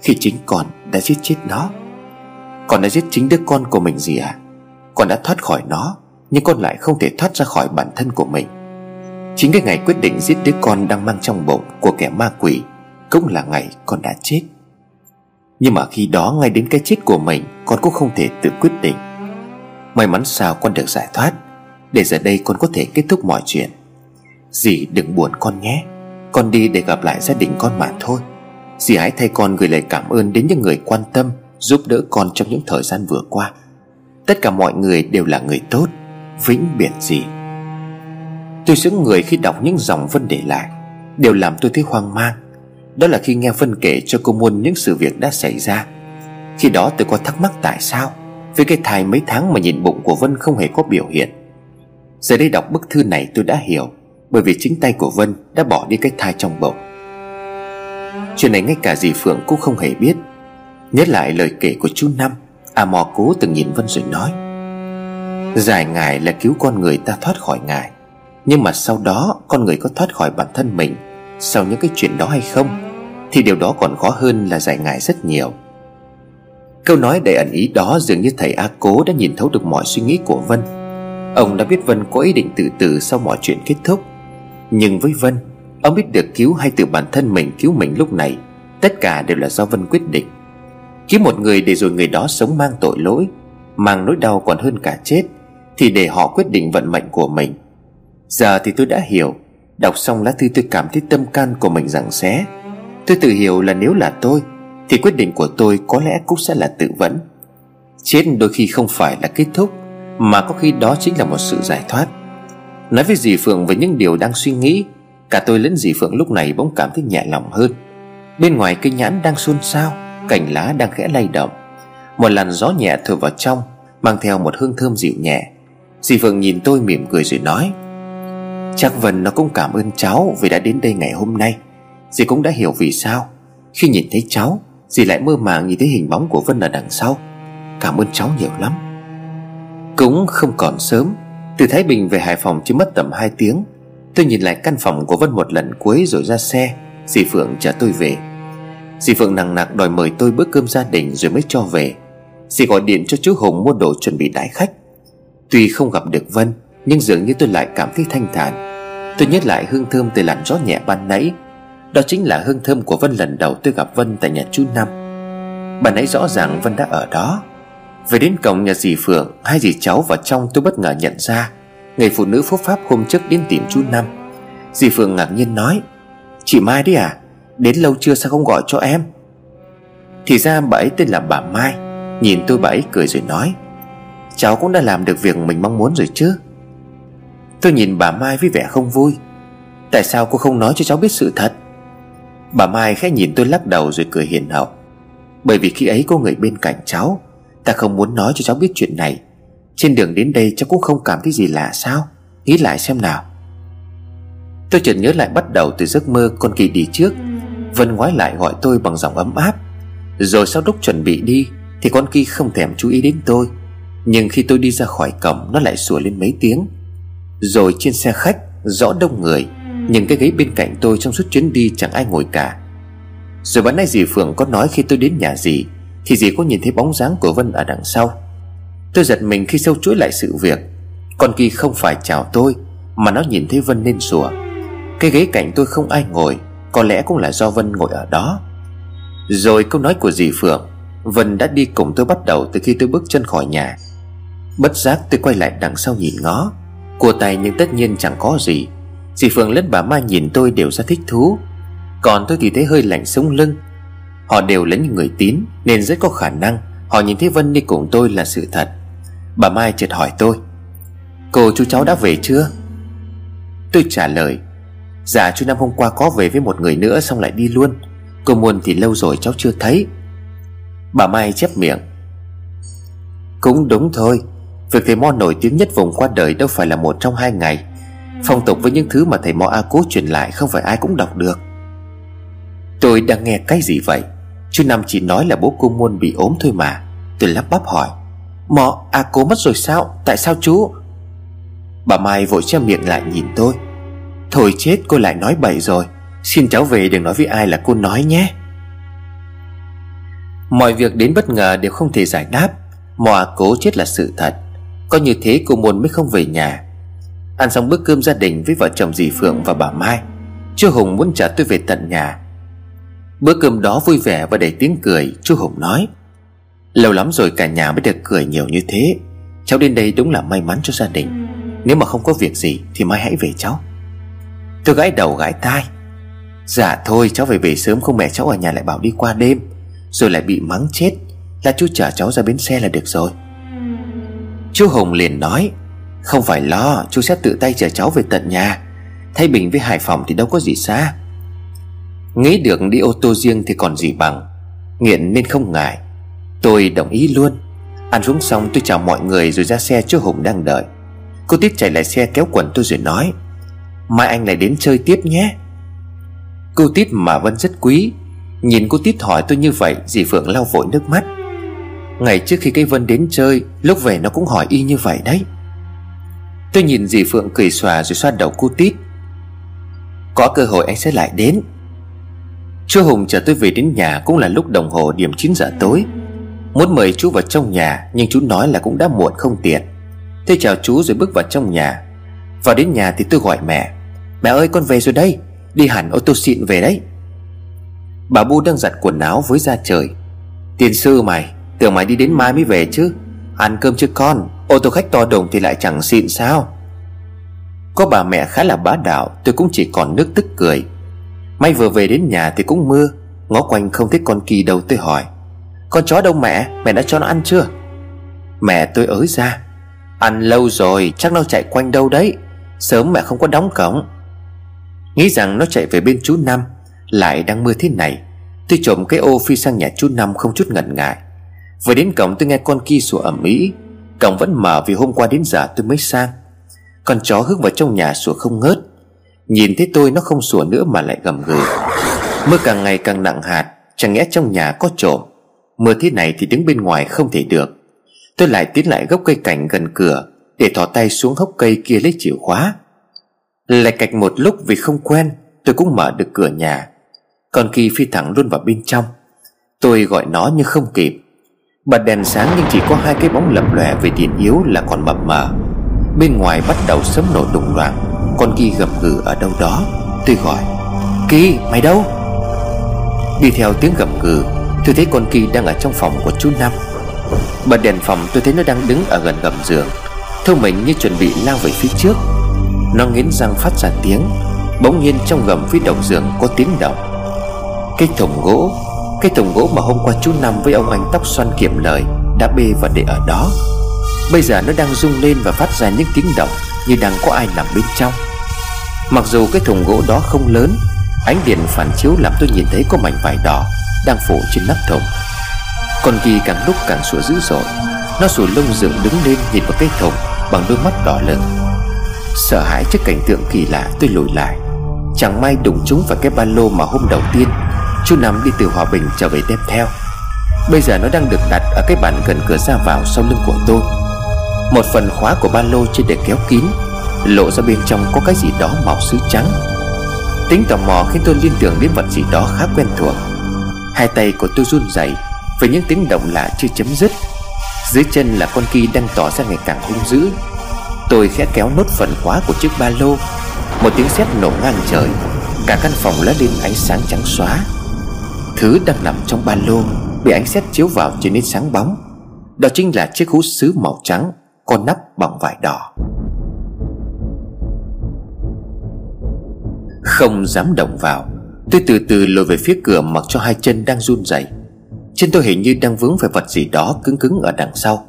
Khi chính con đã giết chết nó. Con đã giết chính đứa con của mình gì à Con đã thoát khỏi nó, Nhưng con lại không thể thoát ra khỏi bản thân của mình. Chính cái ngày quyết định giết đứa con đang mang trong bụng của kẻ ma quỷ Cũng là ngày con đã chết. Nhưng mà khi đó ngay đến cái chết của mình, Con cũng không thể tự quyết định. May mắn sao con được giải thoát, Để giờ đây con có thể kết thúc mọi chuyện. Dì đừng buồn con nhé, Con đi để gặp lại gia đình con mà thôi. Dì hãy thay con gửi lời cảm ơn đến những người quan tâm, Giúp đỡ con trong những thời gian vừa qua. Tất cả mọi người đều là người tốt, Vĩnh biệt dì. Tôi sững người khi đọc những dòng Vân để lại, Đều làm tôi thấy hoang mang. Đó là khi nghe Vân kể cho cô Muôn những sự việc đã xảy ra. Khi đó tôi có thắc mắc tại sao. Với cái thai mấy tháng mà nhìn bụng của Vân không hề có biểu hiện. Giờ đây đọc bức thư này tôi đã hiểu, Bởi vì chính tay của Vân đã bỏ đi cái thai trong bụng. Chuyện này ngay cả dì Phượng cũng không hề biết. Nhớ lại lời kể của chú Năm À mò cố từng nhìn Vân rồi nói. Giải ngài là cứu con người ta thoát khỏi ngài, nhưng mà sau đó con người có thoát khỏi bản thân mình, Sau những cái chuyện đó hay không? Thì điều đó còn khó hơn là giải ngại rất nhiều. Câu nói đầy ẩn ý đó dường như thầy A Cố đã nhìn thấu được mọi suy nghĩ của Vân. Ông đã biết Vân có ý định tự tử sau mọi chuyện kết thúc. Nhưng với Vân, Ông biết được cứu hay tự bản thân mình cứu mình lúc này, Tất cả đều là do Vân quyết định. Cứu một người để rồi người đó sống mang tội lỗi, Mang nỗi đau còn hơn cả chết, Thì để họ quyết định vận mệnh của mình. Giờ thì tôi đã hiểu, Đọc xong lá thư tôi cảm thấy tâm can của mình rằng xé Tôi tự hiểu là nếu là tôi, Thì quyết định của tôi có lẽ cũng sẽ là tự vẫn. Chết đôi khi không phải là kết thúc, Mà có khi đó chính là một sự giải thoát. Nói với dì Phượng về những điều đang suy nghĩ, Cả tôi lẫn dì Phượng lúc này bỗng cảm thấy nhẹ lòng hơn. Bên ngoài cây nhãn đang xôn xao, Cành lá đang khẽ lay động. Một làn gió nhẹ thổi vào trong, Mang theo một hương thơm dịu nhẹ. Dì Phượng nhìn tôi mỉm cười rồi nói, Chắc Vân nó cũng cảm ơn cháu Vì đã đến đây ngày hôm nay. Dì cũng đã hiểu vì sao. Khi nhìn thấy cháu, Dì lại mơ màng nhìn thấy hình bóng của Vân ở đằng sau. Cảm ơn cháu nhiều lắm. Cũng không còn sớm, Từ Thái Bình về Hải Phòng chỉ mất tầm 2 tiếng. Tôi nhìn lại căn phòng của Vân một lần cuối rồi ra xe, Dì Phượng chở tôi về. Dì Phượng nặng nặng đòi mời tôi bữa cơm gia đình rồi mới cho về. Dì gọi điện cho chú Hùng mua đồ chuẩn bị đãi khách. Tuy không gặp được Vân, Nhưng dường như tôi lại cảm thấy thanh thản. Tôi nhớ lại hương thơm từ làn gió nhẹ ban nãy. Đó chính là hương thơm của Vân lần đầu tôi gặp Vân tại nhà chú Năm Bà ấy rõ ràng Vân đã ở đó. Về đến cổng nhà dì Phượng, Hai dì cháu vào trong tôi bất ngờ nhận ra. Người phụ nữ phúc pháp hôm trước đến tìm chú Năm Dì Phượng ngạc nhiên nói, Chị Mai đấy à Đến lâu chưa sao không gọi cho em? Thì ra bà ấy tên là bà Mai. Nhìn tôi bà ấy cười rồi nói, Cháu cũng đã làm được việc mình mong muốn rồi chứ. Tôi nhìn bà Mai với vẻ không vui. Tại sao cô không nói cho cháu biết sự thật? Bà Mai khẽ nhìn tôi lắc đầu rồi cười hiền hậu. Bởi vì khi ấy có người bên cạnh cháu, Ta không muốn nói cho cháu biết chuyện này. Trên đường đến đây cháu cũng không cảm thấy gì lạ sao? Nghĩ lại xem nào. Tôi chợt nhớ lại bắt đầu từ giấc mơ con kỳ đi trước. Vân ngoái lại gọi tôi bằng giọng ấm áp. Rồi sau lúc chuẩn bị đi, Thì con kỳ không thèm chú ý đến tôi. Nhưng khi tôi đi ra khỏi cổng, Nó lại sủa lên mấy tiếng. Rồi trên xe khách, rõ đông người. Nhưng cái ghế bên cạnh tôi trong suốt chuyến đi chẳng ai ngồi cả. Rồi bữa nay dì Phượng có nói khi tôi đến nhà dì, Thì dì có nhìn thấy bóng dáng của Vân ở đằng sau. Tôi giật mình khi sâu chuỗi lại sự việc. Con kỳ không phải chào tôi, Mà nó nhìn thấy Vân nên sủa cái ghế cạnh tôi không ai ngồi, Có lẽ cũng là do Vân ngồi ở đó. Rồi câu nói của dì Phượng, Vân đã đi cùng tôi bắt đầu từ khi tôi bước chân khỏi nhà. Bất giác tôi quay lại đằng sau nhìn ngó. Cua tay nhưng tất nhiên chẳng có gì. Dì Phượng lẫn bà Mai nhìn tôi đều ra thích thú. Còn tôi thì thấy hơi lạnh sống lưng. Họ đều là những người tín, Nên rất có khả năng Họ nhìn thấy Vân đi cùng tôi là sự thật. Bà Mai chợt hỏi tôi, Cô chú cháu đã về chưa? Tôi trả lời Dạ chú Năm hôm qua có về với một người nữa Xong lại đi luôn. Cô Muôn thì lâu rồi cháu chưa thấy. Bà Mai chép miệng, Cũng đúng thôi, Việc thầy Mo nổi tiếng nhất vùng qua đời Đâu phải là một trong hai ngày. Phong tục với những thứ mà thầy Mo A Cố truyền lại Không phải ai cũng đọc được. Tôi đang nghe cái gì vậy? Chú Năm chỉ nói là bố cô Muôn bị ốm thôi mà. Tôi lắp bắp hỏi. Mọ A Cố mất rồi sao? Tại sao chú? Bà Mai vội che miệng lại nhìn tôi. Thôi chết, cô lại nói bậy rồi. Xin cháu về đừng nói với ai là cô nói nhé. Mọi việc đến bất ngờ đều không thể giải đáp. Mò cố chết là sự thật. Có như thế cô muôn mới không về nhà. Ăn xong bữa cơm gia đình với vợ chồng dì Phượng và bà Mai Chú Hùng muốn trả tôi về tận nhà. Bữa cơm đó vui vẻ và đầy tiếng cười Chú Hùng nói, Lâu lắm rồi cả nhà mới được cười nhiều như thế. Cháu đến đây đúng là may mắn cho gia đình. Nếu mà không có việc gì Thì mai hãy về cháu. Tôi gãi đầu gãi tai Dạ thôi, cháu phải về sớm, không mẹ cháu ở nhà lại bảo đi qua đêm, Rồi lại bị mắng chết. Là chú chở cháu ra bến xe là được rồi. Chú Hùng liền nói không phải lo, Chú sẽ tự tay chở cháu về tận nhà. Thay Bình với Hải Phòng thì đâu có gì xa. Nghĩ được đi ô tô riêng thì còn gì bằng. Nghiện nên không ngại. Tôi đồng ý luôn. Ăn xuống xong tôi chào mọi người rồi ra xe chú Hùng đang đợi. Cô Tít chạy lại xe kéo quần tôi rồi nói, Mai anh lại đến chơi tiếp nhé. Cô Tít mà Vân rất quý. Nhìn cô Tít hỏi tôi như vậy, Dì Phượng lau vội nước mắt. Ngày trước khi cái Vân đến chơi, Lúc về nó cũng hỏi y như vậy đấy. Tôi nhìn dì Phượng cười xòa rồi xoa đầu cu Tít. Có cơ hội anh sẽ lại đến. Chú Hùng chờ tôi về đến nhà Cũng là lúc đồng hồ điểm 9 giờ tối. Muốn mời chú vào trong nhà, Nhưng chú nói là cũng đã muộn không tiện. Tôi chào chú rồi bước vào trong nhà. Vào đến nhà thì tôi gọi mẹ. Mẹ ơi, con về rồi đây. Đi hẳn ô tô xịn về đấy. Bà Bu đang giặt quần áo với ra trời. Tiền sư mày, Tưởng mày đi đến mai mới về chứ. Ăn cơm chứ con? Ô tô khách to đùng thì lại chẳng xịn sao. Có bà mẹ khá là bá đạo, Tôi cũng chỉ còn nước tức cười. May vừa về đến nhà thì cũng mưa, Ngó quanh không thấy con kỳ đâu, tôi hỏi. Con chó đâu mẹ? Mẹ đã cho nó ăn chưa? Mẹ tôi ới ra. Ăn lâu rồi, chắc nó chạy quanh đâu đấy. Sớm mẹ không có đóng cổng. Nghĩ rằng nó chạy về bên chú Năm, Lại đang mưa thế này. Tôi trộm cái ô phi sang nhà chú Năm không chút ngần ngại. Vừa đến cổng tôi nghe con kia sủa ẩm mỹ Cổng vẫn mở vì hôm qua đến giờ tôi mới sang. Con chó hước vào trong nhà sủa không ngớt. Nhìn thấy tôi nó không sủa nữa mà lại gầm gừ. Mưa càng ngày càng nặng hạt, Chẳng lẽ trong nhà có trộm. Mưa thế này thì đứng bên ngoài không thể được. Tôi lại tiến lại gốc cây cảnh gần cửa, Để thỏ tay xuống hốc cây kia lấy chìa khóa. Lại cạch một lúc vì không quen, Tôi cũng mở được cửa nhà. Còn kỳ phi thẳng luôn vào bên trong. Tôi gọi nó nhưng không kịp. Bật đèn sáng nhưng chỉ có hai cái bóng lập lòe về điện yếu là còn mập mờ. Bên ngoài bắt đầu sấm nổ đùng loạn Con Kỳ gầm gừ ở đâu đó. Tôi gọi Kỳ mày đâu? Đi theo tiếng gầm gừ, Tôi thấy con Kỳ đang ở trong phòng của chú Năm. Bật đèn phòng, tôi thấy nó đang đứng ở gần gầm giường, Thông mình như chuẩn bị lao về phía trước. Nó nghiến răng phát ra tiếng, Bỗng nhiên trong gầm phía đầu giường có tiếng động. Cái thùng gỗ cái thùng gỗ mà hôm qua chú Năm với ông anh tóc xoăn kiệm lời, Đã bê và để ở đó. Bây giờ nó đang rung lên và phát ra những tiếng động Như đang có ai nằm bên trong. Mặc dù cái thùng gỗ đó không lớn, Ánh điện phản chiếu làm tôi nhìn thấy có mảnh vải đỏ Đang phủ trên nắp thùng. Con kỳ càng lúc càng sủa dữ dội, Nó sủa lông dựng đứng lên nhìn vào cái thùng Bằng đôi mắt đỏ lớn. Sợ hãi trước cảnh tượng kỳ lạ, tôi lùi lại. Chẳng may đụng chúng vào cái ba lô mà hôm đầu tiên Chú Năm đi từ Hòa Bình trở về đem theo. Bây giờ nó đang được đặt ở cái bàn gần cửa ra vào sau lưng của tôi. Một phần khóa của ba lô chưa để kéo kín, Lộ ra bên trong có cái gì đó màu sứ trắng. Tính tò mò khiến tôi liên tưởng đến vật gì đó khá quen thuộc. Hai tay của tôi run rẩy, Với những tiếng động lạ chưa chấm dứt. Dưới chân là con kỳ đang tỏ ra ngày càng hung dữ. Tôi khẽ kéo nốt phần khóa của chiếc ba lô. Một tiếng sét nổ ngang trời, Cả căn phòng lóe lên ánh sáng trắng xóa. Thứ đang nằm trong ba lô Bị ánh sét chiếu vào trở nên sáng bóng. Đó chính là chiếc hút sứ màu trắng Con nắp bằng vải đỏ. Không dám động vào, Tôi từ từ lùi về phía cửa mặc cho hai chân đang run rẩy. Chân tôi hình như đang vướng phải vật gì đó cứng cứng ở đằng sau.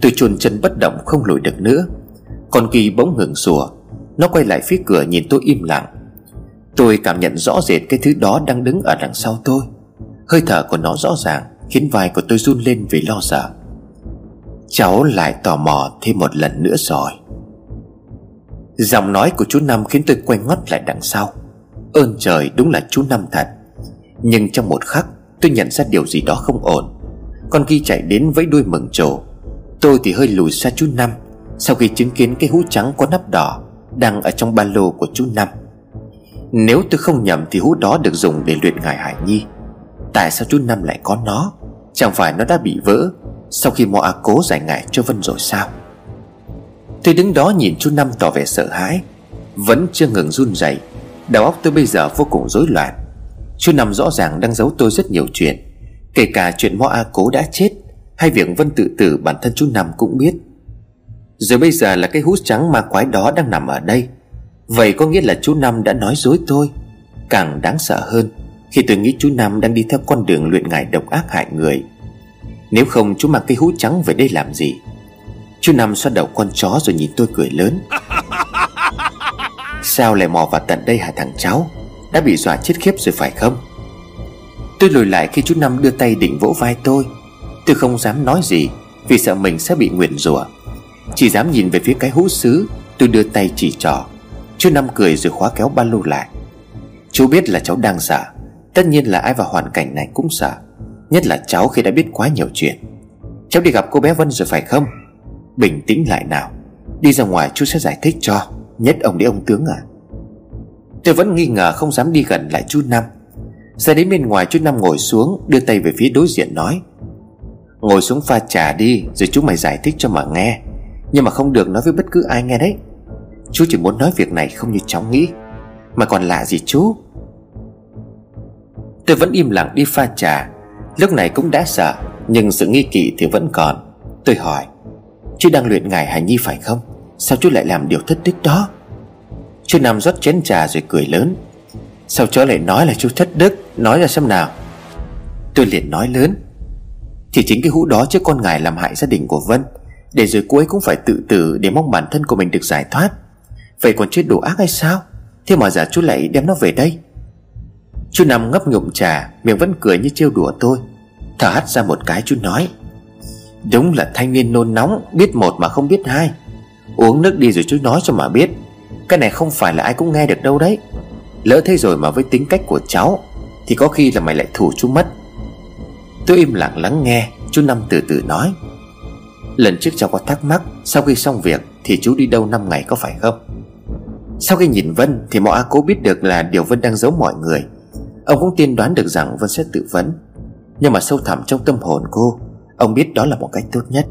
Tôi chôn chân bất động không lùi được nữa. Con kỳ bỗng ngừng sủa. Nó quay lại phía cửa nhìn tôi im lặng. Tôi cảm nhận rõ rệt cái thứ đó đang đứng ở đằng sau tôi. Hơi thở của nó rõ ràng, Khiến vai của tôi run lên vì lo sợ. Cháu lại tò mò thêm một lần nữa rồi. Giọng nói của chú Năm khiến tôi quay ngoắt lại đằng sau. Ơn trời, đúng là chú Năm thật. Nhưng trong một khắc, tôi nhận ra điều gì đó không ổn. Con ghi chạy đến với đuôi mừng trổ Tôi thì hơi lùi xa chú Năm, Sau khi chứng kiến cái hũ trắng có nắp đỏ Đang ở trong ba lô của chú Năm. Nếu tôi không nhầm thì hũ đó được dùng để luyện ngài Hải Nhi. Tại sao chú Năm lại có nó? Chẳng phải nó đã bị vỡ Sau khi mò A cố giải ngại cho Vân rồi sao? Tôi đứng đó nhìn chú Năm tỏ vẻ sợ hãi, Vẫn chưa ngừng run rẩy, Đầu óc tôi bây giờ vô cùng rối loạn. Chú Năm rõ ràng đang giấu tôi rất nhiều chuyện, Kể cả chuyện Mo A Cố đã chết Hay việc Vân tự tử bản thân chú Năm cũng biết. Rồi bây giờ là cái hút trắng ma quái đó đang nằm ở đây. Vậy có nghĩa là chú Năm đã nói dối tôi, Càng đáng sợ hơn. Khi tôi nghĩ chú Năm đang đi theo con đường luyện ngải độc ác hại người Nếu không chú mang cái hút trắng về đây làm gì? Chú Năm xoa đầu con chó rồi nhìn tôi cười lớn. Sao lại mò vào tận đây hả thằng cháu? Đã bị dọa chết khiếp rồi phải không? Tôi lùi lại khi chú Năm đưa tay định vỗ vai tôi. Tôi không dám nói gì Vì sợ mình sẽ bị nguyền rủa. Chỉ dám nhìn về phía cái hũ sứ Tôi đưa tay chỉ trỏ. Chú Năm cười rồi khóa kéo ba lô lại. Chú biết là cháu đang sợ Tất nhiên là ai vào hoàn cảnh này cũng sợ, Nhất là cháu khi đã biết quá nhiều chuyện. Cháu đi gặp cô bé Vân rồi phải không? Bình tĩnh lại nào, Đi ra ngoài chú sẽ giải thích cho, Nhất ông để ông tướng à? Tôi vẫn nghi ngờ không dám đi gần lại chú Năm. Ra đến bên ngoài chú Năm ngồi xuống, Đưa tay về phía đối diện nói, Ngồi xuống pha trà đi, Rồi chú mày giải thích cho mà nghe. Nhưng mà không được nói với bất cứ ai nghe đấy. Chú chỉ muốn nói việc này không như cháu nghĩ, Mà còn lạ gì chú? Tôi vẫn im lặng đi pha trà. Lúc này cũng đã sợ, Nhưng sự nghi kỵ thì vẫn còn. Tôi hỏi, Chú đang luyện ngài Hải Nhi phải không? Sao chú lại làm điều thất đức đó? Chú Nam rót chén trà rồi cười lớn. Sao cháu lại nói là chú thất đức? Nói ra xem nào. Tôi liền nói lớn, Thì chính cái hũ đó chứ con ngài làm hại gia đình của Vân, Để rồi cô ấy cũng phải tự tử Để mong bản thân của mình được giải thoát. Vậy còn chết đồ ác hay sao? Thế mà giả chú lại đem nó về đây. Chú Năm ngấp ngụm trà, Miệng vẫn cười như trêu đùa tôi. Thở hắt ra một cái chú nói, Đúng là thanh niên nôn nóng, Biết một mà không biết hai. Uống nước đi rồi chú nói cho mà biết. Cái này không phải là ai cũng nghe được đâu đấy. Lỡ thế rồi mà với tính cách của cháu, Thì có khi là mày lại thủ chú mất. Tôi im lặng lắng nghe, Chú Năm từ từ nói, Lần trước cháu có thắc mắc, Sau khi xong việc thì chú đi đâu 5 ngày có phải không? Sau khi nhìn Vân Thì mọi A cố biết được là điều Vân đang giấu mọi người. Ông cũng tiên đoán được rằng Vân sẽ tự vấn. Nhưng mà sâu thẳm trong tâm hồn cô, Ông biết đó là một cách tốt nhất.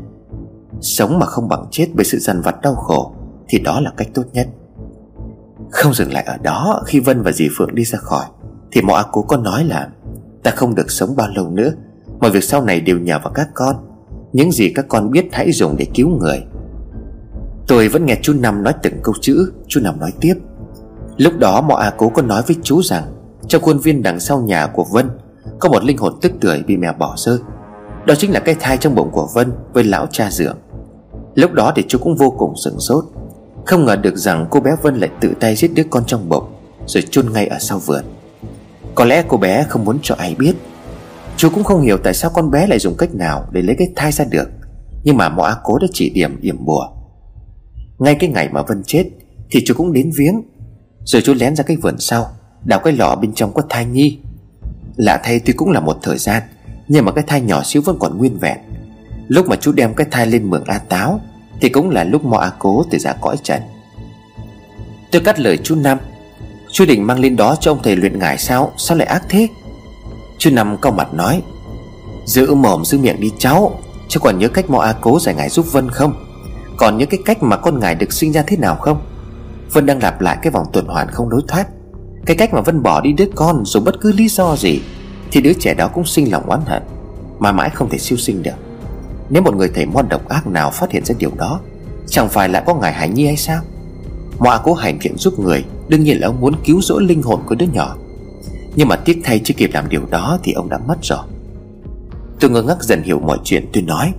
Sống mà không bằng chết bởi sự dằn vặt đau khổ, Thì đó là cách tốt nhất. Không dừng lại ở đó, Khi Vân và dì Phượng đi ra khỏi, Thì mọi A cố có nói là, Ta không được sống bao lâu nữa, Mọi việc sau này đều nhờ vào các con. Những gì các con biết hãy dùng để cứu người. Tôi vẫn nghe chú Năm nói từng câu chữ, Chú Năm nói tiếp. Lúc đó mọ A cố có nói với chú rằng trong khuôn viên đằng sau nhà của Vân, Có một linh hồn tức tưởi bị mẹ bỏ rơi. Đó chính là cái thai trong bụng của Vân Với lão cha dượng. Lúc đó thì chú cũng vô cùng sửng sốt. Không ngờ được rằng cô bé Vân lại tự tay giết đứa con trong bụng, Rồi chôn ngay ở sau vườn. Có lẽ cô bé không muốn cho ai biết. Chú cũng không hiểu tại sao con bé lại dùng cách nào Để lấy cái thai ra được, Nhưng mà mọ á cố đã chỉ điểm, yểm bùa. Ngay cái ngày mà Vân chết, Thì chú cũng đến viếng, Rồi chú lén ra cái vườn sau. Đào cái lọ bên trong có thai nhi. Lạ thay tuy cũng là một thời gian, Nhưng mà cái thai nhỏ xíu vẫn còn nguyên vẹn. Lúc mà chú đem cái thai lên mường A Táo, Thì cũng là lúc Mo A Cố từ ra cõi trần. Tôi cắt lời chú Năm, Chú định mang lên đó cho ông thầy luyện ngải sao? Sao lại ác thế? Chú Năm cau mặt nói, Giữ mồm, giữ miệng đi cháu Chứ còn nhớ cách Mo A Cố giải ngải giúp Vân không? Còn những cái cách mà con ngải được sinh ra thế nào không? Vân đang lặp lại cái vòng tuần hoàn không lối thoát. Cái cách mà Vân bỏ đi đứa con Dù bất cứ lý do gì, Thì đứa trẻ đó cũng sinh lòng oán hận, Mà mãi không thể siêu sinh được. Nếu một người thầy môn độc ác nào phát hiện ra điều đó, Chẳng phải lại có ngài Hải Nhi hay sao? Mọa cố hành thiện giúp người, Đương nhiên là ông muốn cứu rỗi linh hồn của đứa nhỏ. Nhưng mà tiếc thay chưa kịp làm điều đó Thì ông đã mất rồi. Tôi ngơ ngác dần hiểu mọi chuyện, tôi nói,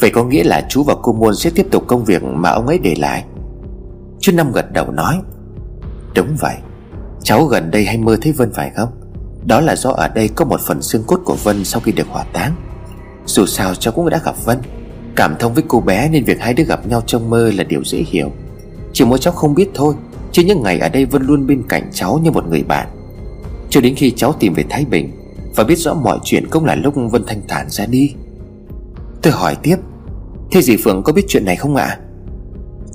Vậy có nghĩa là chú và cô Muôn sẽ tiếp tục công việc mà ông ấy để lại? Chú Năm gật đầu nói, Đúng vậy. Cháu gần đây hay mơ thấy Vân phải không Đó là do ở đây có một phần xương cốt của Vân sau khi được hỏa táng. Dù sao, cháu cũng đã gặp Vân. Cảm thông với cô bé nên việc hai đứa gặp nhau trong mơ là điều dễ hiểu. Chỉ mỗi cháu không biết thôi, Chứ những ngày ở đây Vân luôn bên cạnh cháu như một người bạn. Cho đến khi cháu tìm về Thái Bình Và biết rõ mọi chuyện cũng là lúc Vân thanh thản ra đi. Tôi hỏi tiếp, Thế dì Phượng có biết chuyện này không ạ?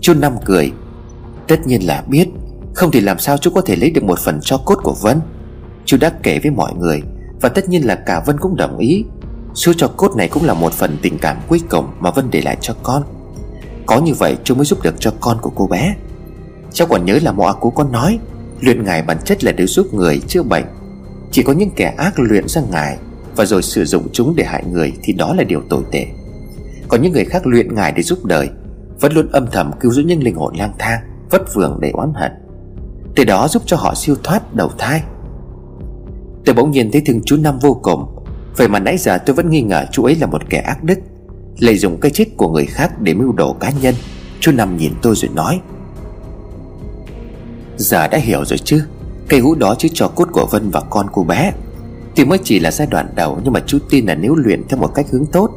Chú Năm cười, Tất nhiên là biết. Không thì làm sao chú có thể lấy được một phần cho cốt của Vân. Chú đã kể với mọi người, Và tất nhiên là cả Vân cũng đồng ý. Số cho cốt này cũng là một phần tình cảm cuối cùng Mà Vân để lại cho con. Có như vậy chú mới giúp được cho con của cô bé. Cháu còn nhớ là mọ của con nói, Luyện ngài bản chất là để giúp người chữa bệnh. Chỉ có những kẻ ác luyện ra ngài, Và rồi sử dụng chúng để hại người Thì đó là điều tồi tệ. Còn những người khác luyện ngài để giúp đời, Vẫn luôn âm thầm cứu giúp những linh hồn lang thang, Vất vưởng để oán hận. Từ đó giúp cho họ siêu thoát đầu thai. Tôi bỗng nhiên thấy thương chú Năm vô cùng. Vậy mà nãy giờ tôi vẫn nghi ngờ chú ấy là một kẻ ác đức, Lợi dụng cái chết của người khác để mưu đồ cá nhân. Chú Năm nhìn tôi rồi nói, Giờ đã hiểu rồi chứ, Cây hũ đó chứ cho cốt của Vân và con cô bé. Thì mới chỉ là giai đoạn đầu Nhưng mà chú tin là nếu luyện theo một cách hướng tốt,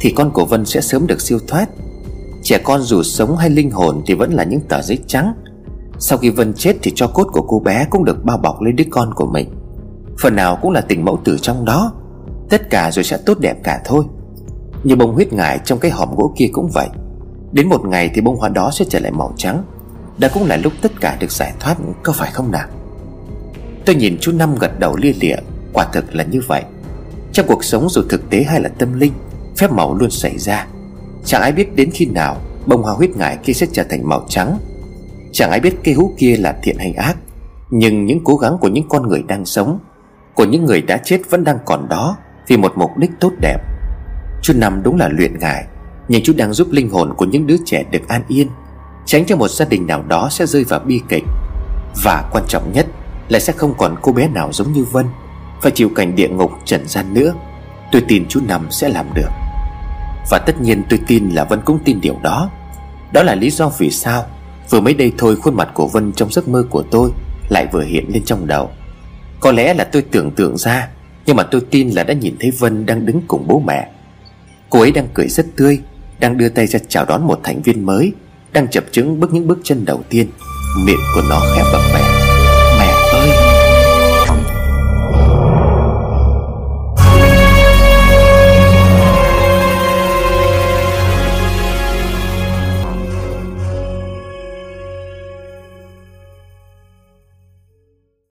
thì con của Vân sẽ sớm được siêu thoát. Trẻ con dù sống hay linh hồn Thì vẫn là những tờ giấy trắng. Sau khi Vân chết thì cho cốt của cô bé Cũng được bao bọc lên đứa con của mình. Phần nào cũng là tình mẫu tử trong đó. Tất cả rồi sẽ tốt đẹp cả thôi. Như bông huyết ngải trong cái hòm gỗ kia cũng vậy. Đến một ngày thì bông hoa đó sẽ trở lại màu trắng. Đã cũng là lúc tất cả được giải thoát, Có phải không nào? Tôi nhìn chú Năm gật đầu lia lịa, Quả thực là như vậy. Trong cuộc sống dù thực tế hay là tâm linh, Phép màu luôn xảy ra. Chẳng ai biết đến khi nào Bông hoa huyết ngải kia sẽ trở thành màu trắng. Chẳng ai biết cây hú kia là thiện hay ác, Nhưng những cố gắng của những con người đang sống, Của những người đã chết vẫn đang còn đó Vì một mục đích tốt đẹp. Chú Năm đúng là luyện ngài Nhưng chú đang giúp linh hồn của những đứa trẻ được an yên, Tránh cho một gia đình nào đó sẽ rơi vào bi kịch. Và quan trọng nhất Là sẽ không còn cô bé nào giống như Vân, Phải chịu cảnh địa ngục trần gian nữa. Tôi tin chú Năm sẽ làm được. Và tất nhiên tôi tin là Vân cũng tin điều đó. Đó là lý do vì sao Vừa mới đây thôi khuôn mặt của Vân trong giấc mơ của tôi Lại vừa hiện lên trong đầu. Có lẽ là tôi tưởng tượng ra, Nhưng mà tôi tin là đã nhìn thấy Vân đang đứng cùng bố mẹ. Cô ấy đang cười rất tươi, Đang đưa tay ra chào đón một thành viên mới, Đang chập chững bước những bước chân đầu tiên. Miệng của nó khẽ bập bẹ.